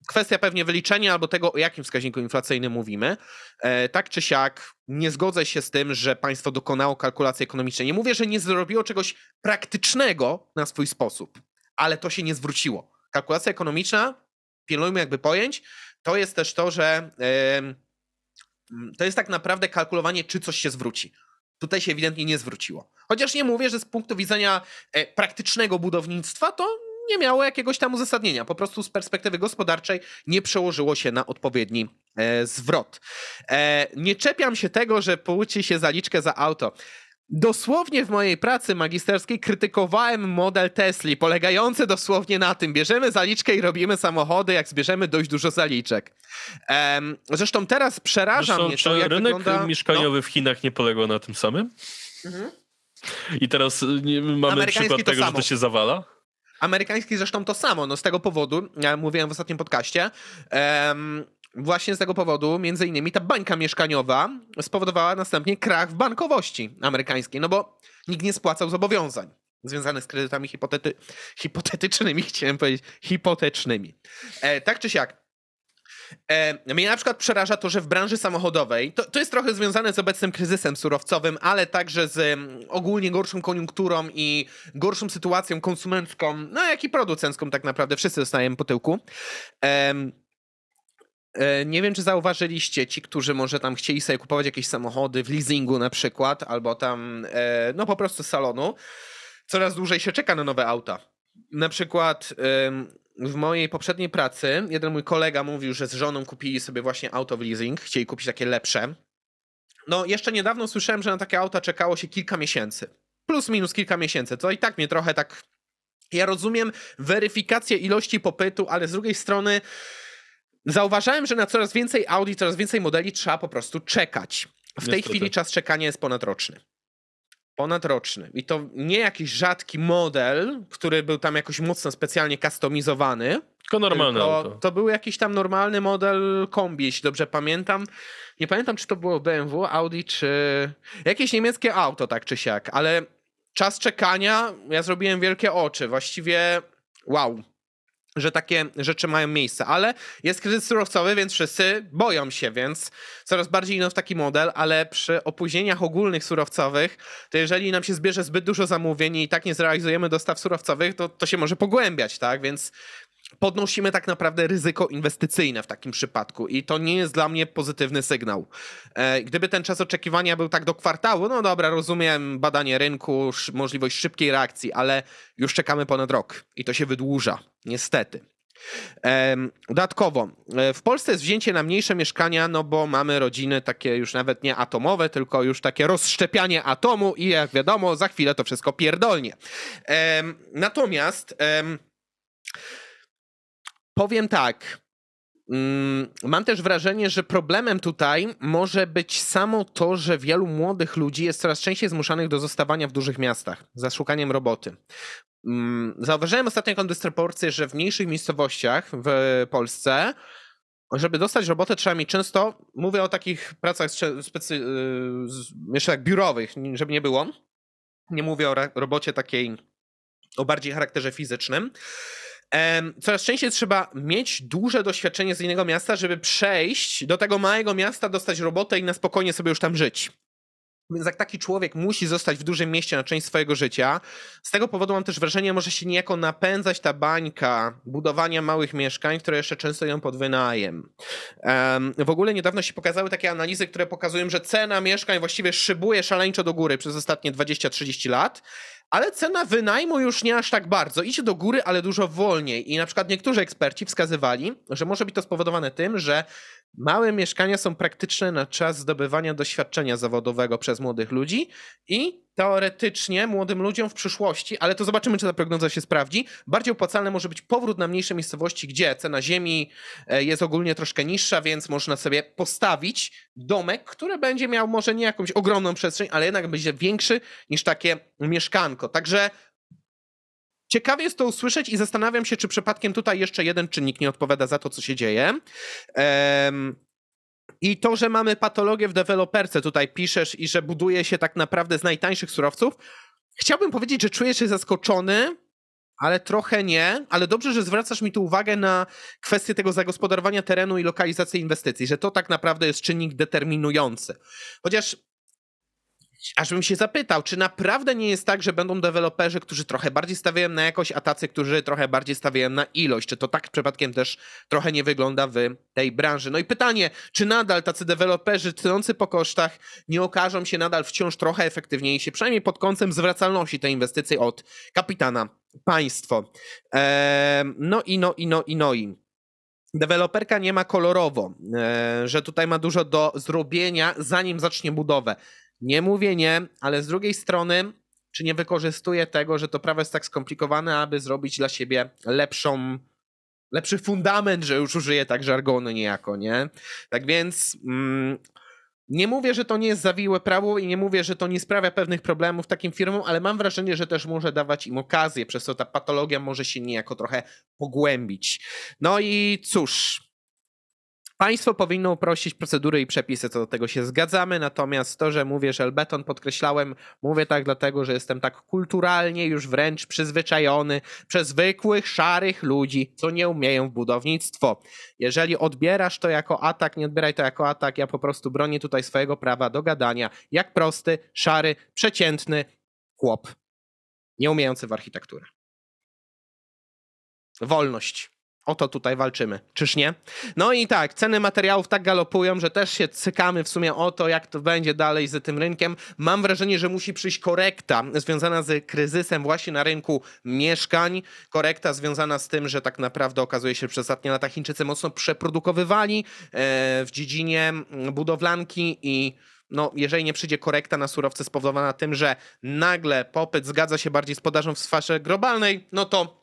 Speaker 1: kwestia pewnie wyliczenia albo tego, o jakim wskaźniku inflacyjnym mówimy. E, tak czy siak, nie zgodzę się z tym, że państwo dokonało kalkulacji ekonomicznej. Nie mówię, że nie zrobiło czegoś praktycznego na swój sposób, ale to się nie zwróciło. Kalkulacja ekonomiczna, pilnujmy jakby pojęć, to jest też to, że Mm, to jest tak naprawdę kalkulowanie, czy coś się zwróci. Tutaj się ewidentnie nie zwróciło. Chociaż nie mówię, że z punktu widzenia e, praktycznego budownictwa to nie miało jakiegoś tam uzasadnienia. Po prostu z perspektywy gospodarczej nie przełożyło się na odpowiedni e, zwrot. E, nie czepiam się tego, że płaci się zaliczkę za auto. Dosłownie w mojej pracy magisterskiej krytykowałem model Tesli, polegający dosłownie na tym, bierzemy zaliczkę i robimy samochody, jak zbierzemy dość dużo zaliczek. Um, zresztą teraz przeraża zresztą, mnie to, jak
Speaker 2: rynek
Speaker 1: wygląda...
Speaker 2: mieszkaniowy no. w Chinach nie polegał na tym samym? Mhm. I teraz y, mamy przykład tego, samo. że to się zawala?
Speaker 1: Amerykański zresztą to samo, no z tego powodu, ja mówiłem w ostatnim podcaście, um, właśnie z tego powodu, między innymi ta bańka mieszkaniowa spowodowała następnie krach w bankowości amerykańskiej, no bo nikt nie spłacał zobowiązań związanych z kredytami hipotety hipotetycznymi, chciałem powiedzieć, hipotecznymi. E, tak czy siak, E, mnie na przykład przeraża to, że w branży samochodowej, to, to jest trochę związane z obecnym kryzysem surowcowym, ale także z um, ogólnie gorszą koniunkturą i gorszą sytuacją konsumencką, no jak i producencką tak naprawdę, wszyscy dostajemy po tyłku. Nie wiem, czy zauważyliście ci, którzy może tam chcieli sobie kupować jakieś samochody w leasingu na przykład, albo tam, e, no po prostu z salonu. Coraz dłużej się czeka na nowe auta. Na przykład w mojej poprzedniej pracy jeden mój kolega mówił, że z żoną kupili sobie właśnie auto w leasing, chcieli kupić takie lepsze. No, jeszcze niedawno słyszałem, że na takie auta czekało się kilka miesięcy. Plus minus kilka miesięcy. To i tak mnie trochę tak. Ja rozumiem weryfikację ilości popytu, ale z drugiej strony Zauważałem, że na coraz więcej Audi, coraz więcej modeli trzeba po prostu czekać. W tej chwili czas czekania jest ponadroczny. Ponadroczny. I to nie jakiś rzadki model, który był tam jakoś mocno specjalnie customizowany.
Speaker 2: Tylko normalny tylko auto.
Speaker 1: To był jakiś tam normalny model kombi, jeśli dobrze pamiętam. Nie pamiętam, czy to było BMW, Audi, czy jakieś niemieckie auto, tak czy siak, ale czas czekania, ja zrobiłem wielkie oczy. Właściwie wow że takie rzeczy mają miejsce, ale jest kryzys surowcowy, więc wszyscy boją się, więc coraz bardziej idą w taki model, ale przy opóźnieniach ogólnych surowcowych, to jeżeli nam się zbierze zbyt dużo zamówień i tak nie zrealizujemy dostaw surowcowych, to, to się może pogłębiać, tak? Więc podnosimy tak naprawdę ryzyko inwestycyjne w takim przypadku i to nie jest dla mnie pozytywny sygnał. E, gdyby ten czas oczekiwania był tak do kwartału, no dobra, rozumiem badanie rynku, możliwość szybkiej reakcji, ale już czekamy ponad rok i to się wydłuża, niestety. Dodatkowo, e, w Polsce jest wzięcie na mniejsze mieszkania, no bo mamy rodziny takie już nawet nie atomowe, tylko już takie rozszczepianie atomu i jak wiadomo, za chwilę to wszystko pierdolnie. Natomiast Powiem tak. Mm, mam też wrażenie, że problemem tutaj może być samo to, że wielu młodych ludzi jest coraz częściej zmuszanych do zostawania w dużych miastach za szukaniem roboty. Mm, zauważyłem ostatnio taką dysproporcję, że w mniejszych miejscowościach w Polsce, żeby dostać robotę, trzeba mieć często, mówię o takich pracach specy, jeszcze tak biurowych, żeby nie było. Nie mówię o robocie takiej o bardziej charakterze fizycznym Coraz częściej trzeba mieć duże doświadczenie z innego miasta, żeby przejść do tego małego miasta, dostać robotę i na spokojnie sobie już tam żyć. Więc jak taki człowiek musi zostać w dużym mieście na część swojego życia, z tego powodu mam też wrażenie, może się niejako napędzać ta bańka budowania małych mieszkań, które jeszcze często idą pod wynajem. W ogóle niedawno się pokazały takie analizy, które pokazują, że cena mieszkań właściwie szybuje szaleńczo do góry przez ostatnie 20-30 lat, ale cena wynajmu już nie aż tak bardzo. Idzie do góry, ale dużo wolniej. I na przykład niektórzy eksperci wskazywali, że może być to spowodowane tym, że Małe mieszkania są praktyczne na czas zdobywania doświadczenia zawodowego przez młodych ludzi i teoretycznie młodym ludziom w przyszłości, ale to zobaczymy, czy ta prognoza się sprawdzi, bardziej opłacalne może być powrót na mniejsze miejscowości, gdzie cena ziemi e, jest ogólnie troszkę niższa, więc można sobie postawić domek, który będzie miał może nie jakąś ogromną przestrzeń, ale jednak będzie większy niż takie mieszkanko. Także Ciekawie jest to usłyszeć i zastanawiam się, czy przypadkiem tutaj jeszcze jeden czynnik nie odpowiada za to, co się dzieje. Um, i to, że mamy patologię w deweloperce, tutaj piszesz, i że buduje się tak naprawdę z najtańszych surowców. Chciałbym powiedzieć, że czujesz się zaskoczony, ale trochę nie. Ale dobrze, że zwracasz mi tu uwagę na kwestię tego zagospodarowania terenu i lokalizacji inwestycji, że to tak naprawdę jest czynnik determinujący. Chociaż aż bym się zapytał, czy naprawdę nie jest tak, że będą deweloperzy, którzy trochę bardziej stawiają na jakość, a tacy, którzy trochę bardziej stawiają na ilość. Czy to tak przypadkiem też trochę nie wygląda w tej branży? No i pytanie, czy nadal tacy deweloperzy trący po kosztach nie okażą się nadal wciąż trochę efektywniejsi, przynajmniej pod kątem zwracalności tej inwestycji od kapitana państwo. Eee, no i no i no i no i. Deweloperka nie ma kolorowo, e, że tutaj ma dużo do zrobienia, zanim zacznie budowę. Nie mówię nie, ale z drugiej strony, czy nie wykorzystuję tego, że to prawo jest tak skomplikowane, aby zrobić dla siebie lepszą, lepszy fundament, że już użyję tak żargonu niejako, nie? Tak więc mm, nie mówię, że to nie jest zawiłe prawo i nie mówię, że to nie sprawia pewnych problemów takim firmom, ale mam wrażenie, że też może dawać im okazję, przez co ta patologia może się niejako trochę pogłębić. No i cóż, Państwo powinno uprościć procedury i przepisy, co do tego się zgadzamy, natomiast to, że mówię żelbeton, podkreślałem, mówię tak dlatego, że jestem tak kulturalnie już wręcz przyzwyczajony przez zwykłych, szarych ludzi, co nie umieją w budownictwo. Jeżeli odbierasz to jako atak, nie odbieraj to jako atak, ja po prostu bronię tutaj swojego prawa do gadania, jak prosty, szary, przeciętny chłop, nie umiejący w architekturę. Wolność. O to tutaj walczymy, czyż nie? No i tak, ceny materiałów tak galopują, że też się cykamy w sumie o to, jak to będzie dalej z tym rynkiem. Mam wrażenie, że musi przyjść korekta związana z kryzysem właśnie na rynku mieszkań. Korekta związana z tym, że tak naprawdę okazuje się, że przez ostatnie lata Chińczycy mocno przeprodukowywali e, w dziedzinie budowlanki i no, jeżeli nie przyjdzie korekta na surowce spowodowana tym, że nagle popyt zgadza się bardziej z podażą w sferze globalnej, no to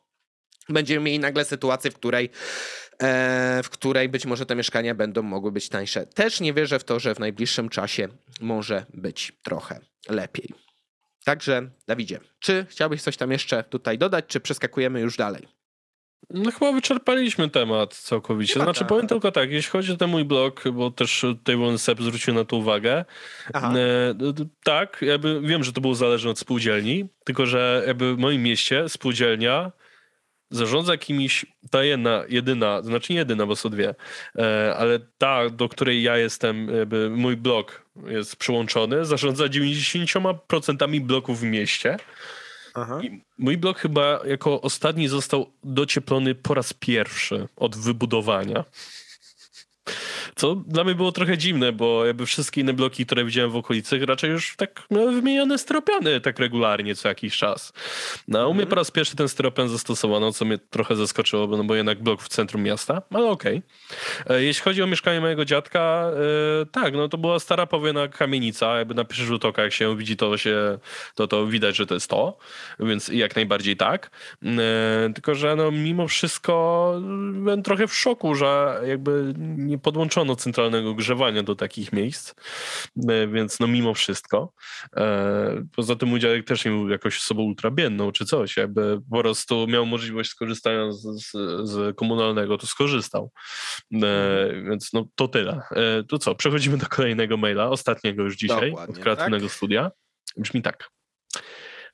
Speaker 1: będziemy mieli nagle sytuację, w której e, w której być może te mieszkania będą mogły być tańsze. Też nie wierzę w to, że w najbliższym czasie może być trochę lepiej. Także, Dawidzie, czy chciałbyś coś tam jeszcze tutaj dodać, czy przeskakujemy już dalej?
Speaker 2: No chyba wyczerpaliśmy temat całkowicie. Chyba znaczy tak. powiem tylko tak, jeśli chodzi o ten mój blog, bo też tutaj Sep zwrócił na to uwagę. E, tak, jakby wiem, że to było zależne od spółdzielni, tylko że jakby w moim mieście spółdzielnia zarządza kimś, ta jedna, jedyna, znaczy nie jedyna, bo są dwie, e, ale ta, do której ja jestem, mój blok jest przyłączony, zarządza 90% bloków w mieście. Mój blok chyba jako ostatni został docieplony po raz pierwszy od wybudowania. Co dla mnie było trochę dziwne, bo jakby wszystkie inne bloki, które widziałem w okolicy, raczej już tak miały wymienione styropiany tak regularnie co jakiś czas. No, u mnie mhm. po raz pierwszy ten styropian zastosowano, co mnie trochę zaskoczyło, no bo jednak blok w centrum miasta, ale okej. Okay. E, jeśli chodzi o mieszkanie mojego dziadka, e, tak, no to była stara powiena kamienica, jakby na pierwszy rzut oka, jak się widzi, to się, to, to widać, że to jest to, więc jak najbardziej tak. E, tylko, że no mimo wszystko byłem trochę w szoku, że jakby nie podłączono centralnego grzewania do takich miejsc, e, więc no mimo wszystko. E, poza tym mój dziadek też nie był jakoś osobą ultrabienną czy coś, jakby po prostu miał możliwość skorzystania z, z, z komunalnego, to skorzystał. E, mhm. Więc no to tyle. To co, przechodzimy do kolejnego maila, ostatniego już dzisiaj, Dokładnie, od kreatywnego tak? studia. Brzmi tak.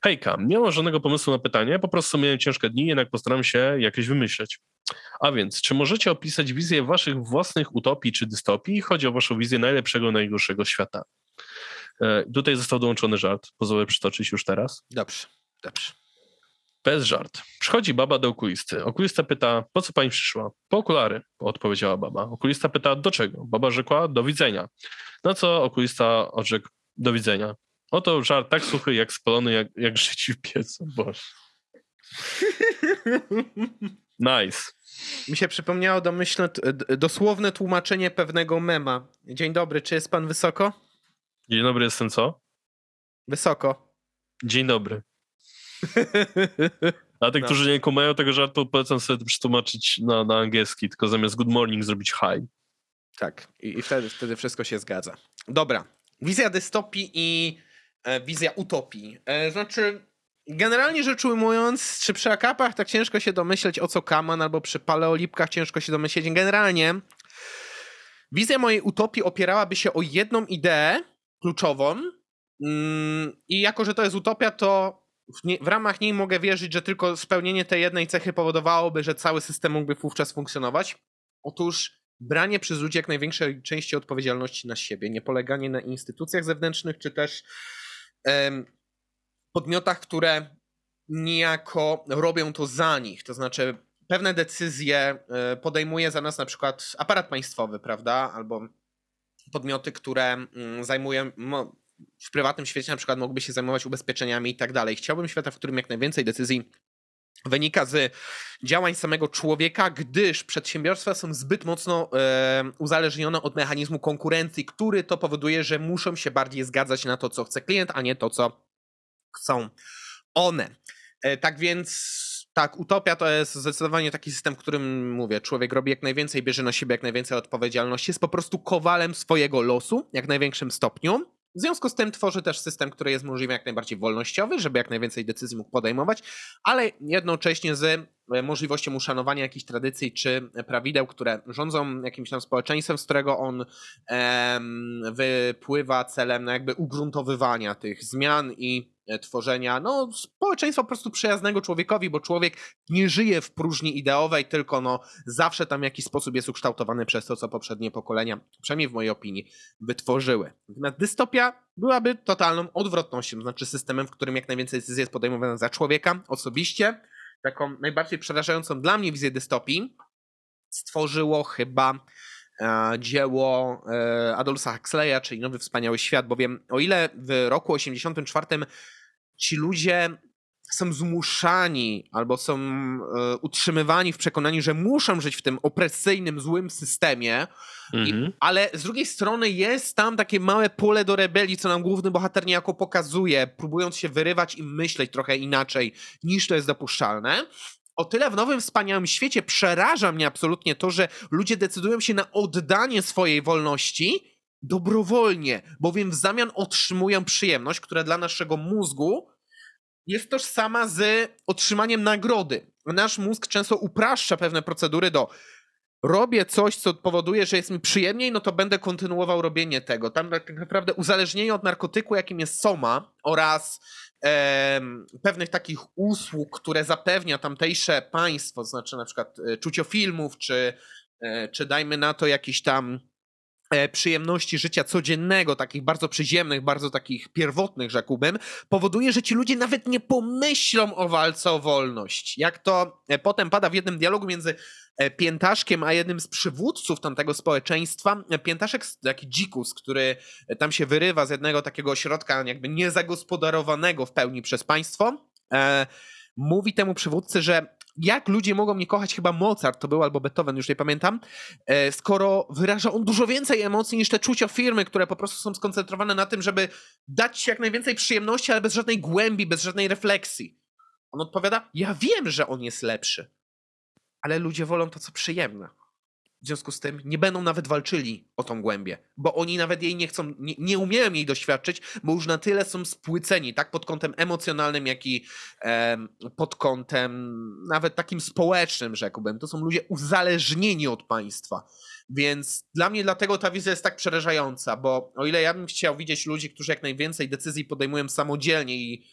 Speaker 2: Hejka, nie mam żadnego pomysłu na pytanie, po prostu miałem ciężkie dni, jednak postaram się jakieś wymyśleć. A więc, czy możecie opisać wizję waszych własnych utopii czy dystopii? Chodzi o waszą wizję najlepszego, najgorszego świata. E, tutaj został dołączony żart, pozwolę przytoczyć już teraz.
Speaker 1: Dobrze, dobrze.
Speaker 2: Bez żart. Przychodzi baba do okulisty. Okulista pyta, po co pani przyszła? Po okulary, odpowiedziała baba. Okulista pyta, do czego? Baba rzekła, do widzenia. Na co okulista odrzekł, do widzenia. Oto żart tak suchy, jak spalony, jak, jak życi w piecu. Boże. Nice.
Speaker 1: Mi się przypomniało domyślne, dosłowne tłumaczenie pewnego mema. Dzień dobry, czy jest pan wysoko?
Speaker 2: Dzień dobry, jestem co?
Speaker 1: Wysoko.
Speaker 2: Dzień dobry. A tych, no. którzy nie kumają tego żartu, polecam sobie przetłumaczyć na, na angielski, tylko zamiast good morning zrobić hi.
Speaker 1: Tak, i, i wtedy, wtedy wszystko się zgadza. Dobra, wizja dystopii i wizja utopii. E, znaczy, generalnie rzecz ujmując, czy przy akapach tak ciężko się domyśleć o co kaman, albo przy paleolipkach ciężko się domyśleć. Generalnie wizja mojej utopii opierałaby się o jedną ideę kluczową mm, i jako, że to jest utopia, to w, nie, w, ramach niej mogę wierzyć, że tylko spełnienie tej jednej cechy powodowałoby, że cały system mógłby wówczas funkcjonować. Otóż branie przez ludzi jak największej części odpowiedzialności na siebie, nie poleganie na instytucjach zewnętrznych, czy też podmiotach, które niejako robią to za nich. To znaczy, pewne decyzje e, podejmuje za nas na przykład aparat państwowy, prawda? Albo podmioty, które mm, zajmują w prywatnym świecie na przykład mógłby się zajmować ubezpieczeniami i tak dalej. Chciałbym świata, w którym jak najwięcej decyzji wynika z działań samego człowieka, gdyż przedsiębiorstwa są zbyt mocno e, uzależnione od mechanizmu konkurencji, który to powoduje, że muszą się bardziej zgadzać na to, co chce klient, a nie to, co chcą one. E, tak więc tak, utopia to jest zdecydowanie taki system, w którym mówię, człowiek robi jak najwięcej, bierze na siebie jak najwięcej odpowiedzialności, jest po prostu kowalem swojego losu, jak największym stopniu. W związku z tym tworzy też system, który jest możliwie jak najbardziej wolnościowy, żeby jak najwięcej decyzji mógł podejmować, ale jednocześnie z e, możliwością uszanowania jakichś tradycji czy prawideł, które rządzą jakimś tam społeczeństwem, z którego on em, wypływa celem no jakby ugruntowywania tych zmian i tworzenia no, społeczeństwa po prostu przyjaznego człowiekowi, bo człowiek nie żyje w próżni ideowej, tylko no, zawsze tam w jakiś sposób jest ukształtowany przez to, co poprzednie pokolenia, przynajmniej w mojej opinii, wytworzyły. Natomiast dystopia byłaby totalną odwrotnością, znaczy systemem, w którym jak najwięcej decyzji jest podejmowane za człowieka. Osobiście taką najbardziej przerażającą dla mnie wizję dystopii stworzyło chyba e, dzieło e, Adolfa Huxleya, czyli Nowy Wspaniały Świat, bowiem o ile w roku 84 ci ludzie są zmuszani albo są e, utrzymywani w przekonaniu, że muszą żyć w tym opresyjnym, złym systemie, mhm. i, ale z drugiej strony jest tam takie małe pole do rebelii, co nam główny bohater niejako pokazuje, próbując się wyrywać i myśleć trochę inaczej niż to jest dopuszczalne. O tyle w nowym wspaniałym świecie przeraża mnie absolutnie to, że ludzie decydują się na oddanie swojej wolności dobrowolnie, bowiem w zamian otrzymują przyjemność, która dla naszego mózgu jest tożsama z otrzymaniem nagrody. Nasz mózg często upraszcza pewne procedury do robię coś, co powoduje, że jest mi przyjemniej, no to będę kontynuował robienie tego. Tam tak naprawdę uzależnienie od narkotyku, jakim jest soma oraz e, pewnych takich usług, które zapewnia tamtejsze państwo, znaczy na przykład e, czuciofilmów, czy, e, czy dajmy na to jakiś tam przyjemności życia codziennego, takich bardzo przyziemnych, bardzo takich pierwotnych, rzekłbym, powoduje, że ci ludzie nawet nie pomyślą o walce o wolność. Jak to e, potem pada w jednym dialogu między e, Piętaszkiem, a jednym z przywódców tamtego społeczeństwa. Piętaszek, taki dzikus, który tam się wyrywa z jednego takiego ośrodka jakby niezagospodarowanego w pełni przez państwo, mówi temu przywódcy, że jak ludzie mogą nie kochać, chyba Mozart to był albo Beethoven, już nie pamiętam, e, skoro wyraża on dużo więcej emocji niż te czucia firmy, które po prostu są skoncentrowane na tym, żeby dać jak najwięcej przyjemności, ale bez żadnej głębi, bez żadnej refleksji. On odpowiada: Ja wiem, że on jest lepszy, ale ludzie wolą to, co przyjemne. W związku z tym nie będą nawet walczyli o tą głębię, bo oni nawet jej nie chcą, nie, nie umieją jej doświadczyć, bo już na tyle są spłyceni, tak pod kątem emocjonalnym, jak i e, pod kątem nawet takim społecznym, rzekłbym. To są ludzie uzależnieni od państwa. Więc dla mnie dlatego ta wizja jest tak przerażająca, bo o ile ja bym chciał widzieć ludzi, którzy jak najwięcej decyzji podejmują samodzielnie i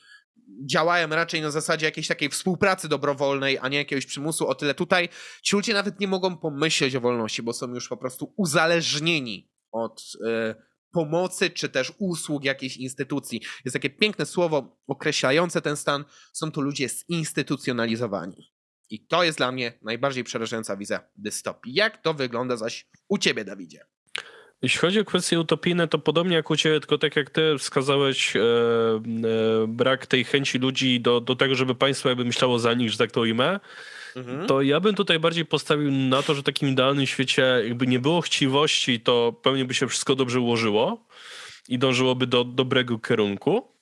Speaker 1: działają raczej na zasadzie jakiejś takiej współpracy dobrowolnej, a nie jakiegoś przymusu. O tyle tutaj ci ludzie nawet nie mogą pomyśleć o wolności, bo są już po prostu uzależnieni od y, pomocy czy też usług jakiejś instytucji. Jest takie piękne słowo określające ten stan. Są to ludzie zinstytucjonalizowani. I to jest dla mnie najbardziej przerażająca wizja dystopii. Jak to wygląda zaś u ciebie, Dawidzie?
Speaker 2: Jeśli chodzi o kwestie utopijne, to podobnie jak u Ciebie, tylko tak jak Ty wskazałeś e, e, brak tej chęci ludzi do, do tego, żeby państwo jakby myślało za nich, że tak to ujmę, mhm. to ja bym tutaj bardziej postawił na to, że w takim idealnym świecie jakby nie było chciwości, to pewnie by się wszystko dobrze ułożyło i dążyłoby do dobrego kierunku.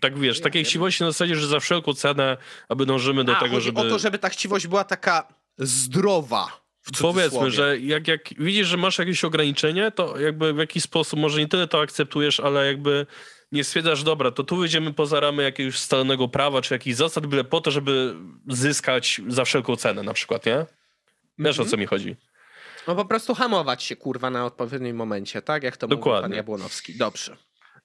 Speaker 2: Tak wiesz, ja takiej chciwości na zasadzie, że za wszelką cenę, aby dążymy do
Speaker 1: A,
Speaker 2: tego, żeby...
Speaker 1: o to, żeby ta chciwość była taka zdrowa.
Speaker 2: Powiedzmy, że jak, jak widzisz, że masz jakieś ograniczenie, to jakby w jakiś sposób, może nie tyle to akceptujesz, ale jakby nie stwierdzasz, dobra, to tu wyjdziemy poza ramy jakiegoś stalonego prawa, czy jakichś zasad, byle po to, żeby zyskać za wszelką cenę na przykład, nie? Wiesz, mm -hmm. o co mi chodzi.
Speaker 1: No po prostu hamować się, kurwa, na odpowiednim momencie, tak? Jak to Dokładnie. mówi pan Jabłonowski. Dobrze.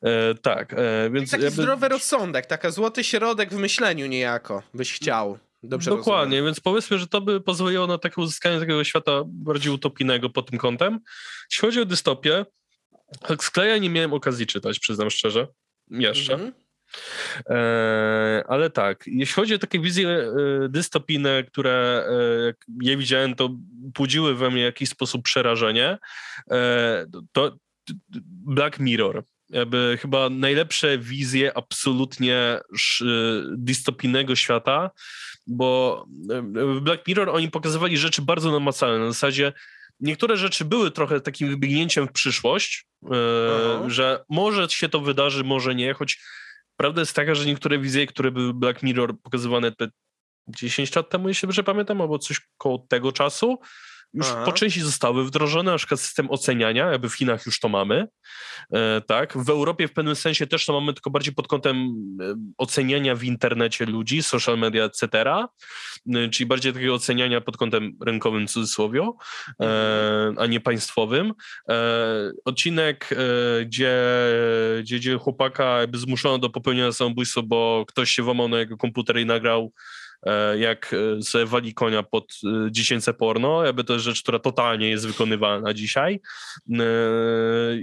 Speaker 2: E, tak, e, więc...
Speaker 1: Taki jakby... zdrowy rozsądek, taka złoty środek w myśleniu niejako, byś chciał. Dobrze
Speaker 2: Dokładnie,
Speaker 1: rozumiem.
Speaker 2: więc powiedzmy, że to by pozwoliło na takie uzyskanie takiego świata bardziej utopijnego pod tym kątem. Jeśli chodzi o dystopię, Huxleya nie miałem okazji czytać, przyznam szczerze. Jeszcze. Mm -hmm. E, ale tak, jeśli chodzi o takie wizje e, dystopijne, które e, jak je widziałem, to budziły we mnie w jakiś sposób przerażenie, e, to Black Mirror jakby chyba najlepsze wizje absolutnie dystopijnego świata, bo w Black Mirror oni pokazywali rzeczy bardzo namacalne, na zasadzie niektóre rzeczy były trochę takim wybiegnięciem w przyszłość, e, że może się to wydarzy, może nie, choć prawda jest taka, że niektóre wizje, które były Black Mirror pokazywane te 10 lat temu, jeśli dobrze pamiętam, albo coś koło tego czasu, już Aha. po części zostały wdrożone, na przykład system oceniania, jakby w Chinach już to mamy, e, tak. W Europie w pewnym sensie też to mamy, tylko bardziej pod kątem e, oceniania w internecie ludzi, social media, etc., e, czyli bardziej takiego oceniania pod kątem rynkowym, cudzysłowie, e, mhm. a nie państwowym. Odcinek, gdzie, gdzie, gdzie chłopaka jakby zmuszono do popełnienia samobójstwa, bo ktoś się włamał na jego komputer i nagrał jak e, sobie wali konia pod e, dziecięce porno, jakby to jest rzecz, która totalnie jest wykonywalna dzisiaj.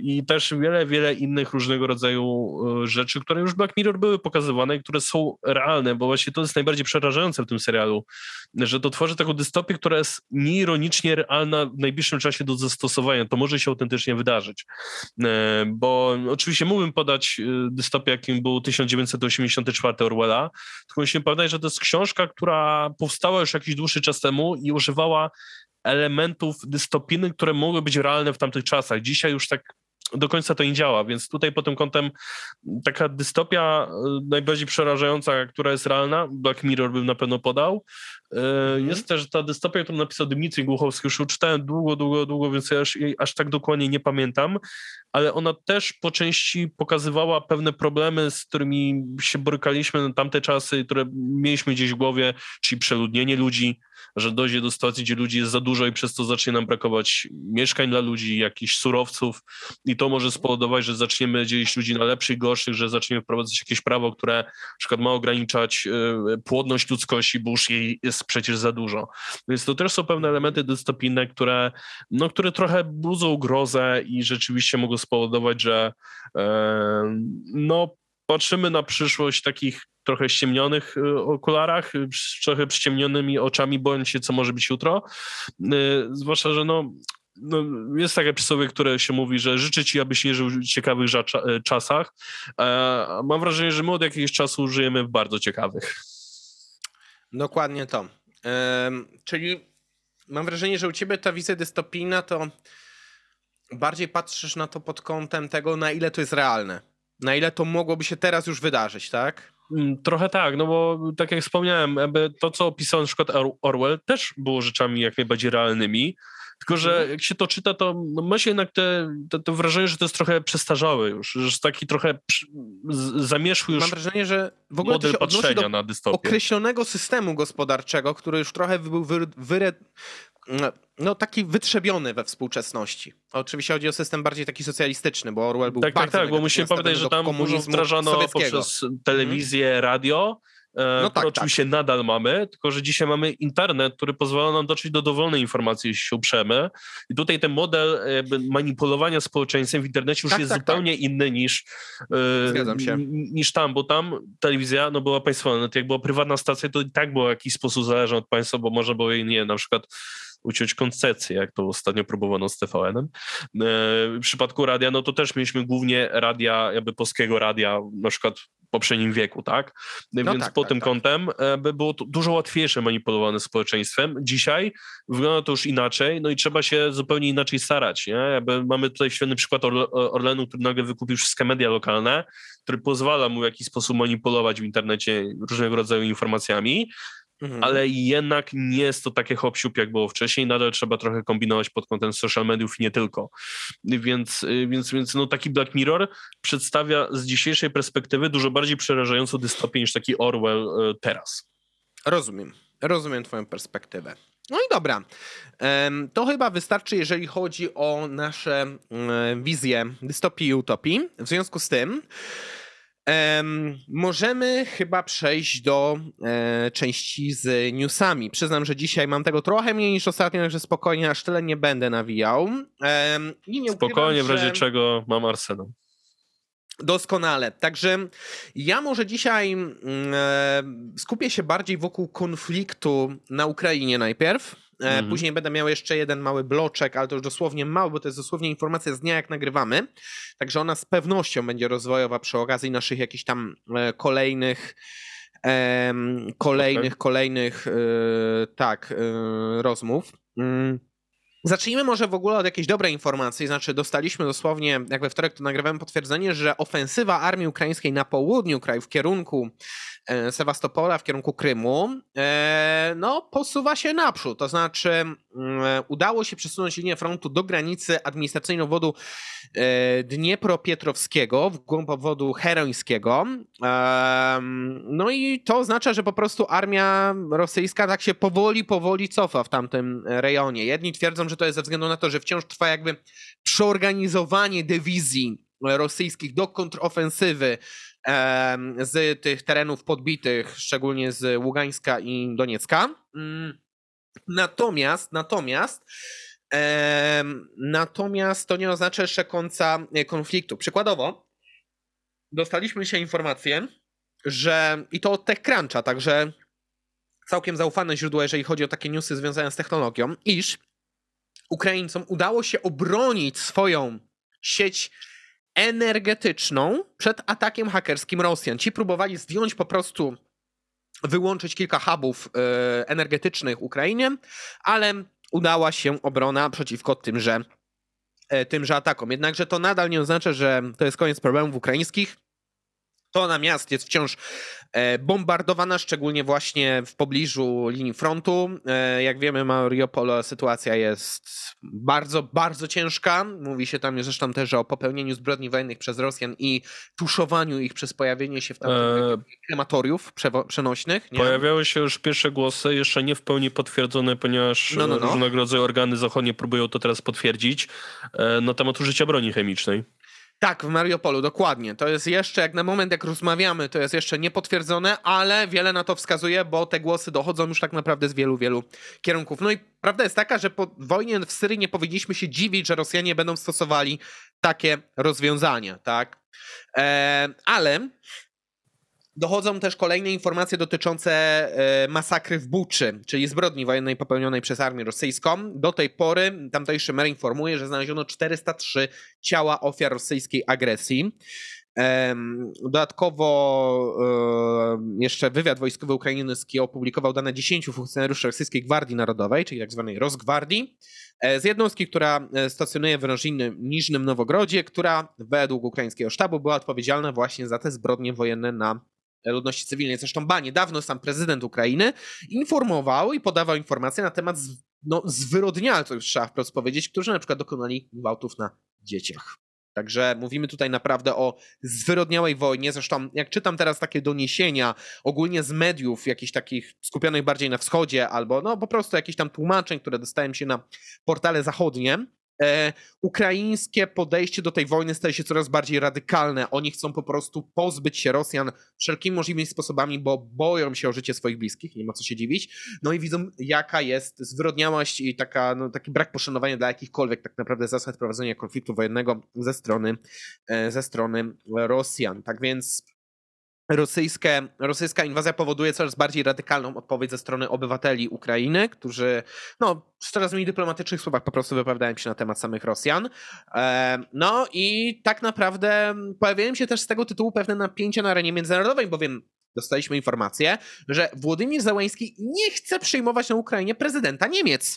Speaker 2: I też wiele, wiele innych różnego rodzaju rzeczy, które już Black Mirror były pokazywane i które są realne, bo właśnie to jest najbardziej przerażające w tym serialu, że to tworzy taką dystopię, która jest nieironicznie realna w najbliższym czasie do zastosowania, to może się autentycznie wydarzyć, bo oczywiście mógłbym podać dystopię, jakim był 1984 Orwella, tylko musimy pamiętać, że to jest książka, która powstała już jakiś dłuższy czas temu i używała elementów dystopijnych, które mogły być realne w tamtych czasach. Dzisiaj już tak do końca to nie działa, więc tutaj pod tym kątem taka dystopia e, najbardziej przerażająca, która jest realna, Black Mirror bym na pewno podał. Mm. Jest też ta dystopia, którą napisał Dmitrij Głuchowski, już czytałem długo, długo, długo, więc ja aż, aż tak dokładnie nie pamiętam, ale ona też po części pokazywała pewne problemy, z którymi się borykaliśmy na tamte czasy, które mieliśmy gdzieś w głowie, czyli przeludnienie ludzi, że dojdzie do sytuacji, gdzie ludzi jest za dużo i przez to zacznie nam brakować mieszkań dla ludzi, jakichś surowców i to może spowodować, że zaczniemy dzielić ludzi na lepszych, gorszych, że zaczniemy wprowadzać jakieś prawo, które na przykład ma ograniczać e, płodność ludzkości, bo już jej jest przecież za dużo. Więc to też są pewne elementy dystopijne, które, no, które trochę budzą grozę i rzeczywiście mogą spowodować, że e, no, patrzymy na przyszłość takich trochę ściemnionych y, okularach, trochę przyciemnionymi oczami, bojąc się, co może być jutro. Y, zwłaszcza, że no, no, jest takie przysłowie, które się mówi, że życzę ci, abyś nie żył w ciekawych czasach. Mam wrażenie, że my od jakiegoś czasu żyjemy w bardzo ciekawych.
Speaker 1: Dokładnie to. czyli mam wrażenie, że u ciebie ta wizja dystopijna to bardziej patrzysz na to pod kątem tego, na ile to jest realne. Na ile to mogłoby się teraz już wydarzyć, tak?
Speaker 2: Mm, trochę tak, no bo tak jak wspomniałem, to co opisał na przykład Orwell też było rzeczami jak najbardziej realnymi, tylko że mhm. jak się to czyta, to no, ma się jednak te, te, te, wrażenie, że to jest trochę przestarzałe już, że jest taki trochę zamierzchły już
Speaker 1: Mam wrażenie, że w ogóle
Speaker 2: model to się patrzenia do na dystopię.
Speaker 1: określonego systemu gospodarczego, który już trochę był wy, wyre, no, taki wytrzebiony we współczesności. Oczywiście chodzi o system bardziej taki socjalistyczny, bo Orwell był
Speaker 2: tak,
Speaker 1: bardzo
Speaker 2: Tak, tak, bo musimy pamiętać, że tam dużo wdrażano poprzez telewizję, mhm. radio, no tak, oczywiście tak. nadal mamy, tylko że dzisiaj mamy internet, który pozwala nam dotrzeć do dowolnej informacji, jeśli się uprzemy. I tutaj ten model manipulowania społeczeństwem w internecie już tak, jest tak, zupełnie tak. inny niż,
Speaker 1: e,
Speaker 2: niż tam, bo tam telewizja no, była państwowa, no, jak była prywatna stacja, to i tak było w jakiś sposób zależna od państwa, bo może było jej, nie na przykład uciąć koncesję, jak to ostatnio próbowano z TVN-em. W przypadku radia, no to też mieliśmy głównie radia, jakby polskiego radia, na przykład poprzednim wieku, tak? No Więc tak, pod tak, tym tak. kątem e, by było to dużo łatwiejsze manipulowane społeczeństwem. Dzisiaj wygląda to już inaczej, no i trzeba się zupełnie inaczej starać, nie? Jakby mamy tutaj świetny przykład Orlenu, który nagle wykupił wszystkie media lokalne, który pozwala mu w jakiś sposób manipulować w internecie różnego rodzaju informacjami, Mhm. ale jednak nie jest to takie hop jak było wcześniej, nadal trzeba trochę kombinować pod kątem social mediów i nie tylko. Więc, y, więc, więc no taki Black Mirror przedstawia z dzisiejszej perspektywy dużo bardziej przerażającą dystopię niż taki Orwell y, teraz.
Speaker 1: Rozumiem. Rozumiem twoją perspektywę. No i dobra. To chyba wystarczy, jeżeli chodzi o nasze mm, wizje dystopii i utopii. W związku z tym Um, możemy chyba przejść do e, części z newsami. Przyznam, że dzisiaj mam tego trochę mniej niż ostatnio, także spokojnie, aż tyle nie będę nawijał. Um,
Speaker 2: nie spokojnie, ukrywam, w razie że... czego mam arsenał.
Speaker 1: Doskonale. Także ja może dzisiaj mm, e, skupię się bardziej wokół konfliktu na Ukrainie najpierw. E, mhm. Później będę miał jeszcze jeden mały bloczek, ale to już dosłownie mały, bo to jest dosłownie informacja z dnia, jak nagrywamy. Także ona z pewnością będzie rozwojowa przy okazji naszych jakichś tam e, kolejnych kolejnych, okay. kolejnych e, tak, rozmów. Zacznijmy może w ogóle od jakiejś dobrej informacji, znaczy dostaliśmy dosłownie, jak we wtorek to nagrywałem potwierdzenie, że ofensywa armii ukraińskiej na południu kraju w kierunku E, Sewastopola w kierunku Krymu, e, no posuwa się naprzód. To znaczy mm, udało się przesunąć linię frontu do granicy administracyjnej obwodu e, Dniepropietrowskiego, w głąb obwodu herońskiego. No i to oznacza, że po prostu armia rosyjska tak się powoli, powoli cofa w tamtym rejonie. Jedni twierdzą, że to jest ze względu na to, że wciąż trwa jakby przeorganizowanie dywizji rosyjskich do kontrofensywy z tych terenów podbitych, szczególnie z Ługańska i Doniecka. Mm, natomiast, natomiast, natomiast to nie oznacza jeszcze końca e, konfliktu. Przykładowo, dostaliśmy się informację, że i to od TechCruncha, także całkiem zaufane źródło, jeżeli chodzi o takie newsy związane z technologią, iż Ukraińcom udało się obronić swoją sieć energetyczną przed atakiem hakerskim Rosjan. Ci próbowali zdjąć po prostu, wyłączyć kilka hubów e, energetycznych Ukrainie, ale udała się obrona przeciwko tymże, e, tymże atakom. Jednakże to nadal nie oznacza, że to jest koniec problemów ukraińskich. Tona miast jest wciąż e, bombardowana, szczególnie właśnie w pobliżu linii frontu. E, jak wiemy, Mariupol sytuacja jest bardzo, bardzo ciężka. Mówi się tam zresztą też o popełnieniu zbrodni wojennych przez Rosjan i tuszowaniu ich przez pojawienie się w tam e... krematoriów przenośnych.
Speaker 2: Nie? Pojawiały się już pierwsze głosy, jeszcze nie w pełni potwierdzone, ponieważ no, no, no. różnego rodzaju organy zachodnie próbują to teraz potwierdzić e, na temat użycia broni chemicznej.
Speaker 1: Tak, w Mariupolu, dokładnie. To jest jeszcze, jak na moment, jak rozmawiamy, to jest jeszcze niepotwierdzone, ale wiele na to wskazuje, bo te głosy dochodzą już tak naprawdę z wielu, wielu kierunków. No i prawda jest taka, że po wojnie w Syrii nie powinniśmy się dziwić, że Rosjanie będą stosowali takie rozwiązania, tak? E, ale Dochodzą też kolejne informacje dotyczące e, masakry w Buczy, czyli zbrodni wojennej popełnionej przez armię rosyjską. Do tej pory tamtejszy mer informuje, że znaleziono 403 ciała ofiar rosyjskiej agresji. Dodatkowo jeszcze wywiad wojskowy ukraiński opublikował dane 10 funkcjonariuszy rosyjskiej Gwardii Narodowej, czyli tzw. Tak Rosgwardii, e, z jednostki, która e, stacjonuje w Rożinnym Niżnym Nowogrodzie, która według ukraińskiego sztabu była odpowiedzialna właśnie za te zbrodnie wojenne na ludności cywilnej. Zresztą ba, niedawno sam prezydent Ukrainy informował i podawał informacje na temat no, zwyrodnialców, już trzeba wprost powiedzieć, którzy na przykład dokonali gwałtów na dzieciach. Także mówimy tutaj naprawdę o zwyrodniałej wojnie. Zresztą, jak czytam teraz takie doniesienia, ogólnie z mediów, jakichś takich skupionych bardziej na wschodzie, albo no po prostu jakichś tam tłumaczeń, które dostałem się na portale zachodnie, ukraińskie podejście do tej wojny staje się coraz bardziej radykalne. Oni chcą po prostu pozbyć się Rosjan wszelkimi możliwymi sposobami, bo boją się o życie swoich bliskich, nie ma co się dziwić. No i widzą, jaka jest zwyrodniałość i taka, no, taki brak poszanowania dla jakichkolwiek tak naprawdę zasad prowadzenia konfliktu wojennego ze strony, e, ze strony Rosjan. Tak więc rosyjskie, rosyjska inwazja powoduje coraz bardziej radykalną odpowiedź ze strony obywateli Ukrainy, którzy no, w coraz mniej dyplomatycznych słowach po prostu wypowiadają się na temat samych Rosjan. E, no i tak naprawdę pojawiają się też z tego tytułu pewne napięcia na arenie międzynarodowej, bowiem dostaliśmy informację, że Władimir Załański nie chce przyjmować na Ukrainie prezydenta Niemiec.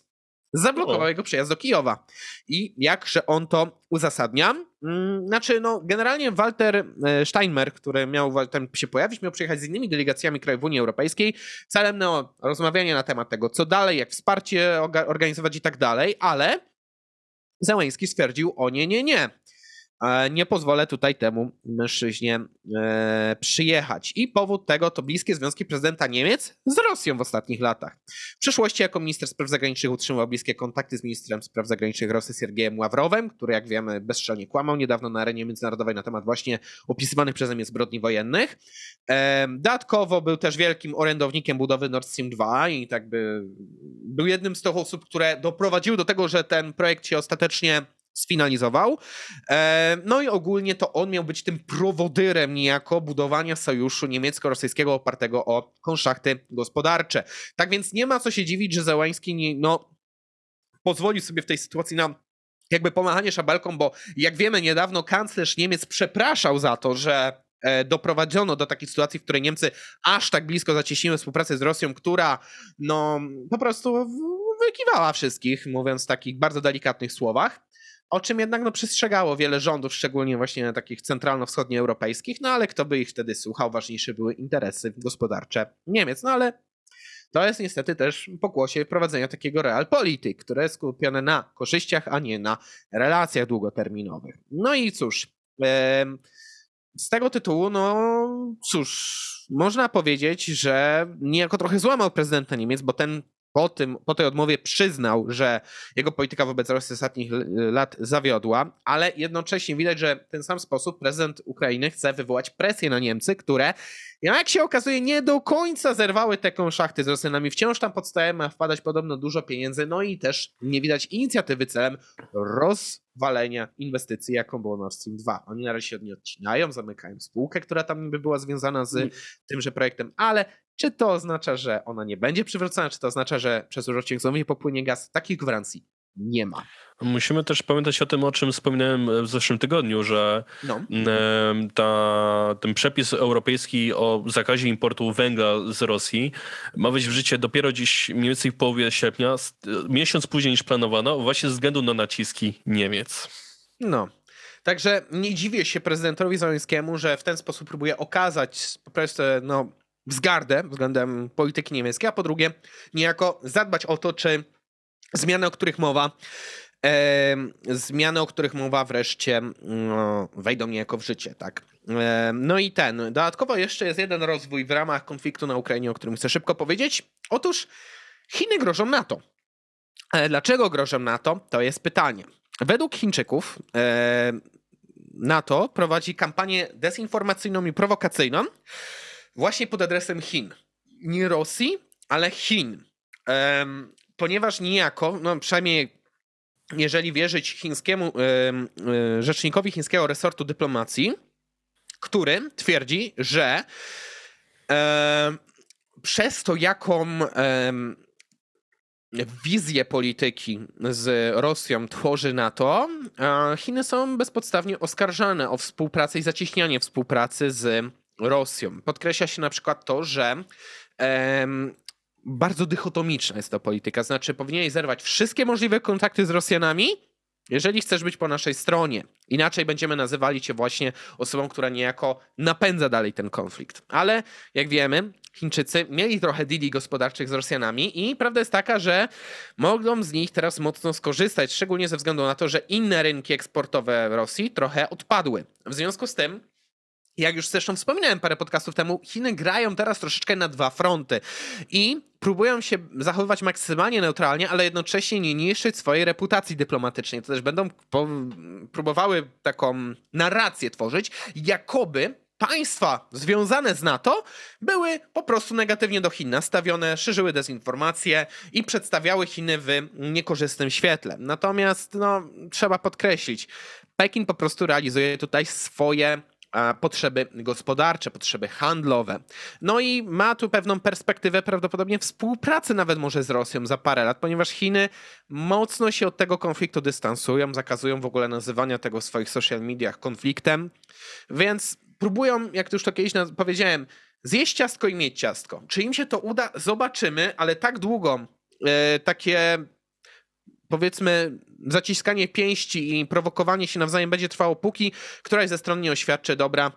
Speaker 1: Zablokował o. jego przyjazd do Kijowa. I jakże on to uzasadnia? Mm, znaczy, no, generalnie Walter e, Steinmer, który miał tam się pojawić, miał przyjechać z innymi delegacjami krajów Unii Europejskiej celem no, rozmawiania na temat tego, co dalej, jak wsparcie organizować i tak dalej, ale Załęski stwierdził, o nie, nie, nie. E, nie pozwolę tutaj temu mężczyźnie e, przyjechać. I powód tego to bliskie związki prezydenta Niemiec z Rosją w ostatnich latach. W przeszłości jako minister spraw zagranicznych utrzymywał bliskie kontakty z ministrem spraw zagranicznych Rosji Siergiejem Ławrowem, który jak wiemy bezstrzelnie kłamał niedawno na arenie międzynarodowej na temat właśnie opisywanych przeze mnie zbrodni wojennych. E, dodatkowo był też wielkim orędownikiem budowy Nord Stream 2 i tak by był jednym z tych osób, które doprowadziły do tego, że ten projekt się ostatecznie sfinalizował. E, no i ogólnie to on miał być tym prowodyrem niejako budowania sojuszu niemiecko-rosyjskiego opartego o konszachty gospodarcze. Tak więc nie ma co się dziwić, że Załański nie, no, pozwolił sobie w tej sytuacji na jakby pomachanie szabelką, bo jak wiemy niedawno kanclerz Niemiec przepraszał za to, że e, doprowadzono do takiej sytuacji, w której Niemcy aż tak blisko zacieśniły współpracę z Rosją, która no po prostu wykiwała wszystkich, mówiąc w takich bardzo delikatnych słowach o czym jednak no, przestrzegało wiele rządów, szczególnie właśnie takich centralno-wschodnioeuropejskich, no ale kto by ich wtedy słuchał, ważniejsze były interesy gospodarcze Niemiec, no ale to jest niestety też pokłosie prowadzenia takiego realpolitik, które jest skupione na korzyściach, a nie na relacjach długoterminowych. No i cóż, z tego tytułu, no cóż, można powiedzieć, że niejako trochę złamał prezydenta Niemiec, bo ten po, tym, po tej odmowie przyznał, że jego polityka wobec Rosji ostatnich lat zawiodła, ale jednocześnie widać, że w ten sam sposób prezydent Ukrainy chce wywołać presję na Niemcy, które, jak się okazuje, nie do końca zerwały te konszachty z Rosjanami. Wciąż tam podstaje ma wpadać podobno dużo pieniędzy, no i też nie widać inicjatywy celem rozwalenia inwestycji, jaką było Nord Stream 2. Oni na razie się od niej odcinają, zamykają spółkę, która tam by była związana z mm. tymże projektem, ale czy to oznacza, że ona nie będzie przywrócona, czy to oznacza, że przez urządzenie znowu nie popłynie gaz? Takich gwarancji nie ma.
Speaker 2: Musimy też pamiętać o tym, o czym wspominałem w zeszłym tygodniu, że no. ta, ten przepis europejski o zakazie importu węgla z Rosji ma wejść w życie dopiero dziś mniej więcej w połowie sierpnia, miesiąc później niż planowano, właśnie ze względu na naciski Niemiec.
Speaker 1: No. Także nie dziwię się prezydentowi Zeleńskiemu, że w ten sposób próbuje okazać po prostu no, wzgardę względem polityki niemieckiej, a po drugie niejako zadbać o to, czy zmiany, o których mowa, zmiany, o których mowa wreszcie no, wejdą niejako w życie, tak. No i ten, dodatkowo jeszcze jest jeden rozwój w ramach konfliktu na Ukrainie, o którym chcę szybko powiedzieć. Otóż Chiny grożą NATO. E, dlaczego grożą NATO? To jest pytanie. Według Chińczyków e, NATO prowadzi kampanię dezinformacyjną i prowokacyjną, właśnie pod adresem Chin. Nie Rosji, ale Chin. Ponieważ niejako, no przynajmniej jeżeli wierzyć chińskiemu um, rzecznikowi chińskiego resortu dyplomacji, który twierdzi, że um, przez to, jaką wizję polityki z Rosją tworzy NATO, Chiny są bezpodstawnie oskarżane o współpracę i zacieśnianie współpracy z Rosją. Podkreśla się na przykład to, że bardzo dychotomiczna jest to polityka. Znaczy, powinieneś zerwać wszystkie możliwe kontakty z Rosjanami, jeżeli chcesz być po naszej stronie. Inaczej będziemy nazywali cię właśnie osobą, która niejako napędza dalej ten konflikt. Ale jak wiemy, Chińczycy mieli trochę deali gospodarczych z Rosjanami i prawda jest taka, że mogą z nich teraz mocno skorzystać, szczególnie ze względu na to, że inne rynki eksportowe Rosji trochę odpadły. W związku z tym jak już zresztą wspominałem parę podcastów temu, Chiny grają teraz troszeczkę na dwa fronty i próbują się zachowywać maksymalnie neutralnie, ale jednocześnie nie niszczyć swojej reputacji dyplomatycznej. To też będą próbowały taką narrację tworzyć, jakoby państwa związane z NATO były po prostu negatywnie do Chin nastawione, szerzyły dezinformacje i przedstawiały Chiny w niekorzystnym świetle. Natomiast no, trzeba podkreślić, Pekin po prostu realizuje tutaj swoje potrzeby gospodarcze, potrzeby handlowe. No i ma tu pewną perspektywę prawdopodobnie współpracy nawet może z Rosją za parę lat, ponieważ Chiny mocno się od tego konfliktu dystansują, zakazują w ogóle nazywania tego w swoich social mediach konfliktem, więc próbują, jak już to kiedyś powiedziałem, zjeść ciastko i mieć ciastko. Czy im się to uda? Zobaczymy, ale tak długo e, takie powiedzmy zaciskanie pięści i prowokowanie się nawzajem będzie trwało, póki któraś ze stron nie oświadczy, dobra,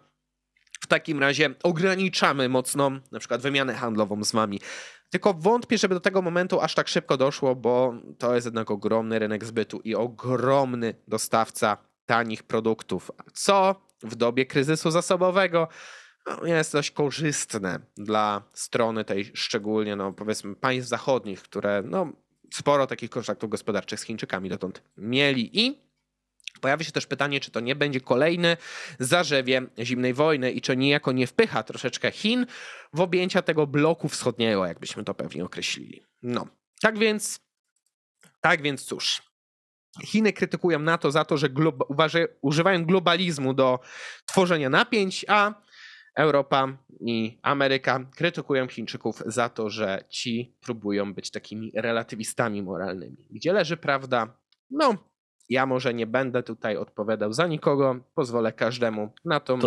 Speaker 1: w takim razie ograniczamy mocno na przykład wymianę handlową z wami. Tylko wątpię, żeby do tego momentu aż tak szybko doszło, bo to jest jednak ogromny rynek zbytu i ogromny dostawca tanich produktów, co w dobie kryzysu zasobowego no, jest dość korzystne dla strony tej szczególnie, no powiedzmy, państw zachodnich, które no, sporo takich kontraktów gospodarczych z Chińczykami dotąd mieli i Pojawia się też pytanie, czy to nie będzie kolejny zarzewie zimnej wojny i czy niejako nie wpycha troszeczkę Chin w objęcia tego bloku wschodniego, jakbyśmy to pewnie określili. No, tak więc, tak więc cóż. Chiny krytykują NATO za to, że globa, używają globalizmu do tworzenia napięć, a Europa i Ameryka krytykują Chińczyków za to, że ci próbują być takimi relatywistami moralnymi. Gdzie leży prawda? No, ja może nie będę tutaj odpowiadał za nikogo, pozwolę każdemu na tą.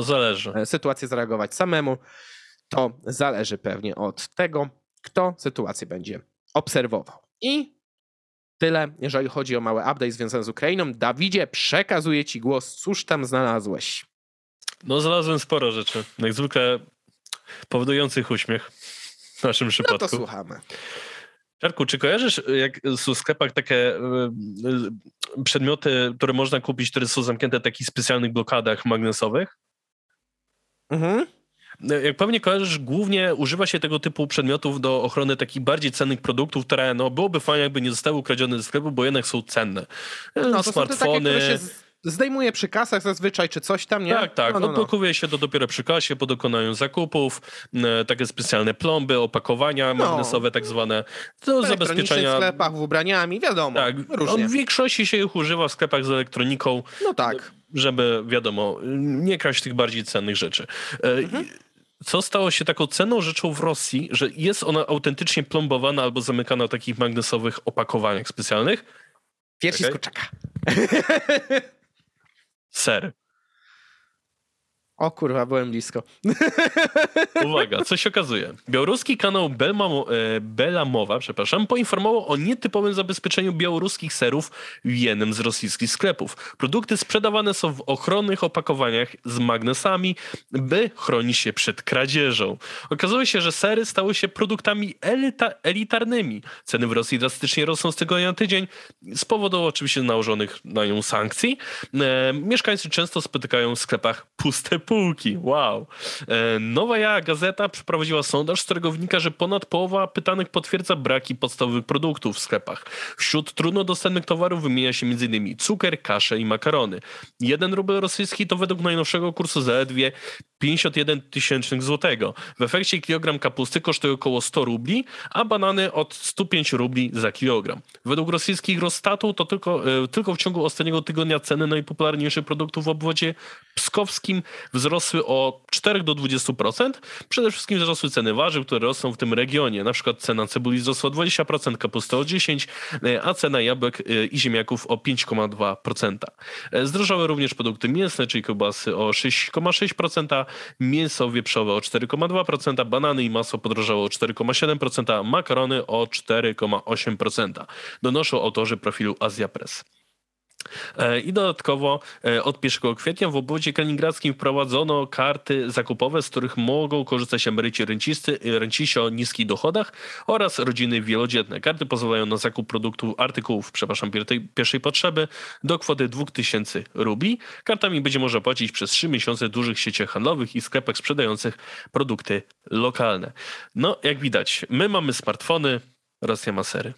Speaker 1: E, sytuację zareagować samemu. To zależy pewnie od tego, kto sytuację będzie obserwował. I tyle, jeżeli chodzi o mały update związany z Ukrainą. Dawidzie, przekazuję Ci głos. Cóż tam znalazłeś?
Speaker 2: No, znalazłem sporo rzeczy. Jak zwykle powodujących uśmiech w naszym przypadku.
Speaker 1: No to słuchamy.
Speaker 2: Czarku, czy kojarzysz, jak są w sklepach takie e, e, przedmioty, które można kupić, które są zamknięte w takich specjalnych blokadach magnesowych? Mhm. No, jak pewnie kojarzysz, głównie używa się tego typu przedmiotów do ochrony takich bardziej cennych produktów, które no, byłoby fajnie, jakby nie zostały ukradzione ze sklepu, bo jednak są cenne.
Speaker 1: No, to Smartfony. Są te takie, zdejmuje przy kasach zazwyczaj, czy coś tam, nie?
Speaker 2: Tak, tak. No, no, no. Odblokuje się to dopiero przy kasie, po dokonaniu zakupów, takie specjalne plomby, opakowania no. magnesowe tak zwane, do zabezpieczenia...
Speaker 1: w sklepach, w ubraniami, wiadomo,
Speaker 2: Tak, różnie. w większości się ich używa w sklepach z elektroniką.
Speaker 1: No tak.
Speaker 2: Żeby, wiadomo, nie kraść tych bardziej cennych rzeczy. E, mhm co stało się taką cenną rzeczą w Rosji, że jest ona autentycznie plombowana albo zamykana w takich magnesowych opakowaniach specjalnych?
Speaker 1: Piersi okay. z kurczaka.
Speaker 2: Ser.
Speaker 1: O kurwa, byłem blisko.
Speaker 2: Uwaga, co się okazuje. Białoruski kanał Belmamo, e, Belamowa przepraszam, poinformował o nietypowym zabezpieczeniu białoruskich serów w jednym z rosyjskich sklepów. Produkty sprzedawane są w ochronnych opakowaniach z magnesami, by chronić się przed kradzieżą. Okazuje się, że sery stały się produktami elita, elitarnymi. Ceny w Rosji drastycznie rosną z tygodnia na tydzień z powodu oczywiście nałożonych na nią sankcji. E, mieszkańcy często spotykają w sklepach puste półki. Wow. E, Nowa Gazeta przeprowadziła sondaż, z którego wynika, że ponad połowa pytanych potwierdza braki podstawowych produktów w sklepach. Wśród trudno dostępnych towarów wymienia się m.in. cukier, kasze i makarony. Jeden rubel rosyjski to według najnowszego kursu zaledwie 51 tysięcznych złotego. W efekcie kilogram kapusty kosztuje około 100 rubli, a banany od 105 rubli za kilogram. Według rosyjskich Rostatu to tylko, e, tylko w ciągu ostatniego tygodnia ceny najpopularniejszych produktów w obwodzie pskowskim wzrosły o 4 do 20%. Przede wszystkim wzrosły ceny warzyw, które rosną w tym regionie. Na przykład cena cebuli wzrosła o 20%, kapusty o 10%, e, a cena jabłek e, i ziemniaków o 5,2%. Zdrożały również produkty mięsne, czyli kiełbasy o 6,6%, mięso wieprzowe o 4,2%, banany i masło podrożało o 4,7%, makarony o 4,8%. Donoszą autorzy profilu Azja Press. E, I dodatkowo e, od 1 kwietnia w obwodzie kaliningradzkim wprowadzono karty zakupowe, z których mogą korzystać emeryci rencisty, renciści o niskich dochodach oraz rodziny wielodzietne. Karty pozwalają na zakup produktów, artykułów, przepraszam, pierwszej potrzeby do kwoty 2000 rubli. Kartami będzie można płacić przez 3 miesiące w dużych sieciach handlowych i sklepach sprzedających produkty lokalne. No, jak widać, my mamy smartfony, Rosja ma sery.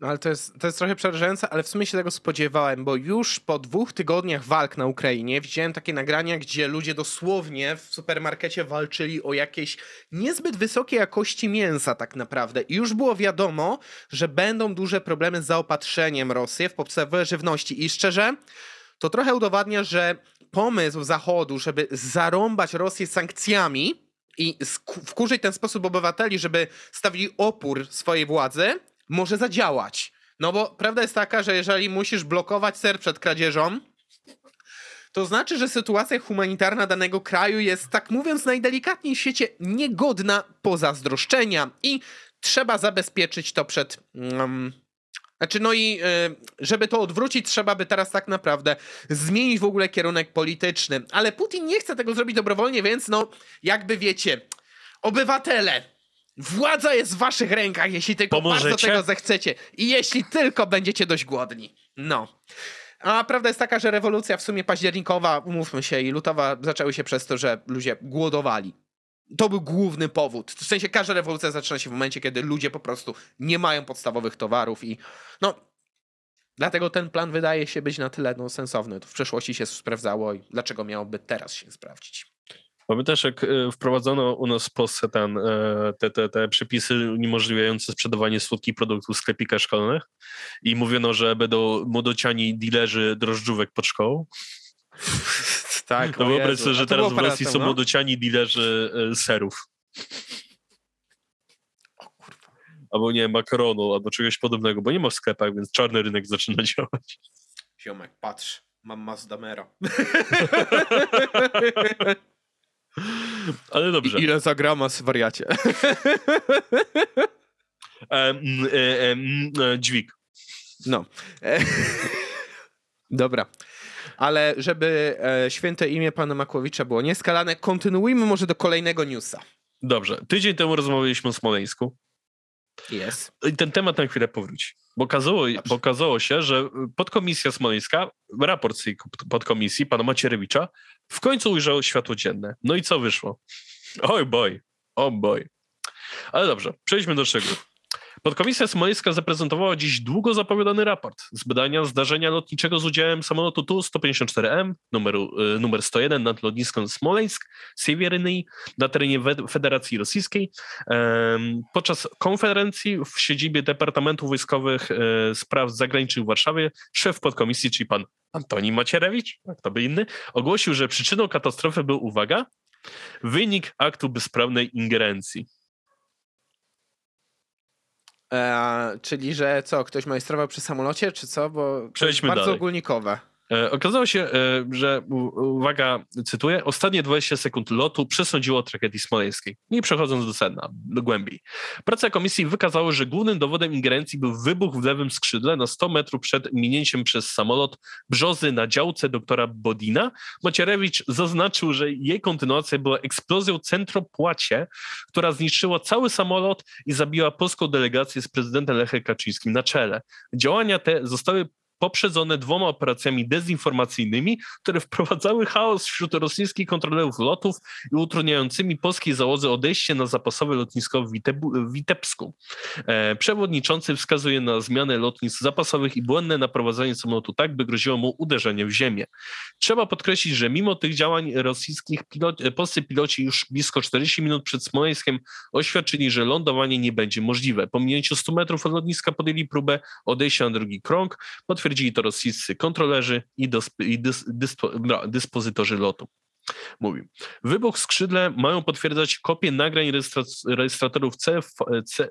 Speaker 1: No ale to jest, to jest trochę przerażające, ale w sumie się tego spodziewałem, bo już po dwóch tygodniach walk na Ukrainie widziałem takie nagrania, gdzie ludzie dosłownie w supermarkecie walczyli o jakieś niezbyt wysokiej jakości mięsa tak naprawdę. I już było wiadomo, że będą duże problemy z zaopatrzeniem Rosji w podstawowe żywności. I szczerze, to trochę udowadnia, że pomysł Zachodu, żeby zarąbać Rosję sankcjami i wkurzyć ten sposób obywateli, żeby stawili opór swojej władzy, może zadziałać. No bo prawda jest taka, że jeżeli musisz blokować ser przed kradzieżą, to znaczy, że sytuacja humanitarna danego kraju jest, tak mówiąc najdelikatniej w świecie, niegodna pozazdroszczenia i trzeba zabezpieczyć to przed. Um, znaczy, no i y, żeby to odwrócić, trzeba by teraz tak naprawdę zmienić w ogóle kierunek polityczny. Ale Putin nie chce tego zrobić dobrowolnie, więc no, jakby wiecie, obywatele, władza jest w waszych rękach, jeśli tylko Pomożecie? bardzo tego zechcecie i jeśli tylko będziecie dość głodni. No. A prawda jest taka, że rewolucja w sumie październikowa, umówmy się, i lutowa zaczęły się przez to, że ludzie głodowali. To był główny powód. W sensie każda rewolucja zaczyna się w momencie, kiedy ludzie po prostu nie mają podstawowych towarów i no. Dlatego ten plan wydaje się być na tyle no, sensowny. To w przeszłości się sprawdzało i dlaczego miałoby teraz się sprawdzić?
Speaker 2: Pamiętasz, jak e, wprowadzono u nas w Polsce ten, e, te, te, te przepisy uniemożliwiające sprzedawanie słodkich produktów w sklepikach szkolnych i mówiono, że będą młodociani dilerzy drożdżówek pod szkołą?
Speaker 1: Tak,
Speaker 2: no wyobraź sobie, że teraz w Rosji są no? młodociani dilerzy e, serów. Albo nie, makaronu, albo czegoś podobnego, bo nie ma w sklepach, więc czarny rynek zaczyna działać.
Speaker 1: Ziomek, patrz, mam Mazdamera.
Speaker 2: Ale dobrze.
Speaker 1: I ile za gramas, wariacie?
Speaker 2: e, e, e, dźwig.
Speaker 1: No. Dobra. Ale żeby święte imię pana Makłowicza było nieskalane, kontynuujmy może do kolejnego newsa.
Speaker 2: Dobrze. Tydzień temu rozmawialiśmy o Smoleńsku.
Speaker 1: Jest.
Speaker 2: I ten temat na chwilę powróci. Bo okazało, bo okazało się, że podkomisja smoleńska, raport tej podkomisji pana Macierewicza w końcu ujrzał światło dzienne. No i co wyszło? Oj boj, o boj. Ale dobrze, przejdźmy do szczegółów. Podkomisja Smoleńska zaprezentowała dziś długo zapowiadany raport z badania zdarzenia lotniczego z udziałem samolotu Tu-154M numeru, y, numer 101 nad lotniskiem Smoleńsk, Siewieryny na terenie Federacji Rosyjskiej. Podczas konferencji w siedzibie Departamentu Wojskowych y, Spraw Zagranicznych w Warszawie szef podkomisji, czyli pan Antoni Macierewicz, kto by inny, ogłosił, że przyczyną katastrofy był, uwaga, wynik aktu bezprawnej ingerencji.
Speaker 1: E, czyli, że co, ktoś majstrował przy samolocie, czy co? Bo
Speaker 2: Przejdźmy
Speaker 1: bardzo
Speaker 2: dalej.
Speaker 1: ogólnikowe.
Speaker 2: E, okazało się, e, że, uwaga, cytuję, ostatnie 20 sekund lotu przesądziło tragedii smoleńskiej. I przechodząc do sedna, do głębiej. Prace komisji wykazały, że głównym dowodem ingerencji był wybuch w lewym skrzydle na 100 metrów przed minięciem przez samolot brzozy na działce doktora Bodina. Macierewicz zaznaczył, że jej kontynuacja była eksplozją centropłacie, która zniszczyła cały samolot i zabiła polską delegację z prezydentem Lechem Kaczyńskim na czele. Działania te zostały poprzedzone dwoma operacjami dezinformacyjnymi, które wprowadzały chaos wśród rosyjskich kontrolerów lotów i utrudniającymi polskiej załodze odejście na zapasowe lotnisko w, Witebsku. E, przewodniczący wskazuje na zmianę lotnisk zapasowych i błędne naprowadzenie samolotu tak, by groziło mu uderzenie w ziemię. Trzeba podkreślić, że mimo tych działań rosyjskich pilot, e, polscy piloci już blisko 40 minut przed Smoleńskiem oświadczyli, że lądowanie nie będzie możliwe. Po minięciu 100 metrów od lotniska podjęli próbę odejścia na drugi krąg. Potwierdzili Potwierdzili to rosyjscy kontrolerzy i, i dys, dyspo, no, dyspozytorzy lotu. Mówi. Wybuch skrzydle mają potwierdzać kopie nagrań rejestratorów CF,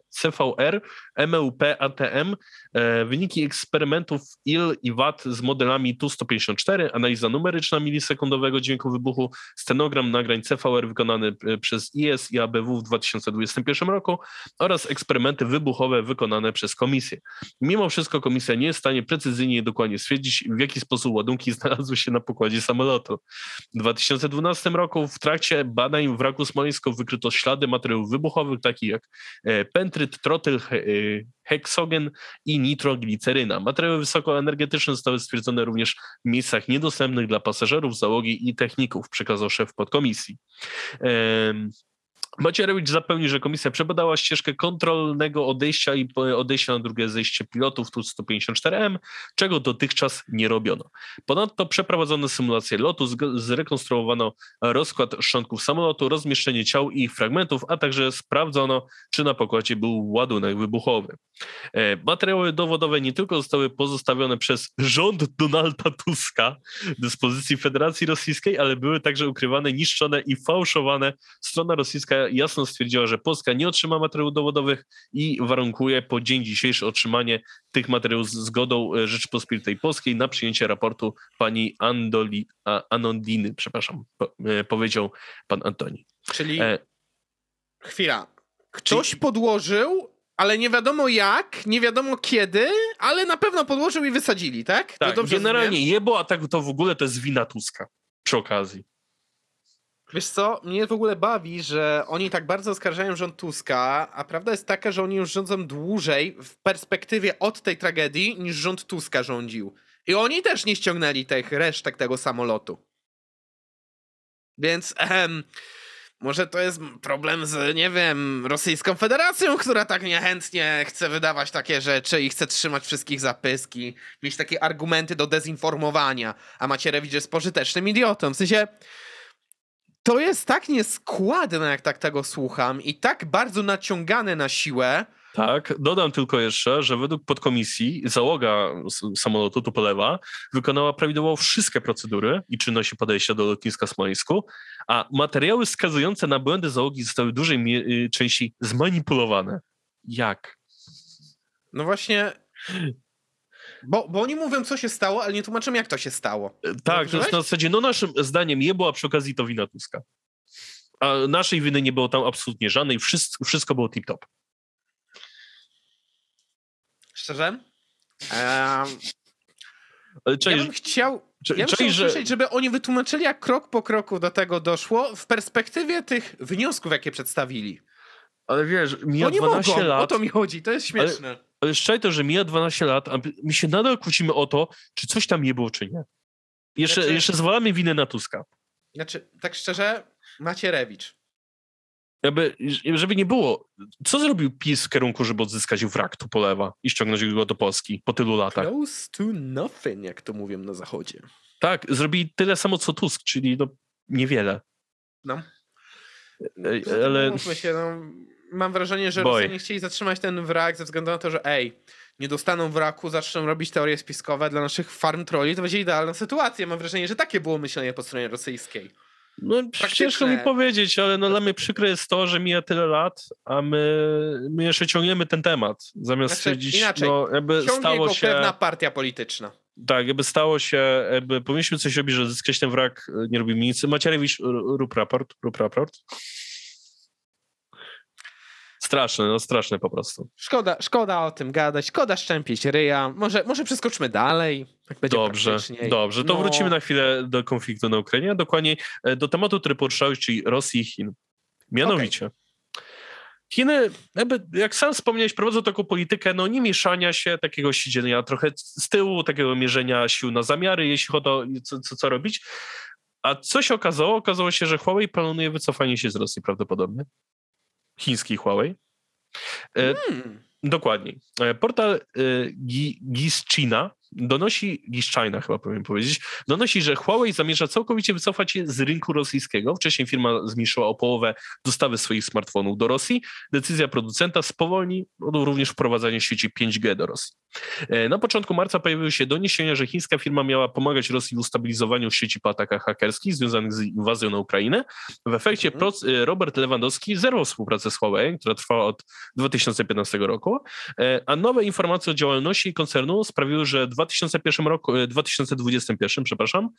Speaker 2: CVR, MEUP, ATM, e, wyniki eksperymentów IL i VAT z modelami Tu-154, analiza numeryczna milisekundowego dźwięku wybuchu, stenogram nagrań CVR wykonany e, przez IS i ABW w 2021 roku oraz eksperymenty wybuchowe wykonane przez komisję. Mimo wszystko komisja nie jest w stanie precyzyjnie i dokładnie stwierdzić, w jaki sposób ładunki znalazły się na pokładzie samolotu. 2000 2012 roku w trakcie badań w wraku smoleńskiego wykryto ślady materiałów wybuchowych, takich jak e, pentryt, trotyl, e, heksogen i nitrogliceryna. Materiały wysokoenergetyczne zostały stwierdzone również w miejscach niedostępnych dla pasażerów, załogi i techników, przekazał szef podkomisji. Macierewicz zapewnił, że komisja przebadała ścieżkę kontrolnego odejścia i odejścia na drugie zejście pilotów Tu-154M, czego dotychczas nie robiono. Ponadto przeprowadzono symulację lotu, zrekonstruowano rozkład szczątków samolotu, rozmieszczenie ciał i ich fragmentów, a także sprawdzono, czy na pokładzie był ładunek wybuchowy. E, materiały dowodowe nie tylko zostały pozostawione przez rząd Donalda Tuska dyspozycji Federacji Rosyjskiej, ale były także ukrywane, niszczone i fałszowane. Strona rosyjska jasno stwierdziła, że Polska nie otrzyma materiałów dowodowych i warunkuje po dzień dzisiejszy otrzymanie tych materiałów z zgodą e, Rzeczypospolitej Polskiej na przyjęcie raportu pani Andoli, a, Anondiny, przepraszam, e, powiedział pan Antoni.
Speaker 1: Czyli e... chwila, ktoś Czyli... podłożył ale nie wiadomo jak, nie wiadomo kiedy, ale na pewno podłożył i wysadzili, tak?
Speaker 2: Tak, generalnie jebo, a tak to w ogóle to jest wina Tuska przy okazji.
Speaker 1: Wiesz co, mnie w ogóle bawi, że oni tak bardzo oskarżają rząd Tuska, a prawda jest taka, że oni już rządzą dłużej w perspektywie od tej tragedii, niż rząd Tuska rządził. I oni też nie ściągnęli tych resztek tego samolotu. Więc ehem, może to jest problem z, nie wiem, Rosyjską Federacją, która tak niechętnie chce wydawać takie rzeczy i chce trzymać wszystkich zapyski, mieć takie argumenty do dezinformowania, a Macierewicz jest pożytecznym idiotą. W sensie, to jest tak nieskładne, jak tak tego słucham i tak bardzo naciągane na siłę.
Speaker 2: Tak, dodam tylko jeszcze, że według podkomisji załoga samolotu Tupolewa wykonała prawidłowo wszystkie procedury i czynności podejścia do lotniska Smoleńsku, a materiały wskazujące na błędy załogi zostały w dużej y, części zmanipulowane. Jak?
Speaker 1: No właśnie, bo, bo oni mówią, co się stało, ale nie tłumaczą, jak to się stało.
Speaker 2: Tak, to jest na zasadzie, no naszym zdaniem nie było, a przy okazji to wina Tuska. A naszej winy nie było tam absolutnie żadnej, wszystko, wszystko było tip-top.
Speaker 1: Szczerze? Um, ja bym chciał, ja bym chciał że... słyszeć, żeby oni wytłumaczyli, jak krok po kroku do tego doszło w perspektywie tych wniosków, jakie przedstawili.
Speaker 2: Ale wiesz, mija 12 mogą, lat...
Speaker 1: o to mi chodzi, to jest śmieszne.
Speaker 2: Ale ale szczerze to, że mija 12 lat, a my się nadal kłócimy o to, czy coś tam nie było, czy nie. Jeszcze, znaczy, jeszcze zwalamy winę na Tuska.
Speaker 1: Znaczy, tak szczerze, Macierewicz.
Speaker 2: Jakby, żeby nie było, co zrobił PiS w kierunku, żeby odzyskać wrak Tupolewa i ściągnąć go do Polski po tylu latach?
Speaker 1: Close to nothing, jak to mówią na zachodzie.
Speaker 2: Tak, zrobili tyle samo co Tusk, czyli no niewiele.
Speaker 1: No. Ale... Mówmy się, no, mam wrażenie, że Boy. Rosjanie chcieli zatrzymać ten wrak ze względu na to, że ej, nie dostaną wraku, zaczną robić teorie spiskowe dla naszych farm trolli, to będzie idealna sytuacja. Mam wrażenie, że takie było myślenie po stronie rosyjskiej.
Speaker 2: No ciężko mi powiedzieć, ale no dla mnie przykre jest to, że mija tyle lat, a my, my jeszcze ciągniemy ten temat. Zamiast znaczy, stwierdzić, inaczej, no jakby stało się...
Speaker 1: pewna partia polityczna.
Speaker 2: Tak, jakby stało się, jakby powinniśmy coś robić, że zyskać ten wrak, nie robimy nic. Macierewicz, rób raport, rób raport. Straszne, no straszne po prostu.
Speaker 1: Szkoda, szkoda o tym gadać, szkoda szczępić ryja. Może, może przeskoczmy dalej. Tak
Speaker 2: dobrze, dobrze. To no. wrócimy na chwilę do konfliktu na Ukrainie, a dokładnie e, do tematu, który poruszałeś, czyli Rosji i Chin. Mianowicie. Okay. Chiny, jak sam wspomniałeś, prowadzą taką politykę no, nie mieszania się, takiego siedzenia trochę z tyłu, takiego mierzenia sił na zamiary, jeśli chodzi o co, co, co robić. A co się okazało? Okazało się, że Huawei planuje wycofanie się z Rosji prawdopodobnie chiński Huawei. E, hmm. Dokładniej. E, portal e, Gischina donosi, Gischina chyba powinien powiedzieć, donosi, że Huawei zamierza całkowicie wycofać się z rynku rosyjskiego. Wcześniej firma zmniejszyła o połowę dostawy swoich smartfonów do Rosji. Decyzja producenta spowolni również wprowadzanie sieci 5G do Rosji. E, na początku marca pojawiły się doniesienia, że chińska firma miała pomagać Rosji w ustabilizowaniu sieci po atakach hakerskich związanych z inwazją na Ukrainę. W efekcie e, Robert Lewandowski zerwał współpracę z Huawei, która trwała od 2015 roku, e, a nowe informacje o działalności koncernu sprawiły, że 2001 roku, 2021, przepraszam,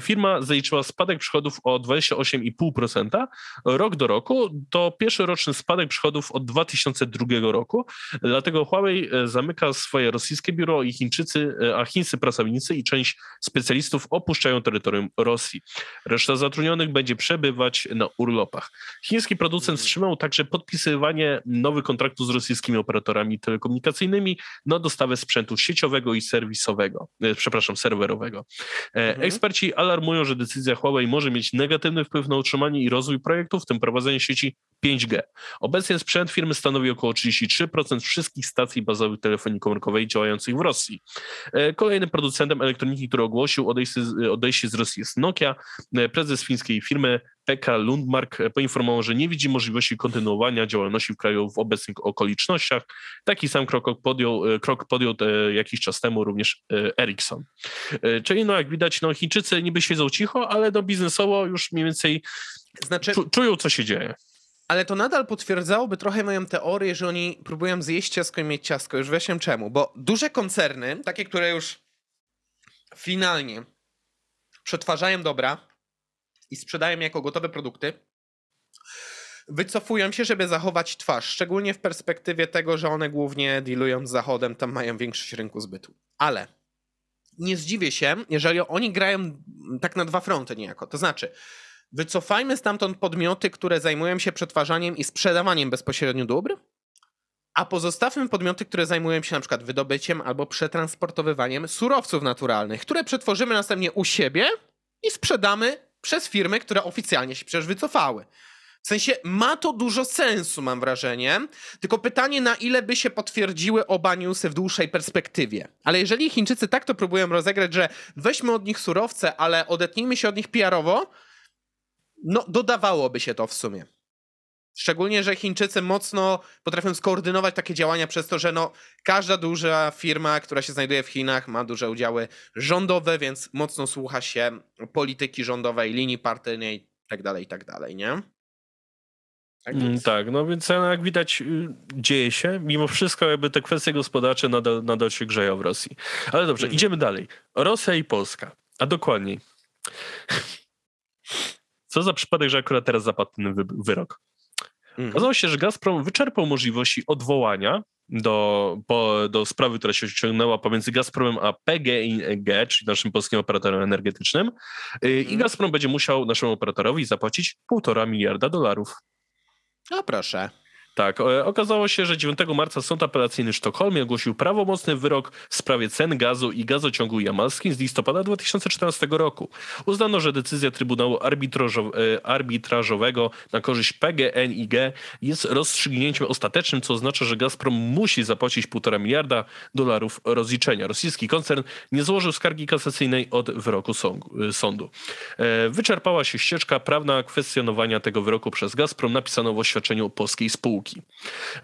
Speaker 2: firma zaliczyła spadek przychodów o 28,5% rok do roku. To pierwszy roczny spadek przychodów od 2002 roku. Dlatego Huawei zamyka swoje rosyjskie biuro i Chińczycy, e, a chińscy pracownicy i część specjalistów opuszczają terytorium Rosji. Reszta zatrudnionych będzie przebywać na urlopach. Chiński producent wstrzymał także podpisywanie nowych kontraktów z rosyjskimi operatorami telekomunikacyjnymi na dostawę sprzętu sieciowego i serwisowego, e, przepraszam, serwerowego. E, mhm. Eksperci alarmują, że decyzja Huawei może mieć negatywny wpływ na utrzymanie i rozwój projektów, w tym prowadzenie sieci 5G. Obecnie sprzęt firmy stanowi około 33% wszystkich stacji bazowych telefonii komórkowej działających w Rosji. E, kolejnym producentem elektroniki, który ogłosił odejście, odejście z Rosji jest Nokia. E, prezes fińskiej firmy PK Lundmark poinformował, że nie widzi możliwości kontynuowania działalności w kraju w obecnych okolicznościach. Taki sam krok podjął, e, krok podjął jakiś czas temu również Ericsson. Czyli no jak widać, no Chińczycy niby siedzą cicho, ale no biznesowo już mniej więcej znaczy, czują, co się dzieje.
Speaker 1: Ale to nadal potwierdzałoby trochę moją teorię, że oni próbują zjeść ciasko i mieć ciasko. Już wiesz czemu. Bo duże koncerny, takie, które już finalnie przetwarzają dobra i sprzedają jako gotowe produkty, wycofują się, żeby zachować twarz. Szczególnie w perspektywie tego, że one głównie dealują z Zachodem, tam mają większość rynku zbytu. Ale nie zdziwię się, jeżeli oni grają tak na dwa fronty niejako. To znaczy, Wycofajmy stamtąd podmioty, które zajmują się przetwarzaniem i sprzedawaniem bezpośrednio dóbr, a pozostawmy podmioty, które zajmują się na przykład wydobyciem albo przetransportowywaniem surowców naturalnych, które przetworzymy następnie u siebie i sprzedamy przez firmy, które oficjalnie się przecież wycofały. W sensie ma to dużo sensu, mam wrażenie. Tylko pytanie, na ile by się potwierdziły oba newsy w dłuższej perspektywie. Ale jeżeli Chińczycy tak to próbują rozegrać, że weźmy od nich surowce, ale odetnijmy się od nich PR-owo, no, dodawałoby się to w sumie. Szczególnie, że Chińczycy mocno potrafią skoordynować takie działania przez to, że no, każda duża firma, która się znajduje w Chinach, ma duże udziały rządowe, więc mocno słucha się polityki rządowej, linii partyjnej itd., tak itd., tak nie?
Speaker 2: Tak, mm, tak, no więc jak widać y, dzieje się. Mimo wszystko jakby te kwestie gospodarcze nadal, nadal się grzeją w Rosji. Ale dobrze, mhm. idziemy dalej. Rosja i Polska, a dokładniej co za przypadek, że akurat teraz zapadł ten wy wyrok. Mhm. Okazało się, że Gazprom wyczerpał możliwości odwołania do, po, do sprawy, która się ciągnęła pomiędzy Gazpromem a PGNiG, czyli naszym polskim operatorem energetycznym. Y, I mhm. Gazprom będzie musiał naszemu operatorowi zapłacić półtora miliarda dolarów.
Speaker 1: No proszę.
Speaker 2: Tak, okazało się, że 9 marca Sąd Apelacyjny w Sztokholmie ogłosił prawomocny wyrok w sprawie cen gazu i gazociągu jamalskim z listopada 2014 roku. Uznano, że decyzja Trybunału e, Arbitrażowego na korzyść PGNiG jest rozstrzygnięciem ostatecznym, co oznacza, że Gazprom musi zapłacić 1,5 miliarda dolarów rozliczenia. Rosyjski koncern nie złożył skargi kasacyjnej od wyroku sądu. E, wyczerpała się ścieżka prawna kwestionowania tego wyroku przez Gazprom, napisano w oświadczeniu polskiej spółki.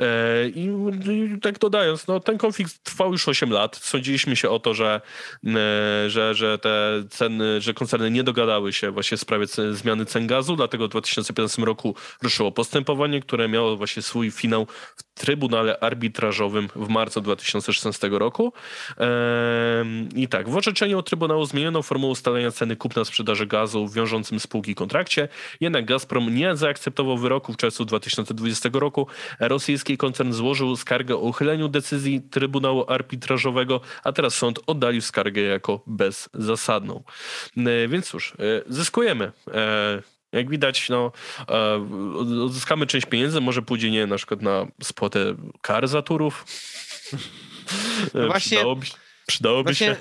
Speaker 2: E, I, tak dodając, no, ten konflikt trwał już 8 lat. Sądziliśmy się o to, że, e, że, że te ceny, że koncerny nie dogadały się właśnie w sprawie zmiany cen gazu, dlatego w 2015 roku ruszyło postępowanie, które miało właśnie swój finał w Trybunale Arbitrażowym w marcu 2016 roku. I tak, w orzeczeniu Trybunału zmieniono formułę ustalenia ceny kupna sprzedaży gazu w wiążącym spółki kontrakcie, jednak Gazprom nie zaakceptował wyroku w czerwcu 2020 roku. Rosyjski koncern złożył skargę o uchyleniu decyzji Trybunału Arbitrażowego, a teraz sąd oddalił skargę jako bezzasadną. Więc cóż, zyskujemy jak widać, no, odzyskamy część pieniędzy, może pójdzie nie na przykład na spłatę kar za turów. No właśnie, przydałoby, przydałoby właśnie, się.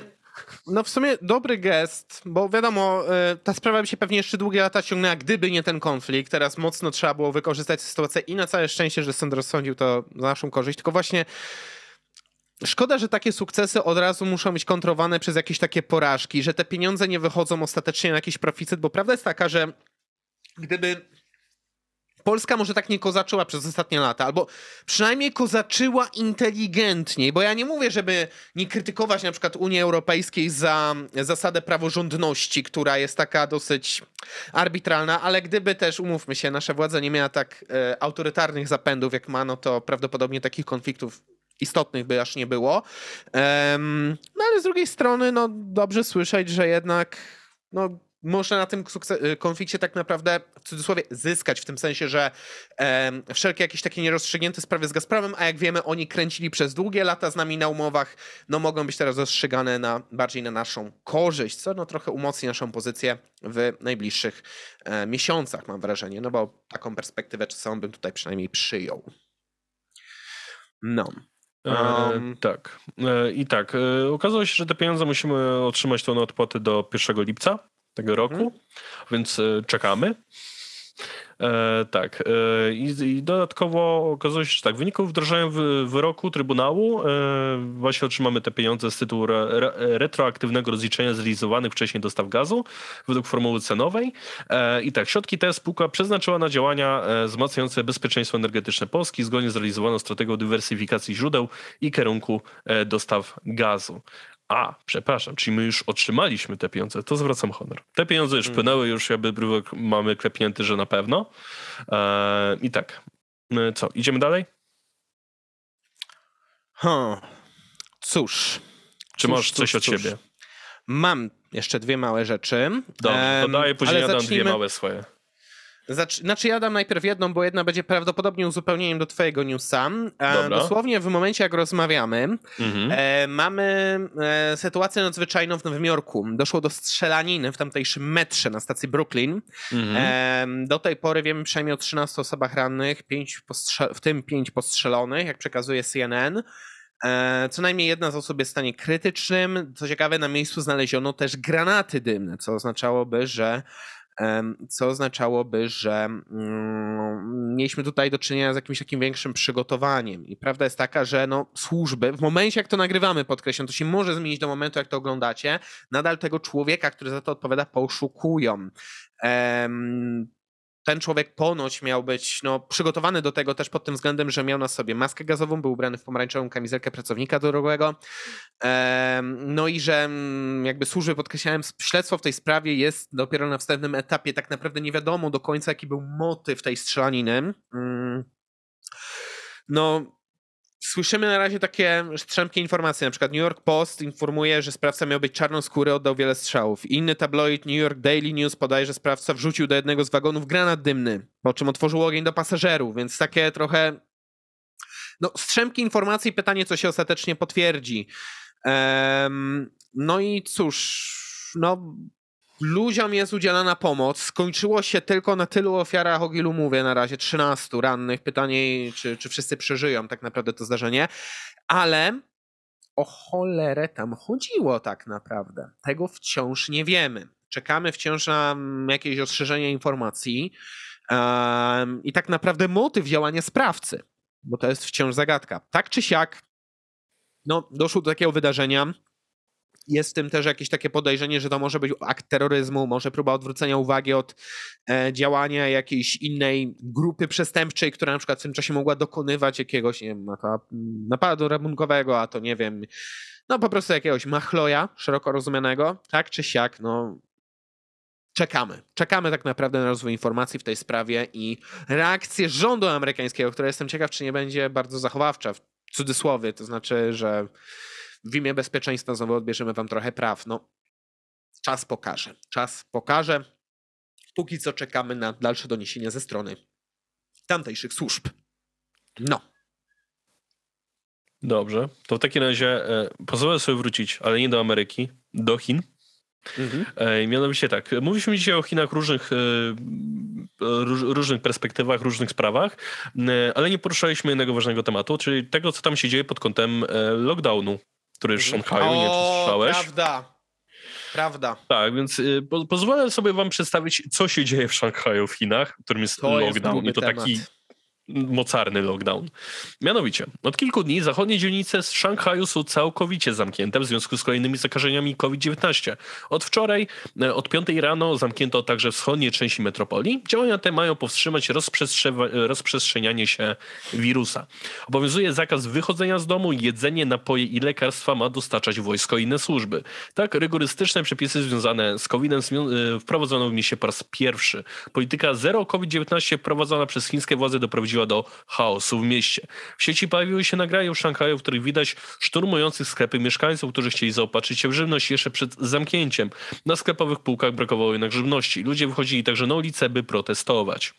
Speaker 1: No w sumie dobry gest, bo wiadomo, e, ta sprawa by się pewnie jeszcze długie lata ciągnęła, gdyby nie ten konflikt. Teraz mocno trzeba było wykorzystać sytuację i na całe szczęście, że sąd rozsądził to na naszą korzyść. Tylko właśnie Szkoda, że takie sukcesy od razu muszą być kontrowane przez jakieś takie porażki, że te pieniądze nie wychodzą ostatecznie na jakiś proficet, bo prawda jest taka, że gdyby Polska może tak nie kozaczyła przez ostatnie lata, albo przynajmniej kozaczyła inteligentniej, bo ja nie mówię, żeby nie krytykować na przykład Unii Europejskiej za zasadę praworządności, która jest taka dosyć arbitralna, ale gdyby też, umówmy się, nasza władza nie miała tak e, autorytarnych zapędów jak ma, no to prawdopodobnie takich konfliktów istotnych by aż nie było. No ale z drugiej strony, no dobrze słyszeć, że jednak no, można na tym y, konflikcie tak naprawdę w cudzysłowie zyskać, w tym sensie, że e, wszelkie jakieś takie nierozstrzygnięte sprawy z Gazpromem, a jak wiemy, oni kręcili przez długie lata z nami na umowach, no mogą być teraz rozstrzygane na, bardziej na naszą korzyść, co no trochę umocni naszą pozycję w najbliższych e, miesiącach, mam wrażenie, no bo taką perspektywę czasową bym tutaj przynajmniej przyjął. No.
Speaker 2: Um. E, tak. E, I tak. E, okazało się, że te pieniądze musimy otrzymać tą odpłatę do 1 lipca tego roku, mhm. więc e, czekamy. E, tak. E, i, i, dodatkowo okazuje się, że tak, w wyniku wdrożenia wyroku Trybunału e, właśnie otrzymamy te pieniądze z tytułu re, re, retroaktywnego rozliczenia zrealizowanych wcześniej dostaw gazu według formuły cenowej. E, I tak, środki te spółka przeznaczyła na działania e, wzmacniające bezpieczeństwo energetyczne Polski zgodnie z realizowaną strategią dywersyfikacji źródeł i kierunku dostaw gazu. A, przepraszam, czyli my już otrzymaliśmy te pieniądze, to zwracam honor. Te pieniądze już mm. płynęły, już jakby mamy klepnięty, że na pewno. Eee, I tak, e, co, idziemy dalej?
Speaker 1: Hmm. Cóż.
Speaker 2: Czy cóż, masz coś cóż, od cóż. siebie?
Speaker 1: Mam jeszcze dwie małe rzeczy.
Speaker 2: Dobrze, to daję, później ja dam dwie małe swoje.
Speaker 1: Znaczy ja dam najpierw jedną, bo jedna będzie prawdopodobnie uzupełnieniem do twojego newsa. E, dosłownie w momencie, jak rozmawiamy, mhm. e, mamy e, sytuację nadzwyczajną w Nowym Jorku. Doszło do strzelaniny w tamtejszym metrze na stacji Brooklyn. Mhm. E, do tej pory wiemy przynajmniej o 13 osobach rannych, pięć w tym pięć postrzelonych, jak przekazuje CNN. E, co najmniej jedna z osób jest w stanie krytycznym. Co ciekawe, na miejscu znaleziono też granaty dymne, co oznaczałoby, że co oznaczałoby, że mm, mieliśmy tutaj do czynienia z jakimś takim większym przygotowaniem. I prawda jest taka, że no, służby, w momencie jak to nagrywamy, podkreślam, to się może zmienić do momentu, jak to oglądacie, nadal tego człowieka, który za to odpowiada, poszukują ten człowiek ponoć miał być no, przygotowany do tego też pod tym względem, że miał na sobie maskę gazową, był ubrany w pomarańczową kamizelkę pracownika drogowego. No i że mm, jakby służby, podkreślałem, śledztwo w tej sprawie jest dopiero na wstępnym etapie. Tak naprawdę nie wiadomo do końca, jaki był motyw tej strzelaniny. Mm. No, Słyszymy na razie takie strzępkie informacje. Na przykład New York Post informuje, że sprawca miał być czarnoskóry, oddał wiele strzałów. Inny tabloid New York Daily News podaje, że sprawca wrzucił do jednego z wagonów granat dymny, po czym otworzył ogień do pasażerów, więc takie trochę no, strzępki informacji pytanie, co się ostatecznie potwierdzi. Um, no i cóż, no ludziom jest udzielana pomoc. Skończyło się tylko na tylu ofiarach, o ilu mówię na razie, 13 rannych. Pytanie, czy, czy wszyscy przeżyją tak naprawdę to zdarzenie. Ale o cholerę tam chodziło tak naprawdę. Tego wciąż nie wiemy. Czekamy wciąż na mm, jakieś ostrzeżenie informacji um, i tak naprawdę motyw działania sprawcy, bo to jest wciąż zagadka. Tak czy siak, no, doszło do takiego wydarzenia, jest w tym też jakieś takie podejrzenie, że to może być akt terroryzmu, może próba odwrócenia uwagi od e, działania jakiejś innej grupy przestępczej, która na przykład w tym czasie mogła dokonywać jakiegoś, nie wiem, napadu rabunkowego, a to nie wiem, no po prostu jakiegoś machloja szeroko rozumianego, tak czy siak, no czekamy. Czekamy tak naprawdę na rozwój informacji w tej sprawie i reakcję rządu amerykańskiego, która jestem ciekaw, czy nie będzie bardzo zachowawcza, w cudzysłowie, to znaczy, że w imię bezpieczeństwa znowu odbierzemy wam trochę praw. No, czas pokaże. Czas pokaże. Póki co czekamy na dalsze doniesienia ze strony tamtejszych służb. No.
Speaker 2: Dobrze. To w takim razie e, pozwolę sobie wrócić, ale nie do Ameryki, do Chin. Mhm. E, mianowicie tak, mówiliśmy dzisiaj o Chinach różnych, e, róż, różnych perspektywach, różnych sprawach, e, ale nie poruszaliśmy jednego ważnego tematu, czyli tego, co tam się dzieje pod kątem e, lockdownu który jest w mhm. Szanghaju, nie czy słyszałeś?
Speaker 1: Prawda. Prawda.
Speaker 2: Tak, więc y, po, pozwolę sobie wam przedstawić, co się dzieje w Szanghaju w Chinach, którym jest to lockdown. Jest I to temat. taki mocarny lockdown. Mianowicie, od kilku dni zachodnie dzielnice z Szanghaju są całkowicie zamknięte w związku z kolejnymi zakażeniami COVID-19. Od wczoraj, e, od 5 rano zamknięto także wschodnie części metropolii. Działania te mają powstrzymać rozprzestrze rozprzestrzenianie się wirusa. Obowiązuje zakaz wychodzenia z domu, jedzenie, napoje i lekarstwa ma dostarczać wojsko i inne służby. Tak, rygorystyczne przepisy związane z COVID-em e, wprowadzono w mieście po raz pierwszy. Polityka zero COVID-19 wprowadzona przez chińskie władze doprowadziła doprowadziła do chaosu w mieście. W sieci pojawiły się nagrania w Szanghaju, w których widać szturmujących sklepy mieszkańców, którzy chcieli zaopatrzyć się w żywność jeszcze przed zamknięciem. Na sklepowych półkach brakowało jednak żywności. Ludzie wychodzili także na ulicę, by protestować.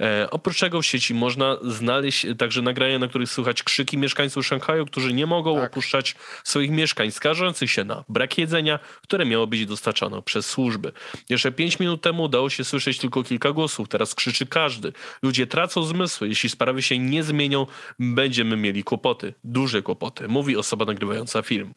Speaker 2: E, oprócz tego w sieci można znaleźć także nagrania, na których słychać krzyki mieszkańców Szanghaju, którzy nie mogą tak. opuszczać swoich mieszkań, skarżących się na brak jedzenia, które miało być dostarczane przez służby. Jeszcze pięć minut temu udało się słyszeć tylko kilka głosów, teraz krzyczy każdy. Ludzie tracą zmysły, jeśli sprawy się nie zmienią, będziemy mieli kłopoty, duże kłopoty, mówi osoba nagrywająca film.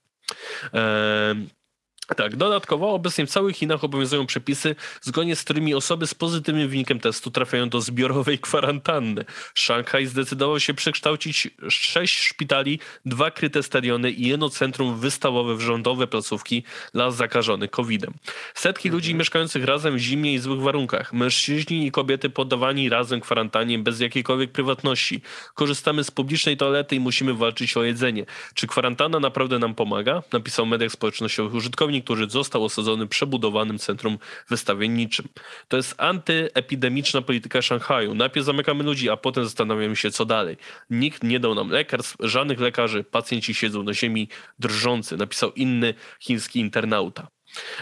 Speaker 2: Tak, dodatkowo obecnie w całych Chinach obowiązują przepisy, zgodnie z którymi osoby z pozytywnym wynikiem testu trafiają do zbiorowej kwarantanny. Szanghaj zdecydował się przekształcić sześć szpitali, dwa kryte stadiony i jedno centrum wystawowe w rządowe placówki dla zakażonych COVID-em. Setki mhm. ludzi mieszkających razem w zimnie i złych warunkach. Mężczyźni i kobiety poddawani razem kwarantannie bez jakiejkolwiek prywatności. Korzystamy z publicznej toalety i musimy walczyć o jedzenie. Czy kwarantanna naprawdę nam pomaga? Napisał mediach społecznościowych użytkownik który został osadzony przebudowanym centrum wystawienniczym. To jest antyepidemiczna polityka Szanghaju. Najpierw zamykamy ludzi, a potem zastanawiamy się, co dalej. Nikt nie dał nam lekarstw, żadnych lekarzy, pacjenci siedzą na ziemi drżący, napisał inny chiński internauta.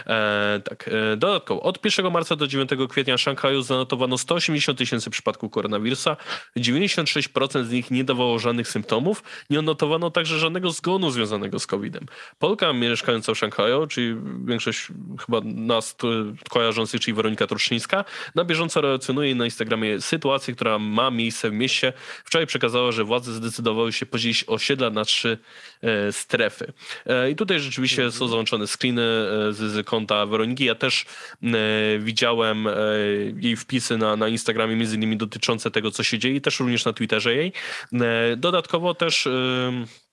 Speaker 2: E, tak, e, dodatkowo od 1 marca do 9 kwietnia w Szanghaju zanotowano 180 tysięcy przypadków koronawirusa. 96% z nich nie dawało żadnych symptomów. Nie odnotowano także żadnego zgonu związanego z COVID-em. Polka mieszkająca w Szanghaju, czyli większość chyba nas kojarzących, czyli Weronika Truszczyńska, na bieżąco relacjonuje na Instagramie sytuację, która ma miejsce w mieście. Wczoraj przekazała, że władze zdecydowały się podzielić osiedla na trzy strefy. E, I tutaj rzeczywiście są załączone screeny e, z z, konta Weroniki. Ja też e, widziałem e, jej wpisy na, na Instagramie, między innymi dotyczące tego, co się dzieje, też również na Twitterze jej. E, dodatkowo też E,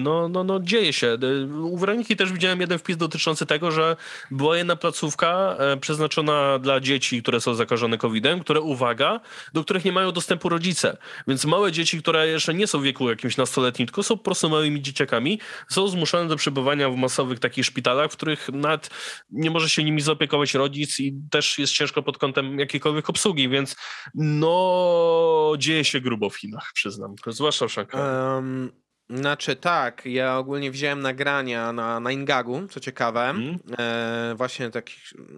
Speaker 2: no, no, no dzieje się. E, u Weroniki też widziałem jeden wpis dotyczący tego, że była jedna placówka e, przeznaczona dla dzieci, które są zakażone COVID-em, które, uwaga, do których nie mają dostępu rodzice. Więc małe dzieci, które jeszcze nie są w wieku jakimś nastoletnim, tylko są po prostu małymi dzieciakami, są zmuszone do przebywania w masowych takich szpitalach, w których nawet nie może się nimi zaopiekować rodzic i też jest ciężko pod kątem jakiejkolwiek obsługi, więc no dzieje się grubo w Chinach, przyznam. Zwłaszcza w Szanghaju. Um
Speaker 1: znaczy tak, ja ogólnie wziąłem nagrania na, na Ingagu, co ciekawe, mm. e, właśnie tak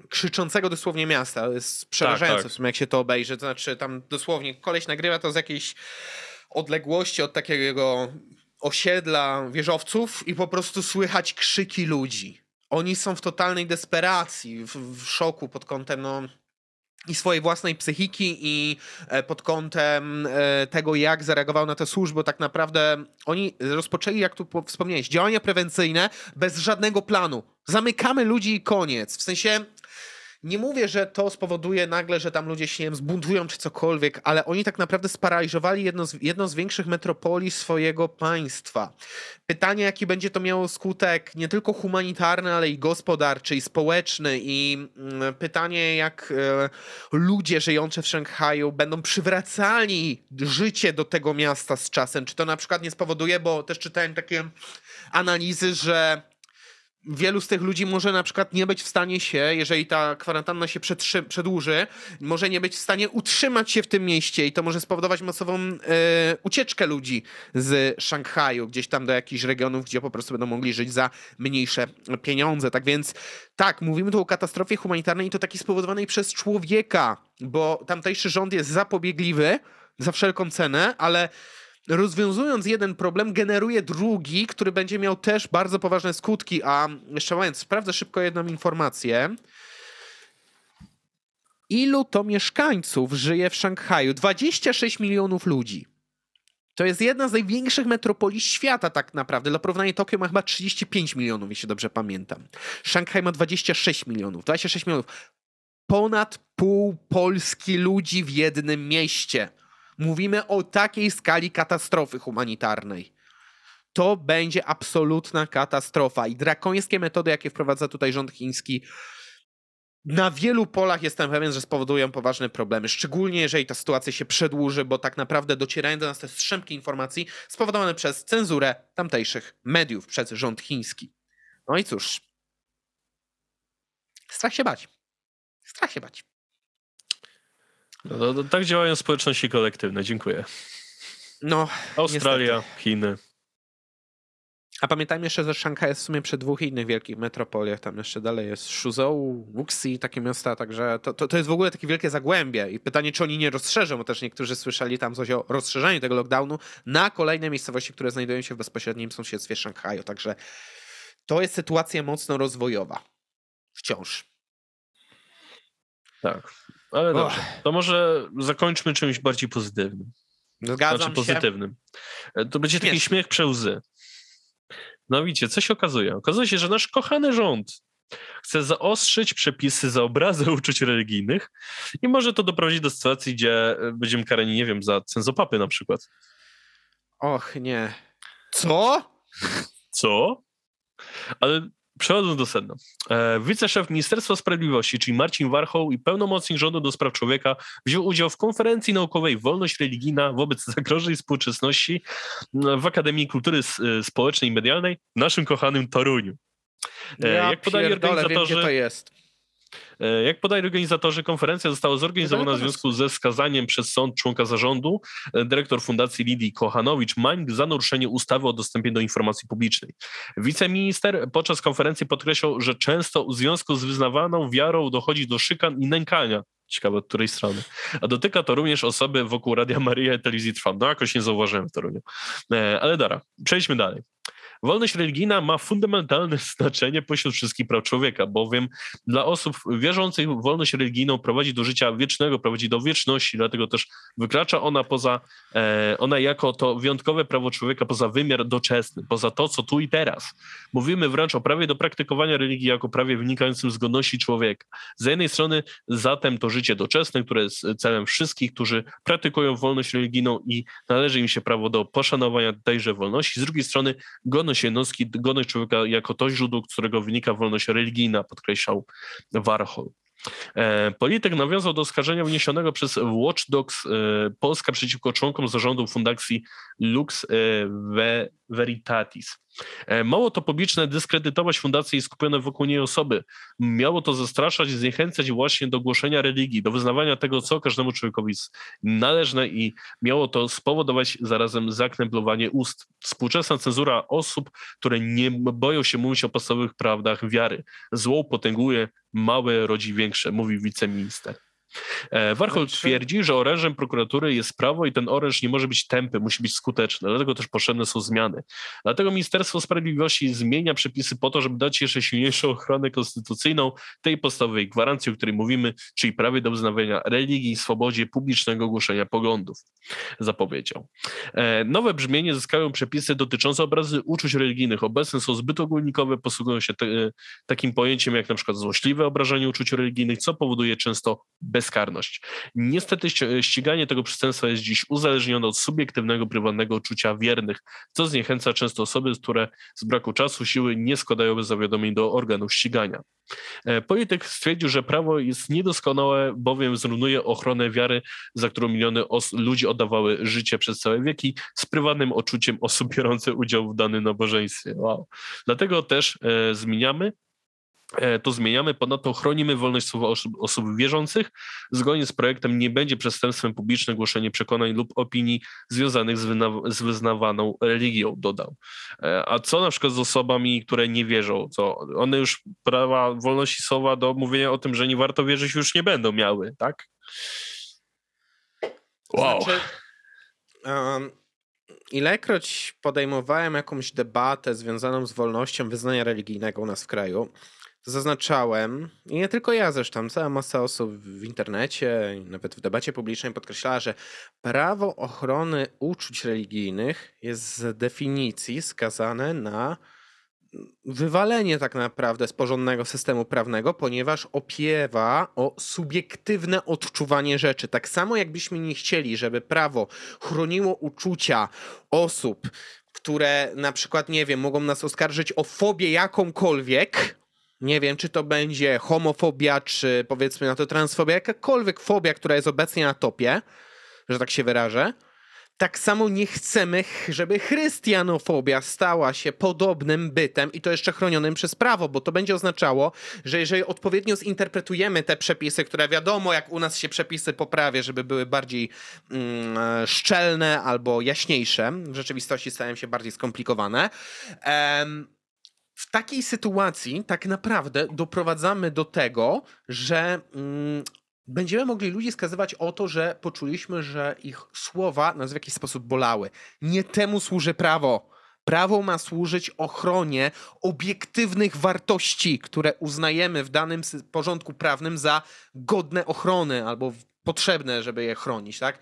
Speaker 1: krzyczącego dosłownie miasta, to jest przerażające tak, tak. w sumie jak się to obejrzy, to znaczy tam dosłownie koleś nagrywa to z jakiejś odległości od takiego osiedla wieżowców i po prostu słychać krzyki ludzi. Oni są w totalnej desperacji, w, w szoku pod kątem no i swojej własnej psychiki i e, pod kątem e, tego, jak zareagował na tę służbę, tak naprawdę oni rozpoczęli, jak tu wspomniałeś, działania prewencyjne bez żadnego planu. Zamykamy ludzi i koniec. W sensie nie mówię, że to spowoduje nagle, że tam ludzie się wiem, zbuntują czy cokolwiek, ale oni tak naprawdę sparaliżowali jedno z, jedno z większych metropolii swojego państwa. Pytanie, jaki będzie to miało skutek nie tylko humanitarny, ale i gospodarczy, i społeczny, i mm, pytanie, jak e, ludzie żyjący w Szanghaju będą przywracali życie do tego miasta z czasem. Czy to na przykład nie spowoduje, bo też czytałem takie analizy, że wielu z tych ludzi może na przykład nie być w stanie się, jeżeli ta kwarantanna się przedłuży, może nie być w stanie utrzymać się w tym mieście i to może spowodować masową e, ucieczkę ludzi z Szanghaju, gdzieś tam do jakichś regionów, gdzie po prostu będą mogli żyć za mniejsze pieniądze. Tak więc tak, mówimy tu o katastrofie humanitarnej i to takiej spowodowanej przez człowieka, bo tamtejszy rząd jest zapobiegliwy za wszelką cenę, ale rozwiązując jeden problem, generuje drugi, który będzie miał też bardzo poważne skutki. A jeszcze mając, sprawdzę szybko jedną informację. Ilu to mieszkańców żyje w Szanghaju? 26 milionów ludzi. To jest jedna z największych metropolii świata, tak naprawdę. Dla porównania, Tokio ma chyba 35 milionów, jeśli dobrze pamiętam. Szanghaj ma 26 milionów. 26 milionów. Ponad pół Polski ludzi w jednym mieście. Mówimy o takiej skali katastrofy humanitarnej. To będzie absolutna katastrofa i drakońskie metody, jakie wprowadza tutaj rząd chiński, na wielu polach jestem pewien, że spowodują poważne problemy, szczególnie jeżeli ta sytuacja się przedłuży, bo tak naprawdę docierają do nas te strzępki informacji spowodowane przez cenzurę tamtejszych mediów, przez rząd chiński. No i cóż, strach się bać. Strach się bać.
Speaker 2: No, tak działają społeczności kolektywne. Dziękuję. No, Australia, niestety. Chiny.
Speaker 1: A pamiętajmy jeszcze, że Szanghaj jest w sumie przy dwóch innych wielkich metropoliach. Tam jeszcze dalej jest Shuzhou, Wuxi, takie miasta, także to, to, to, jest w ogóle takie wielkie zagłębie. I pytanie, czy oni nie rozszerzą, bo też niektórzy słyszeli tam coś o rozszerzeniu tego lockdownu na kolejne miejscowości, które znajdują się w bezpośrednim sąsiedztwie Szanghaju. Także to jest sytuacja mocno rozwojowa. Wciąż.
Speaker 2: Tak. Ale dobrze. To może zakończmy czymś bardziej pozytywnym.
Speaker 1: Zgadzam znaczy
Speaker 2: pozytywnym. E, to będzie taki śmiech przełzy. No widzicie, co się okazuje? Okazuje się, że nasz kochany rząd chce zaostrzyć przepisy za obrazy uczuć religijnych i może to doprowadzić do sytuacji, gdzie będziemy karani, nie wiem, za cenzopapy na przykład.
Speaker 1: Och, nie. Co?
Speaker 2: Co? Ale Przechodząc do sedna. E, wiceszef Ministerstwa Sprawiedliwości, czyli Marcin Warchoł i pełnomocnik rządu do spraw człowieka wziął udział w konferencji naukowej Wolność religijna wobec zagrożeń współczesności w Akademii Kultury Społecznej i Medialnej w naszym kochanym Toruniu.
Speaker 1: E, ja Jak podali organizatorzy, wiem, to jest.
Speaker 2: E, jak podali organizatorzy, konferencja została zorganizowana w związku ze skazaniem przez sąd członka zarządu, e, dyrektor Fundacji Lidii Kochanowicz-Mańk za naruszenie ustawy o dostępie do informacji publicznej. Wiceminister podczas konferencji podkreślał, że często w związku z wyznawaną wiarą dochodzi do szykan i nękania Ciekawe, od której strony. A dotyka to również osoby wokół Radia Maria i telewizji Trwam. No jakoś nie zauważyłem w Toruniu. E, ale dara, przejdźmy dalej. Wolność religijna ma fundamentalne znaczenie pośród wszystkich praw człowieka, bowiem dla osób wierzących wolność religijną prowadzi do życia wiecznego, prowadzi do wieczności, dlatego też wykracza ona poza, e, ona jako to wyjątkowe prawo człowieka poza wymiar doczesny, poza to, co tu i teraz. Mówimy wręcz o prawie do praktykowania religii jako prawie wynikającym z godności człowieka. Z jednej strony zatem to życie doczesne, które jest celem wszystkich, którzy praktykują wolność religijną i należy im się prawo do poszanowania tejże wolności, z drugiej strony godność godność jednostki, godność człowieka jako to źródło, z którego wynika wolność religijna, podkreślał Warhol. E, polityk nawiązał do oskarżenia wniesionego przez Watch Dogs e, Polska przeciwko członkom zarządu Fundacji Lux e, Veritatis. Mało to publiczne dyskredytować fundację i skupione wokół niej osoby. Miało to zastraszać i zniechęcać właśnie do głoszenia religii, do wyznawania tego, co każdemu człowiekowi jest należne i miało to spowodować zarazem zakneblowanie ust. Współczesna cenzura osób, które nie boją się mówić o podstawowych prawdach wiary. Zło potęguje, małe rodzi większe, mówi wiceminister. E, Warhol znaczy- twierdzi, że orężem prokuratury jest prawo i ten oręż nie może być tępy, musi być skuteczny, dlatego też potrzebne są zmiany. Dlatego Ministerstwo Sprawiedliwości zmienia przepisy po to, żeby dać jeszcze silniejszą ochronę konstytucyjną tej podstawowej gwarancji, o której mówimy, czyli prawie do uznawania religii, swobodzie publicznego głoszenia poglądów, zapowiedział. E, nowe brzmienie zyskają przepisy dotyczące obrazy uczuć religijnych. Obecne są zbyt ogólnikowe, posługują się te, takim pojęciem jak na przykład złośliwe obrażenie uczuć religijnych, co powoduje często bez bezkarność. Niestety ściganie tego przestępstwa jest dziś uzależnione od subiektywnego, prywatnego uczucia wiernych, co zniechęca często osoby, które z braku czasu, siły nie składają zawiadomień do organów ścigania. E, polityk stwierdził, że prawo jest niedoskonałe, bowiem zrównuje ochronę wiary, za którą miliony ludzi oddawały życie przez całe wieki, z prywatnym odczuciem osób biorących udział w danym nabożeństwie. Wow. Dlatego też e, zmieniamy to zmieniamy. Ponadto chronimy wolność słowa osób, osób wierzących. Zgodnie z projektem nie będzie przestępstwem publiczne głoszenie przekonań lub opinii związanych z, z wyznawaną religią, dodał. E, a co na przykład z osobami, które nie wierzą? Co one już prawa wolności słowa do mówienia o tym, że nie warto wierzyć, już nie będą miały, tak?
Speaker 1: Wow. Znaczy, um, ilekroć podejmowałem jakąś debatę związaną z wolnością wyznania religijnego u nas w kraju, zaznaczałem, i nie tylko ja zresztą, cała masa osób w internecie, nawet w debacie publicznej podkreślała, że prawo ochrony uczuć religijnych jest z definicji skazane na wywalenie tak naprawdę z porządnego systemu prawnego, ponieważ opiewa o subiektywne odczuwanie rzeczy. Tak samo jakbyśmy nie chcieli, żeby prawo chroniło uczucia osób, które na przykład, nie wiem, mogą nas oskarżyć o fobię jakąkolwiek, nie wiem, czy to będzie homofobia, czy powiedzmy na to transfobia, jakakolwiek fobia, która jest obecnie na topie, że tak się wyrażę. Tak samo nie chcemy, żeby chrystianofobia stała się podobnym bytem i to jeszcze chronionym przez prawo, bo to będzie oznaczało, że jeżeli odpowiednio zinterpretujemy te przepisy, które wiadomo, jak u nas się przepisy poprawia, żeby były bardziej mm, szczelne albo jaśniejsze, w rzeczywistości stają się bardziej skomplikowane. Em, w takiej sytuacji tak naprawdę doprowadzamy do tego, że mm, będziemy mogli ludzi skazywać o to, że poczuliśmy, że ich słowa nas w jakiś sposób bolały. Nie temu służy prawo. Prawo ma służyć ochronie obiektywnych wartości, które uznajemy w danym porządku prawnym za godne ochrony albo potrzebne, żeby je chronić, tak?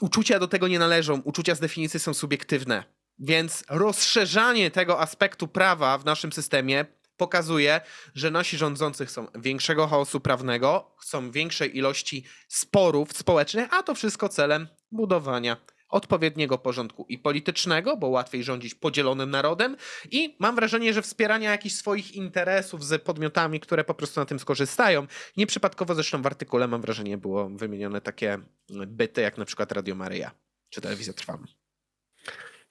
Speaker 1: Uczucia do tego nie należą. Uczucia z definicji są subiektywne. Więc rozszerzanie tego aspektu prawa w naszym systemie pokazuje, że nasi rządzący chcą większego chaosu prawnego, chcą większej ilości sporów społecznych, a to wszystko celem budowania odpowiedniego porządku i politycznego, bo łatwiej rządzić podzielonym narodem i mam wrażenie, że wspierania jakichś swoich interesów z podmiotami, które po prostu na tym skorzystają. Nieprzypadkowo zresztą w artykule mam wrażenie było wymienione takie byty jak na przykład Radio Maryja czy Telewizja Trwam.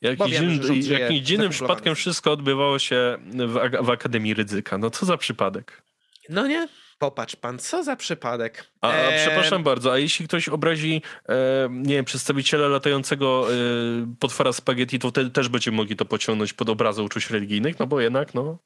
Speaker 2: Jakimś dziwnym, dziwnym przypadkiem wszystko odbywało się w, w Akademii Rydzyka. No co za przypadek?
Speaker 1: No nie? Popatrz pan, co za przypadek.
Speaker 2: A, a przepraszam bardzo, a jeśli ktoś obrazi, e, nie wiem, przedstawiciela latającego e, potwora spaghetti, to wtedy też będziemy mogli to pociągnąć pod obrazy uczuć religijnych, no bo jednak, no...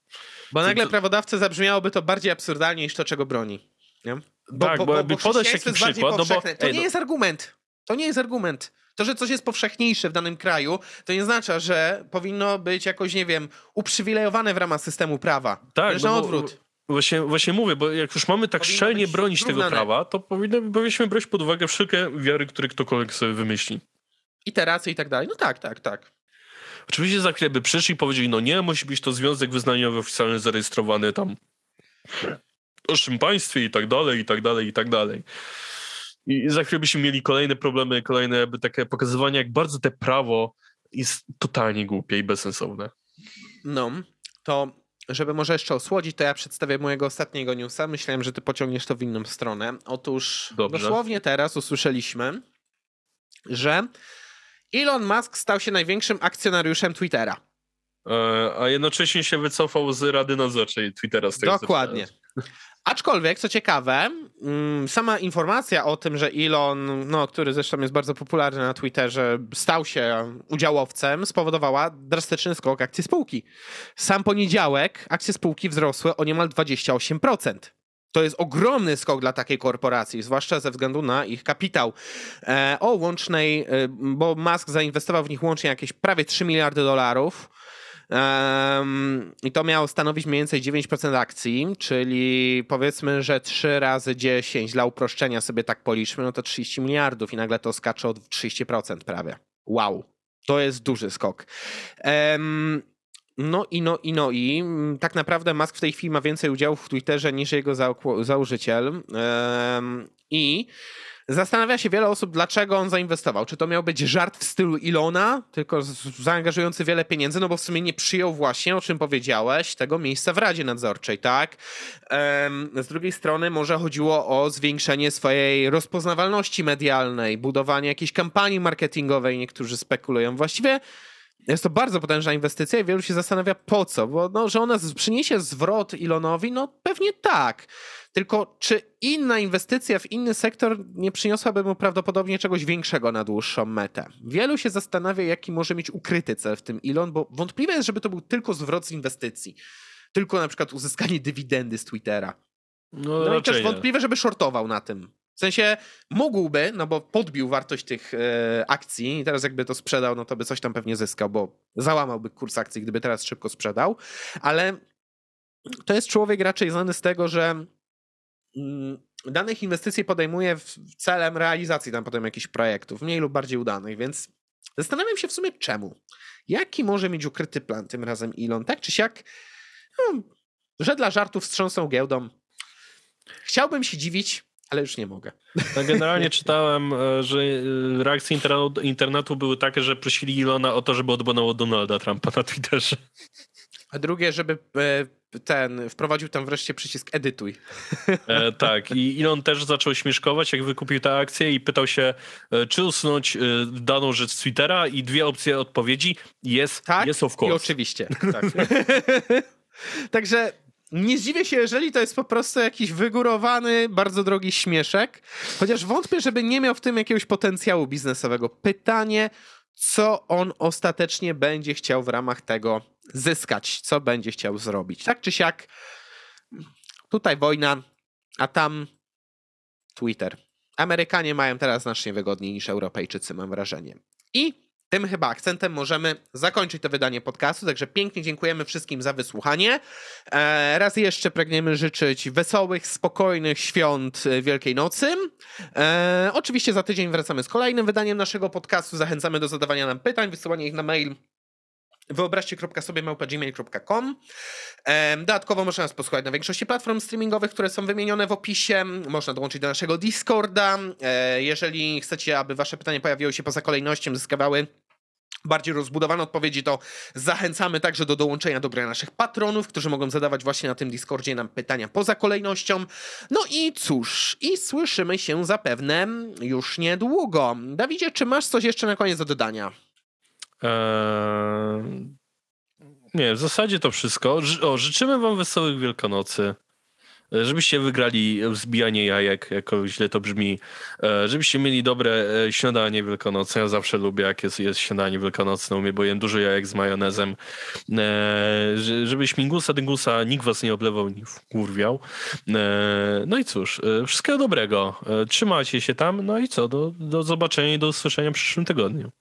Speaker 1: Bo nagle prawodawcy zabrzmiałoby to bardziej absurdalnie niż to, czego broni. Nie?
Speaker 2: Bo, tak, bo, bo, bo podać taki przykład, no bo...
Speaker 1: To nie no. jest argument. To nie jest argument. To, że coś jest powszechniejsze w danym kraju, to nie oznacza, że powinno być jakoś, nie wiem, uprzywilejowane w ramach systemu prawa. Tak, na odwrót.
Speaker 2: Właśnie, właśnie mówię, bo jak już mamy tak Powinno szczelnie bronić zrównane. tego prawa, to powinno, powinniśmy brać pod uwagę wszelkie wiary, które ktokolwiek sobie wymyśli.
Speaker 1: Iteracje i tak dalej. No tak, tak, tak.
Speaker 2: Oczywiście za chwilę by przyszli i powiedzieli, no nie, musi być to związek wyznaniowy oficjalny zarejestrowany tam w naszym państwie i tak dalej, i tak dalej, i tak dalej. I za chwilę byśmy mieli kolejne problemy, kolejne jakby takie pokazywanie, jak bardzo te prawo jest totalnie głupie i bezsensowne.
Speaker 1: No, to żeby może jeszcze osłodzić, to ja przedstawię mojego ostatniego newsa. Myślałem, że ty pociągniesz to w inną stronę. Otóż Dobrze. dosłownie teraz usłyszeliśmy, że Elon Musk stał się największym akcjonariuszem Twittera.
Speaker 2: E, a jednocześnie się wycofał z Rady Nadzorczej Twittera. Z
Speaker 1: tego Dokładnie. Aczkolwiek, co ciekawe, mm, sama informacja o tym, że Elon, no, który zresztą jest bardzo popularny na Twitterze, stał się udziałowcem, spowodowała drastyczny skok akcji spółki. Sam poniedziałek akcje spółki wzrosły o niemal 28%. To jest ogromny skok dla takiej korporacji, zwłaszcza ze względu na ich kapitał. E, o łącznej, e, bo Musk zainwestował w nich łącznie jakieś prawie 3 miliardy dolarów. I to miało stanowić mniej więcej 9% akcji, czyli powiedzmy, że 3 razy 10 dla uproszczenia sobie tak policzmy, no to 30 miliardów i nagle to skacze o 30% prawie. Wow, to jest duży skok. No i no i no i tak naprawdę Musk w tej chwili ma więcej udziałów w Twitterze niż jego założyciel. I Zastanawia się wiele osób, dlaczego on zainwestował. Czy to miał być żart w stylu Ilona, tylko zaangażujący wiele pieniędzy, no bo w sumie nie przyjął właśnie, o czym powiedziałeś, tego miejsca w Radzie Nadzorczej, tak? Z drugiej strony może chodziło o zwiększenie swojej rozpoznawalności medialnej, budowanie jakiejś kampanii marketingowej, niektórzy spekulują. Właściwie jest to bardzo potężna inwestycja i wielu się zastanawia po co, bo no, że ona przyniesie zwrot Ilonowi, no pewnie tak. Tylko czy inna inwestycja w inny sektor nie przyniosłaby mu prawdopodobnie czegoś większego na dłuższą metę? Wielu się zastanawia, jaki może mieć ukryty cel w tym Elon, bo wątpliwe jest, żeby to był tylko zwrot z inwestycji. Tylko na przykład uzyskanie dywidendy z Twittera. No, no i też wątpliwe, żeby shortował na tym. W sensie mógłby, no bo podbił wartość tych e, akcji i teraz jakby to sprzedał, no to by coś tam pewnie zyskał, bo załamałby kurs akcji, gdyby teraz szybko sprzedał, ale to jest człowiek raczej znany z tego, że danych inwestycji podejmuje w celem realizacji tam potem jakichś projektów, mniej lub bardziej udanych, więc zastanawiam się w sumie czemu. Jaki może mieć ukryty plan tym razem Elon? Tak czy siak, no, że dla żartów wstrząsą giełdą. Chciałbym się dziwić, ale już nie mogę.
Speaker 2: No generalnie czytałem, e, że e, reakcje internetu były takie, że prosili Ilona o to, żeby odbanował Donalda Trumpa na Twitterze.
Speaker 1: A drugie, żeby e, ten, wprowadził tam wreszcie przycisk edytuj.
Speaker 2: E, tak, i Elon też zaczął śmieszkować, jak wykupił tę akcję i pytał się, e, czy usunąć e, daną rzecz z Twittera i dwie opcje odpowiedzi, jest, tak, yes of course.
Speaker 1: i oczywiście. Tak. Także nie zdziwię się, jeżeli to jest po prostu jakiś wygórowany, bardzo drogi śmieszek, chociaż wątpię, żeby nie miał w tym jakiegoś potencjału biznesowego. Pytanie, co on ostatecznie będzie chciał w ramach tego zyskać, co będzie chciał zrobić. Tak czy siak, tutaj wojna, a tam Twitter. Amerykanie mają teraz znacznie wygodniej niż Europejczycy, mam wrażenie. I tym chyba akcentem możemy zakończyć to wydanie podcastu, także pięknie dziękujemy wszystkim za wysłuchanie. E, raz jeszcze pragniemy życzyć wesołych, spokojnych świąt Wielkiej Nocy. E, oczywiście za tydzień wracamy z kolejnym wydaniem naszego podcastu. Zachęcamy do zadawania nam pytań, wysyłania ich na mail wyobraźcie.sobie małpa.gmail.com. Dodatkowo można nas posłuchać na większości platform streamingowych, które są wymienione w opisie. Można dołączyć do naszego Discorda. E, jeżeli chcecie, aby wasze pytania pojawiły się poza kolejnością, zyskiwały bardziej rozbudowane odpowiedzi, to zachęcamy także do dołączenia do grona naszych patronów, którzy mogą zadawać właśnie na tym Discordzie nam pytania poza kolejnością. No i cóż, i słyszymy się zapewne już niedługo. Dawidzie, czy masz coś jeszcze na koniec do dodania?
Speaker 2: Eee... Nie, w zasadzie to wszystko. O, życzymy wam wesołych Wielkanocy. E, żebyście wygrali zbijanie jajek, jako źle to brzmi, e, żebyście mieli dobre e, śniadanie wielkanocne. Ja zawsze lubię, jak jest, jest śniadanie wielkanocne, umie, bo jem dużo jajek z majonezem. Żeby śmigusa, dyngusa nikt was nie oblewał, nie wkurwiał. No i cóż, wszystkiego dobrego. Trzymajcie się tam, no i co, do, do zobaczenia i do usłyszenia w przyszłym tygodniu.